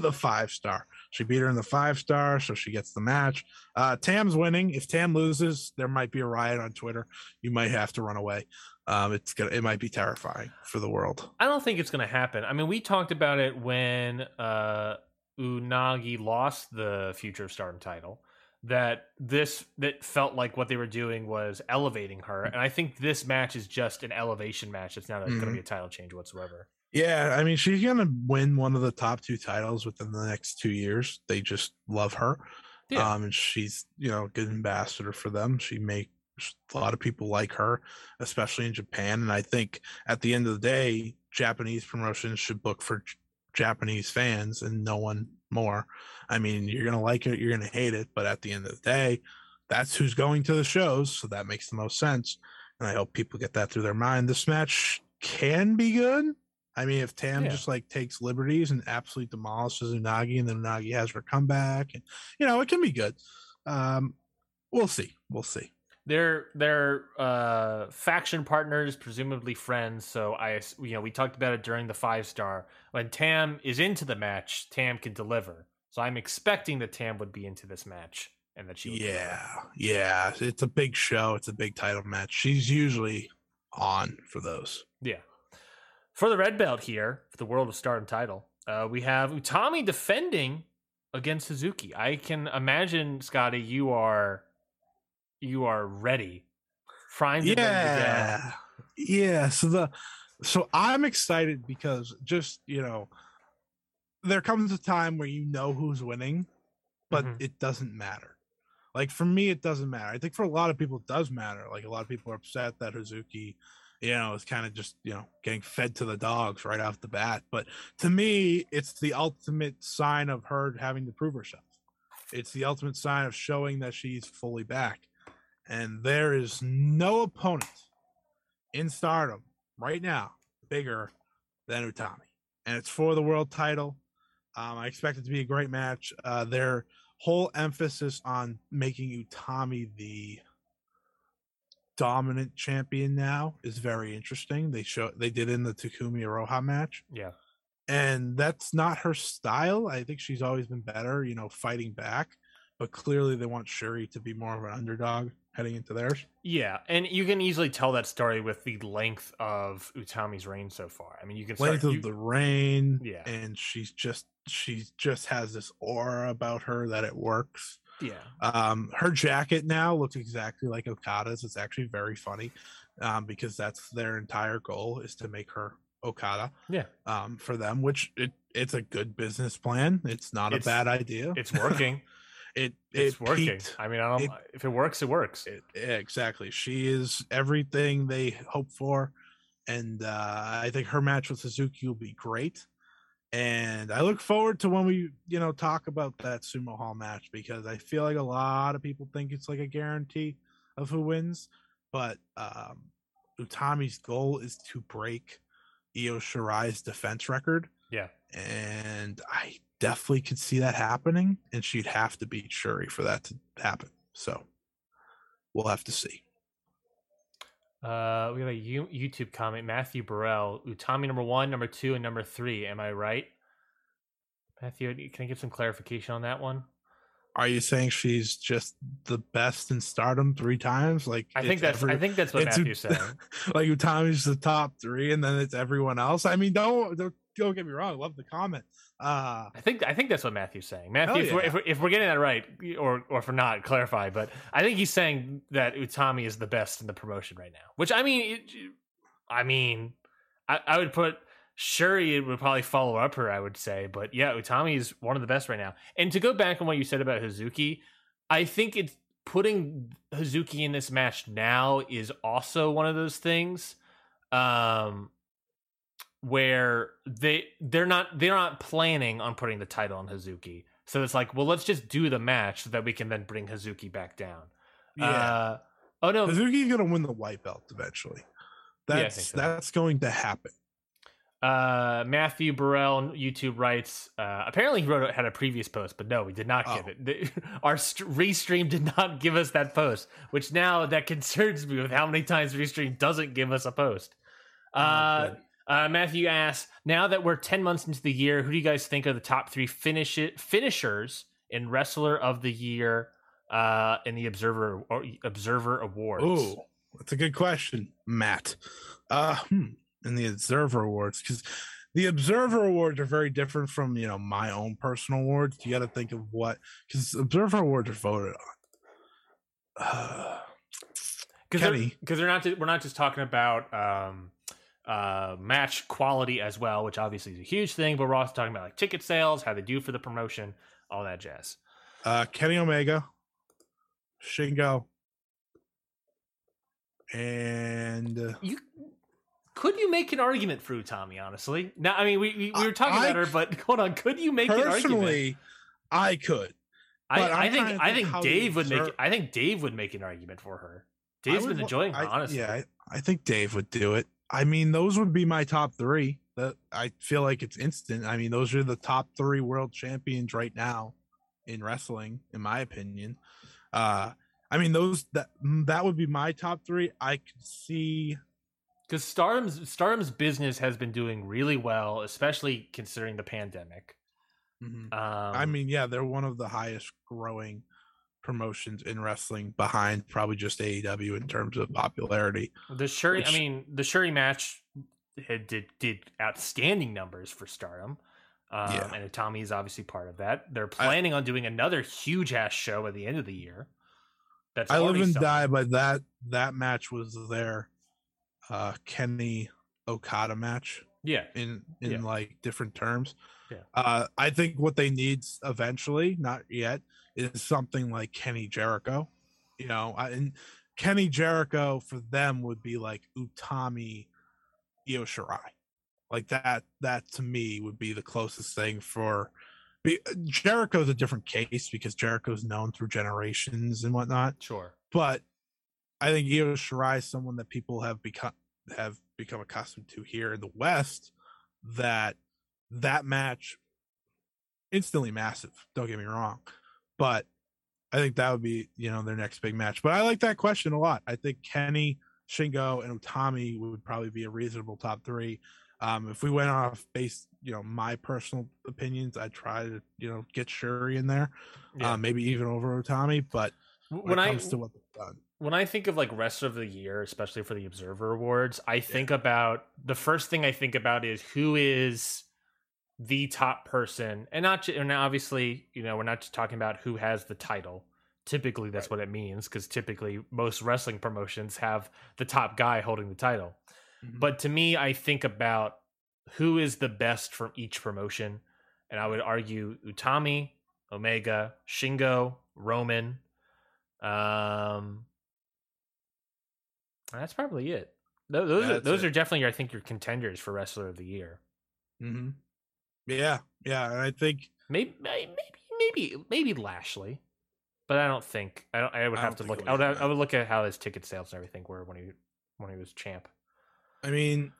the five star. She beat her in the five star, so she gets the match. Uh, Tam's winning. If Tam loses, there might be a riot on Twitter. You might have to run away. Um, it's gonna, it might be terrifying for the world. I don't think it's going to happen. I mean, we talked about it when uh, Unagi lost the Future of Stardom title. That this that felt like what they were doing was elevating her, and I think this match is just an elevation match. It's not going to be a title change whatsoever. Yeah, I mean, she's gonna win one of the top two titles within the next two years. They just love her. Yeah. Um, and she's you know a good ambassador for them. She makes a lot of people like her, especially in Japan. And I think at the end of the day, Japanese promotions should book for Japanese fans and no one more. I mean, you're gonna like it, you're gonna hate it, but at the end of the day, that's who's going to the shows, so that makes the most sense. And I hope people get that through their mind. This match can be good. I mean, if Tam Yeah. just like takes liberties and absolutely demolishes Unagi, and then Unagi has her comeback, and you know, it can be good. Um, we'll see. We'll see. They're they're uh, faction partners, presumably friends. So I, you know, we talked about it during the five star. When Tam is into the match, Tam can deliver. So I'm expecting that Tam would be into this match and that she. Would deliver. Yeah, yeah. It's a big show. It's a big title match. She's usually on for those. Yeah. For the red belt here, for the World of Stardom title, uh, we have Utami defending against Hazuki. I can imagine, Scotty, you are you are ready, primed and ready to yeah. Yeah so the so i'm excited because just you know there comes a time where you know who's winning but Mhm. it doesn't matter. Like for me it doesn't matter. I think for a lot of people it does matter. Like a lot of people are upset that hazuki you know is kind of just you know getting fed to the dogs right off the bat but to me it's the ultimate sign of her having to prove herself. It's the ultimate sign of showing that she's fully back and there is no opponent in stardom right now bigger than Utami. And it's for the world title. Um, I expect it to be a great match. Uh, their whole emphasis on making Utami the dominant champion now is very interesting. They show they did in the Takumi Iroha match Yeah. and that's not her style. I think she's always been better, you know, fighting back. But clearly, they want Shuri to be more of an underdog heading into theirs. Yeah, and you can easily tell that story with the length of Utami's reign so far. I mean, you can start. Length of you- the reign, Yeah. and she's just she just has this aura about her that it works. yeah, Um, her jacket now looks exactly like Okada's. It's actually very funny, um, because that's their entire goal is to make her Okada. yeah, Um, for them, which it it's a good business plan. It's not It's- a bad idea. it's working. It it's it working. peaked I mean, I don't. it- if it works, it works. It, exactly. She is everything they hope for, and uh, I think her match with Hazuki will be great. And I look forward to when we, you know, talk about that sumo hall match because I feel like a lot of people think it's like a guarantee of who wins, but um, Utami's goal is to break Io Shirai's defense record, yeah, and I definitely could see that happening. And she'd have to beat Shuri for that to happen. So we'll have to see. Uh, we have a U- YouTube comment. Matthew Burrell, Utami number one, number two, and number three. Am I right? Matthew, can I get some clarification on that one? Are you saying she's just the best in stardom three times? Like I think that's every- I think that's what it's said. Like Utami's the top three, and then it's everyone else. I mean, don't don't, don't get me wrong. Love the comment. Uh, I think I think that's what Matthew's saying. Matthew, if, we're, if, we're, if we're getting that right, or or if we're not, clarify. But I think he's saying that Utami is the best in the promotion right now. Which I mean, it, I mean, I, I would put Shuri would probably follow up her. I would say, but yeah, Utami is one of the best right now. And to go back on what you said about Hazuki, I think it's putting Hazuki in this match now is also one of those things. Um, where they they're not they're not planning on putting the title on Hazuki. So it's like, well, let's just do the match so that we can then bring Hazuki back down. yeah, Uh, oh no, Hazuki's gonna win the white belt eventually. Yeah, That's think so. that's going to happen. uh, Matthew Burrell on YouTube writes. Uh, apparently, he wrote had a previous post, but no, we did not get Oh. it. The- Our st- restream did not give us that post, which now that concerns me with how many times restream doesn't give us a post. Uh, good. Uh, Matthew asks, now that we're 10 months into the year, who do you guys think are the top three finish finishers in Wrestler of the Year uh, in the Observer or Observer Awards? Oh, that's a good question, Matt. Uh, hmm, in the Observer Awards, because the Observer Awards are very different from you know my own personal awards. You got to think of what because Observer Awards are voted on. Uh, Because they're, Kenny. 'cause they're not we're not just talking about um, uh, match quality as well, which obviously is a huge thing, but we're also talking about like ticket sales, how they do for the promotion, all that jazz. uh, Kenny Omega, Shingo, and uh, You could you make an argument for Utami? Honestly, now I mean we we, we were talking I- about her, but hold on, could you make an argument? personally, I could. I, I I'm think I think think Dave would make I think Dave would make an argument for her. Dave's been enjoying her, I- honestly. Yeah, I, I think Dave would do it. I mean, those would be my top three. That I feel like it's instant. I mean, those are the top three world champions right now in wrestling, in my opinion. Uh, I mean, those that mm, that would be my top three. I could see. Because Stardom's Stardom's business has been doing really well, especially considering the pandemic. Um, I mean, yeah, they're one of the highest growing promotions in wrestling, behind probably just AEW in terms of popularity. the Shuri. I mean, the Shuri match had, did did outstanding numbers for Stardom. Um, Yeah. and Tommy is obviously part of that. They're planning on doing another huge ass show at the end of the year. That's I live and die by that. That match was their uh, Kenny Okada match. Yeah, in in Yeah. like different terms. Yeah. Uh, I think what they need eventually, not yet, is something like Kenny Jericho. You know, I, and Kenny Jericho for them would be like Utami Io Shirai. Like that. That to me would be the closest thing for. Be, Jericho's a different case because Jericho's known through generations and whatnot sure. but I think Io Shirai is someone that people have become have become accustomed to here in the West. That that match instantly massive. Don't get me wrong, but I think that would be you know their next big match. But I like that question a lot. I think Kenny, Shingo, and Utami would probably be a reasonable top three. Um, if we went off based, you know, my personal opinions, I'd try to you know get Shuri in there, Yeah. uh, maybe even over Utami. But when, when I to what they've done. when I think of like rest of the year, especially for the Observer Awards, I think about the first thing I think about is who is the top person, and not and obviously, you know, we're not just talking about who has the title. Typically, that's what it means because typically most wrestling promotions have the top guy holding the title. Mhm. But to me, I think about who is the best from each promotion, and I would argue Utami, Omega, Shingo, Roman. Um, that's probably it. Tho- Those Yeah, are those it. are definitely I think your contenders for wrestler of the year. Mm-hmm. Yeah, yeah, and I think Maybe maybe maybe maybe Lashley, but I don't think I don't. I would have to look. I would. be I would look at how his ticket sales and everything were when he when he was champ. I mean,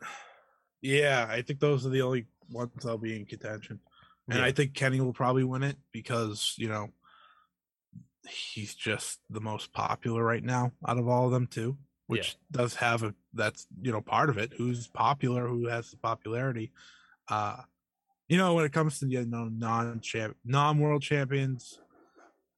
yeah, I think those are the only ones that'll be in contention, and Yeah. I think Kenny will probably win it because you know he's just the most popular right now out of all of them too. which does have a that's you know part of it. Who's popular? Who has the popularity? Uh, you know, when it comes to you know non champ non world champions,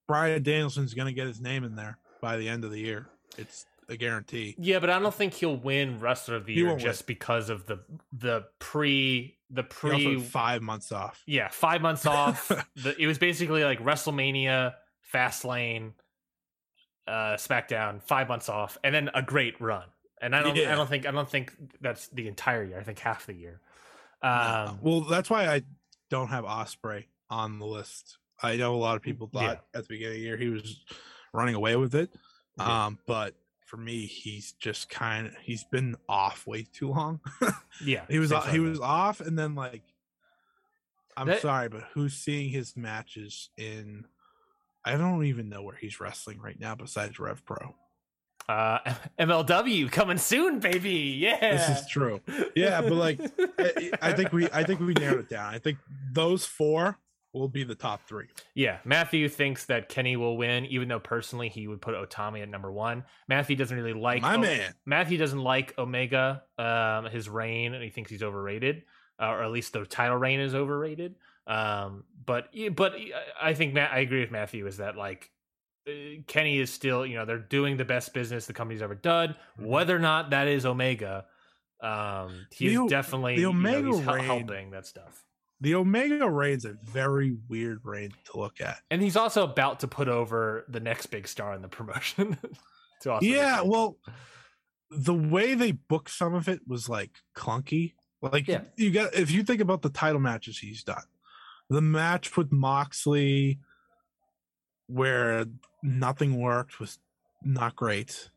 Bryan Danielson's going to get his name in there by the end of the year. It's a guarantee. Yeah, but I don't think he'll win wrestler of the year just because of the the pre the pre five months off. yeah five months off. the, it was basically like WrestleMania, Fastlane, uh, SmackDown, five months off, and then a great run. And I don't I don't think I don't think that's the entire year. I think half the year. Um, well, that's why I don't have Ospreay on the list. I know a lot of people thought Yeah. at the beginning of the year he was running away with it. Yeah. Um, but for me, he's just kind of he's been off way too long. yeah, he was same o- he was off, and then like, I'm That- sorry, but who's seeing his matches in? I don't even know where he's wrestling right now besides Rev Pro. Uh, MLW coming soon, baby. Yeah, This is true. Yeah, but, like, I, I think we I think we narrowed it down. I think those four will be the top three. Yeah, Matthew thinks that Kenny will win, even though personally he would put Otami at number one. Matthew doesn't really like My O- man. Matthew doesn't like Omega, um, his reign, and he thinks he's overrated, uh, or at least the title reign is overrated. Um, but but I think Matt, I agree with Matthew is that like uh, Kenny is still, you know, they're doing the best business the company's ever done. Whether or not that is Omega, um, he's The definitely the you know, Omega he's hel- reign- helping that stuff. The Omega reign's a very weird reign to look at. And he's also about to put over the next big star in the promotion. yeah, well, the way they booked some of it was like clunky. Like Yeah. you got if you think about the title matches he's done, the match with Moxley, where nothing worked, was not great.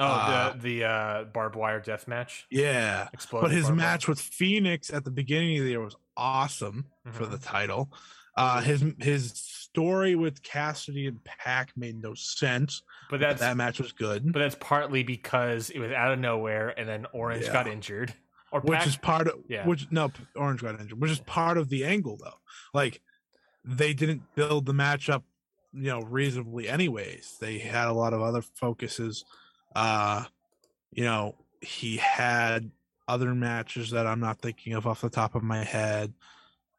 oh, uh, the the uh, barbed wire death match. Yeah, Exploding but his barbed wire. match with Fenix at the beginning of the year was awesome for Mhm. the title. Uh, his his story with Cassidy and Pac made no sense. but But that match was good, but that's partly because it was out of nowhere, and then Orange Yeah. got injured. Or which Pac- is part of yeah. which no Orange got injured, which is part of the angle though. Like they didn't build the match up, you know, reasonably anyways. They had a lot of other focuses. Uh, you know, he had other matches that I'm not thinking of off the top of my head.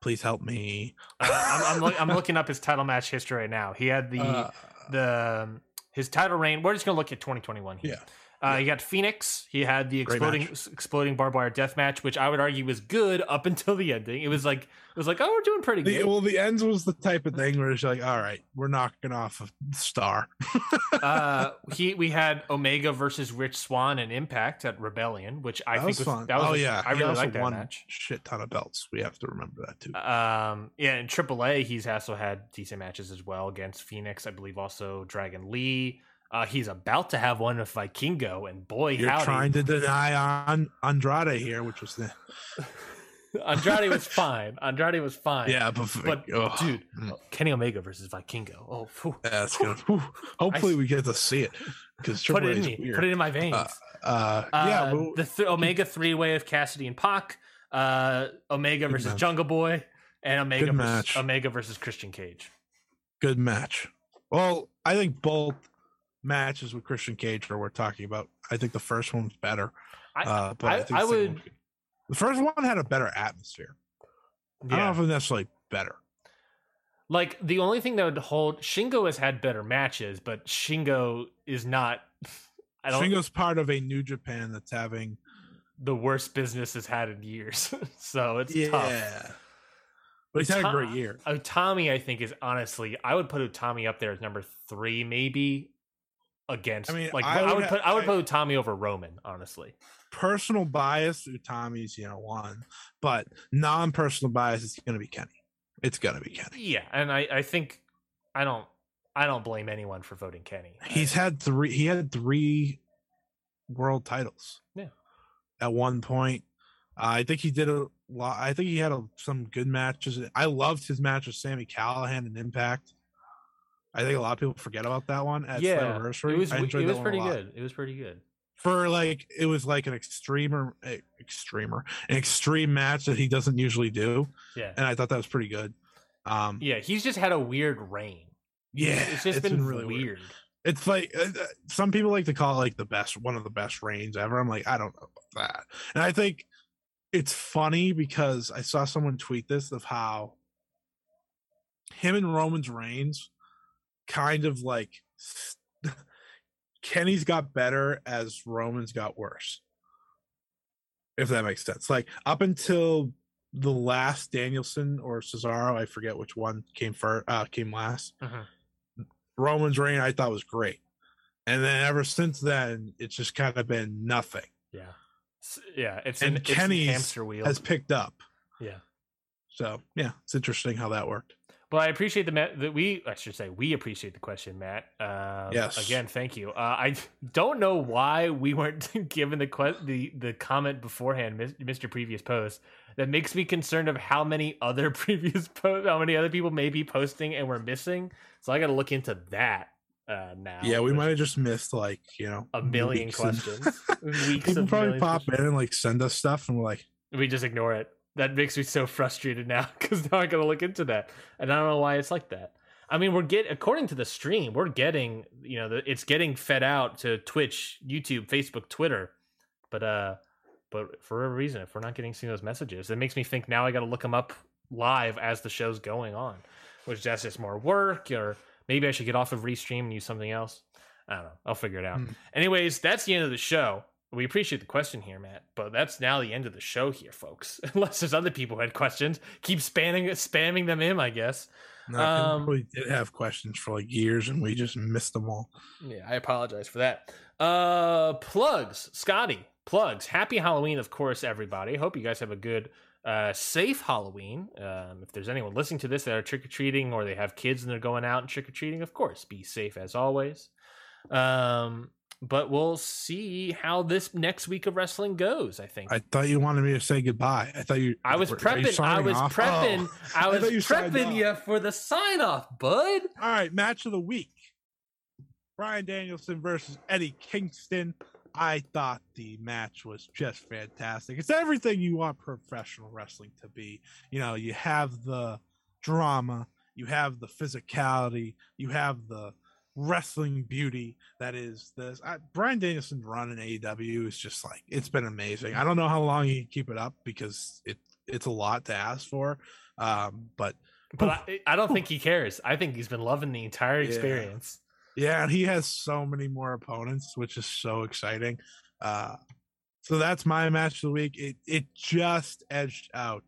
Please help me. Uh, I'm, I'm, look- I'm looking up his title match history right now. He had the Uh, the um, his title reign. We're just gonna look at 2021 here. Yeah. Uh. He got Fenix. He had the exploding exploding barbed wire death match, which I would argue was good up until the ending. It was like it was like oh we're doing pretty the, good. well, the ends was the type of thing where it's like, all right, we're knocking off a star. uh, he we had Omega versus Rich Swann and Impact at Rebellion, which I that think was was fun. That was oh yeah, I really like that won match. shit ton of belts. We have to remember that too. Um, yeah, in AAA, he's also had decent matches as well against Fenix, I believe, also Dragon Lee. Uh, he's about to have one with Vikingo, and boy, You're howdy, trying to deny on Andrade here, which was the Andrade was fine. Andrade was fine. yeah, but, but oh, dude. Kenny Omega versus Vikingo. Oh, phew. that's gonna. whew. hopefully, we get to see it because put it in me. weird. Put it in my veins. Uh, uh, Uh, yeah, but, the th- Omega three way of Cassidy and Pac, uh, Omega versus match. Jungle Boy, and Omega versus, match. Omega versus Christian Cage. good match. Well, I think both matches with Christian Cage are we're talking about. I think the first one's better. I, Uh, but I- I, think I the would- one- The first one had a better atmosphere. I don't know if it's necessarily better. Like the only thing that would hold Shingo has had better matches, but Shingo is not. I don't. Shingo's part of a New Japan that's having the worst business has had in years, so it's yeah, tough. but he's had a great year. Otami, I think, is honestly, I would put Otami up there as number three, maybe against. I mean, like I I would would, put, I would I- put Utami over Roman, honestly. Personal bias, Utami's you know one, but non-personal bias is going to be Kenny. It's going to be Kenny. Yeah, and I, I think I don't, I don't blame anyone for voting Kenny. He's had three. He had three world titles. Yeah. At one point, uh, I think he did a lot. I think he had a, some good matches. I loved his match with Sami Callihan and Impact. I think a lot of people forget about that one at yeah, Slammiversary. it was, it was pretty good. It was pretty good. For like, it was like an extremer, extremer, an extreme match that he doesn't usually do, Yeah, and I thought that was pretty good. Um, yeah, he's just had a weird reign. yeah, it's just been, been really weird. It's like uh, uh, some people like to call it like the best, one of the best reigns ever. I'm like, I don't know about that. And I think it's funny because I saw someone tweet this of how him and Roman's reigns kind of like Kenny's got better as Roman's got worse. If that makes sense. Like up until the last Danielson or Cesaro, I forget which one came first, uh, came last. Mm-hmm. Roman's reign I thought was great. And then ever since then, it's just kind of been nothing. Yeah. Yeah. It's and an, Kenny's hamster wheel. has picked up. Yeah. So yeah, it's interesting how that worked. Well, I appreciate the that we I should say we appreciate the question, Matt. Um, yes. Again, thank you. Uh, I don't know why we weren't given the que- the the comment beforehand, Mr. Previous Post. That makes me concerned of how many other previous posts, how many other people may be posting and we're missing. So I got to look into that uh, now. Yeah, we might have just missed like you know a million questions. weeks people probably pop questions. in and like send us stuff, and we're like, we just ignore it that makes me so frustrated now because now I gotta look into that, and I don't know why it's like that. I mean, we're get according to the stream, we're getting you know the, it's getting fed out to Twitch, YouTube, Facebook, Twitter, but uh, but for a reason, if we're not getting seeing those messages, it makes me think now I got to look them up live as the show's going on, which that's just more work, or maybe I should get off of Restream and use something else. I don't know. I'll figure it out. Mm. Anyways, that's the end of the show. We appreciate the question here, Matt, but that's now the end of the show here, folks. Unless there's other people who had questions, keep spamming spamming them in, I guess. No, um, we did have questions for like years, and we just missed them all. Yeah, I apologize for that. Uh, plugs, Scotty, plugs. Happy Halloween, of course, everybody. Hope you guys have a good, uh, safe Halloween. Um, if there's anyone listening to this that are trick or treating or they have kids and they're going out and trick or treating, of course, be safe as always. Um, but we'll see how this next week of wrestling goes. I think. I thought you wanted me to say goodbye. I thought you. I was prepping. I was off? prepping. Oh, I was I prepping you for the sign off, bud. All right, match of the week: Bryan Danielson versus Eddie Kingston. I thought the match was just fantastic. It's everything you want professional wrestling to be. You know, you have the drama, you have the physicality, you have the wrestling beauty that is this. I, Bryan Danielson's run in AEW is just like it's been amazing. I don't know how long he can keep it up because it it's a lot to ask for. Um, but but I, I, don't think he cares. I think he's been loving the entire experience. Yeah. yeah, and he has so many more opponents, which is so exciting. Uh, so that's my match of the week. It it just edged out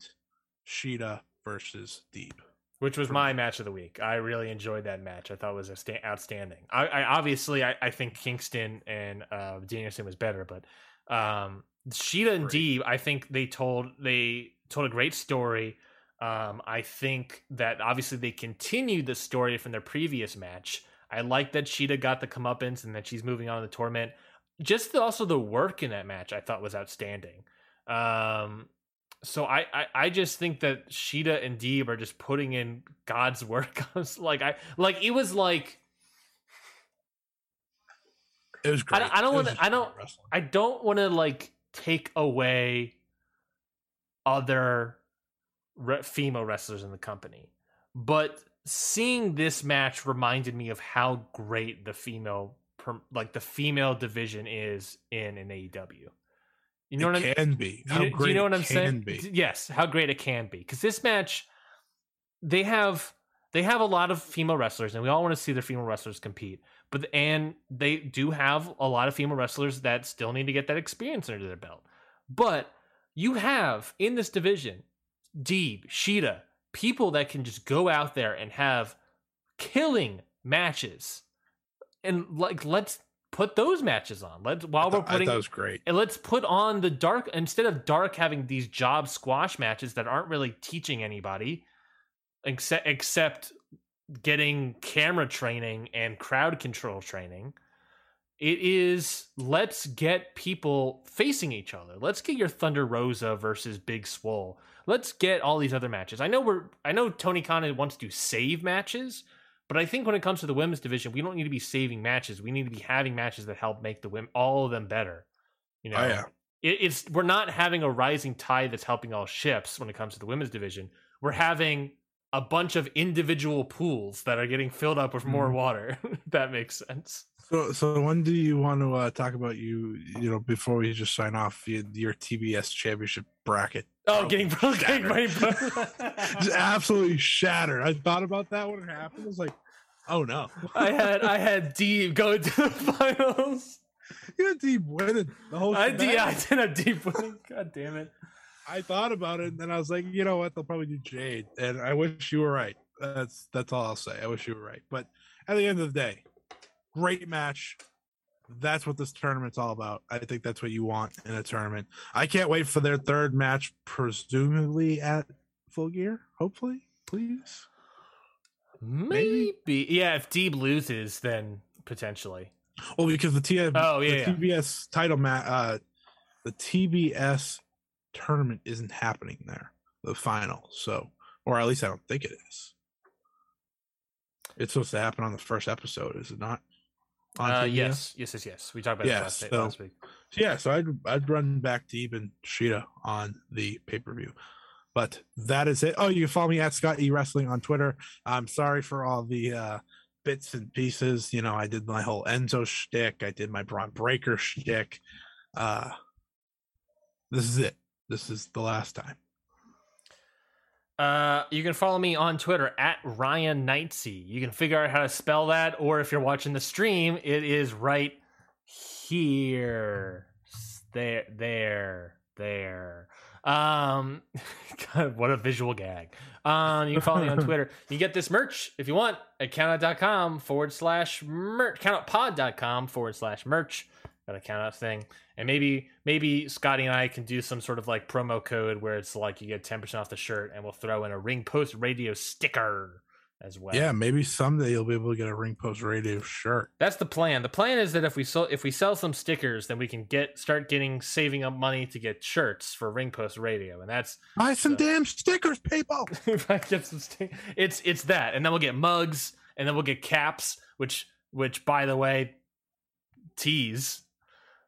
Shida versus Deeb which was my match of the week. I really enjoyed that match. I thought it was sta- outstanding. I, I obviously I, I, think Kingston and uh, Danielson was better, but um, Shida and Deeb, I think they told they told a great story. Um, I think that obviously they continued the story from their previous match. I like that Shida got the comeuppance and that she's moving on to the tournament. Just the, also the work in that match I thought was outstanding. Um, so I, I, I just think that Shida and Deeb are just putting in God's work. like I like it was like it was great. I, I don't want to. I don't. I don't want to like take away other re- female wrestlers in the company, but seeing this match reminded me of how great the female like the female division is in an AEW. You know it what I can be. How you, great you know what I'm saying? Be. Yes, how great it can be. Because this match, they have they have a lot of female wrestlers, and we all want to see their female wrestlers compete. But and they do have a lot of female wrestlers that still need to get that experience under their belt. But you have in this division, Deeb, Shida, people that can just go out there and have killing matches. And like let's put those matches on. Let's while we're putting that was great. And let's put on the dark instead of dark having these job squash matches that aren't really teaching anybody except except getting camera training and crowd control training. It is let's get people facing each other. Let's get your Thunder Rosa versus Big Swole. Let's get all these other matches. I know we're I know Tony Khan wants to save matches, but I think when it comes to the women's division, we don't need to be saving matches. We need to be having matches that help make the women all of them better. You know, oh, yeah. it, it's we're not having a rising tide that's helping all ships when it comes to the women's division. We're having a bunch of individual pools that are getting filled up with more Mhm. water. that makes sense. So, so when do you want to uh, talk about you? You know, before we just sign off, your, your TBS championship bracket. Oh, Oh, getting getting shattered. Just absolutely shattered. I thought about that when it happened. I was like, oh no. I had I had D go to the finals. you had Deeb winning the whole. I, D, I did have Deeb winning. God damn it. I thought about it, and then I was like, you know what? They'll probably do Jade, and I wish you were right. That's that's all I'll say. I wish you were right. But at the end of the day, great match. That's what this tournament's all about. I think that's what you want in a tournament. I can't wait for their third match, presumably at Full Gear. Hopefully, please. Maybe. Maybe. Yeah, if Deeb loses, then potentially. Well, because the TM, Oh, the yeah, yeah. TBS title match, uh, the TBS tournament isn't happening there. The final, so or at least I don't think it is. It's supposed to happen on the first episode, is it not? Uh, yes, yes, yes, yes. We talked about Yeah, it last, so- last week. Yeah, so I'd I'd run back to even Shida on the pay per view, but that is it. Oh, you can follow me at Scott E Wrestling on Twitter. I'm sorry for all the uh, bits and pieces. You know, I did my whole Enzo shtick. I did my Bron Breakker shtick. Uh, this is it. This is the last time. Uh, you can follow me on Twitter at Ryan Knightsey. You can figure out how to spell that, or if you're watching the stream, it is right here. There, there, there. Um, God, what a visual gag. Um, you can follow me on Twitter. You get this merch if you want at countout.com forward slash merch, countoutpod.com forward slash merch. Got a count out thing. And maybe maybe Scotty and I can do some sort of like promo code where it's like you get 10% off the shirt and we'll throw in a ring post radio sticker as well. Yeah, maybe someday you'll be able to get a Ring Post Radio shirt. That's the plan. The plan is that if we sell if we sell some stickers, then we can get start getting saving up money to get shirts for Ring Post Radio. And that's Buy some So- damn stickers, people. if I get some sti- it's it's that. And then we'll get mugs and then we'll get caps, which which by the way, tease.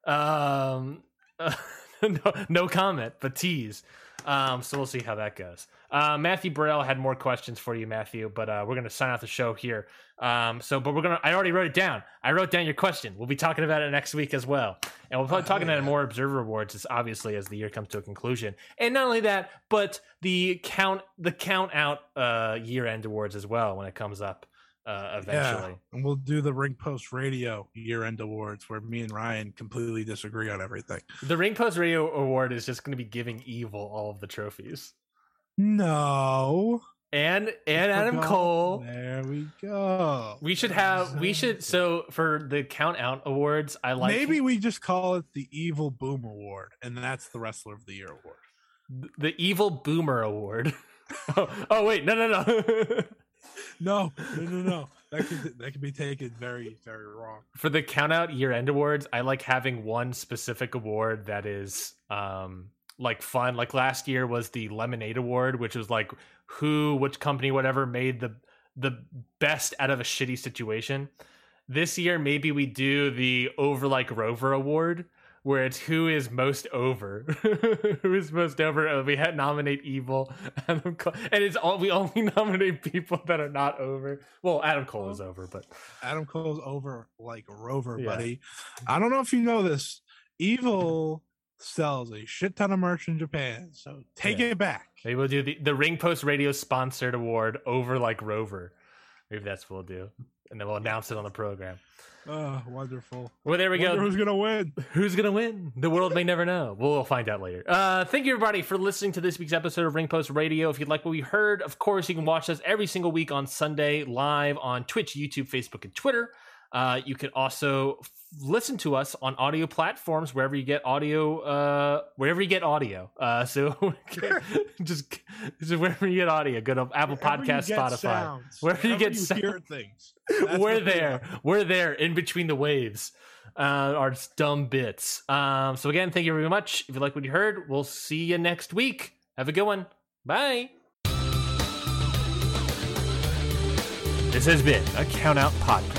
Um no, no comment, but tease. Um, so we'll see how that goes. Uh, Matthew Burrell had more questions for you, Matthew, but uh, we're going to sign off the show here. Um, so, but we're going to, I already wrote it down. I wrote down your question. We'll be talking about it next week as well. And we'll probably Oh, talking hell about yeah. more Observer Awards, as obviously as the year comes to a conclusion. And not only that, but the count, the count out uh, year end awards as well when it comes up uh, eventually. Yeah, and we'll do the Ring Post Radio year end awards where me and Ryan completely disagree on everything. The Ring Post Radio Award is just going to be giving Evil all of the trophies. No. And and Adam Cole. There we go. We should have we should so for the count out awards, I like Maybe we just call it the Evil Boom Award, and that's the Wrestler of the Year award. the Evil Boomer Award. oh, oh wait, no no no. No, no, no, no. That could that could be taken very, very wrong. for the count out year end awards, I like having one specific award that is um like fun. Like last year was the Lemonade Award, which was like who, which company, whatever made the the best out of a shitty situation. This year, maybe we do the Over Like Rover Award, where it's who is most over, who is most over. Uh, We had nominate Evil, Adam Cole, and it's all we only nominate people that are not over. Well, Adam Cole is over, but Adam Cole's over like Rover, Yeah. buddy. I don't know if you know this. Evil sells a shit ton of merch in Japan, so take Yeah. it back. Maybe we'll do the, the Ring Post Radio sponsored award over like Rover. Maybe that's what we'll do. And then we'll announce it on the program. Oh, wonderful. Well, there we Wonder go. who's gonna win? Who's going to win? The world may never know. We'll find out later. Uh, thank you, everybody, for listening to this week's episode of Ring Post Radio. If you'd like what we heard, of course, you can watch us every single week on Sunday live on Twitch, YouTube, Facebook, and Twitter. Uh, you can also f- listen to us on audio platforms wherever you get audio, uh, wherever you get audio. Uh, so just, just wherever you get audio, go to Apple Wherever Podcast, Spotify. sounds, Wherever you wherever get sound- hear things. That's We're there. We're there in between the waves. Uh, our dumb bits. Um, so again, thank you very much. If you like what you heard, we'll see you next week. Have a good one. Bye. This has been a Count Out Podcast.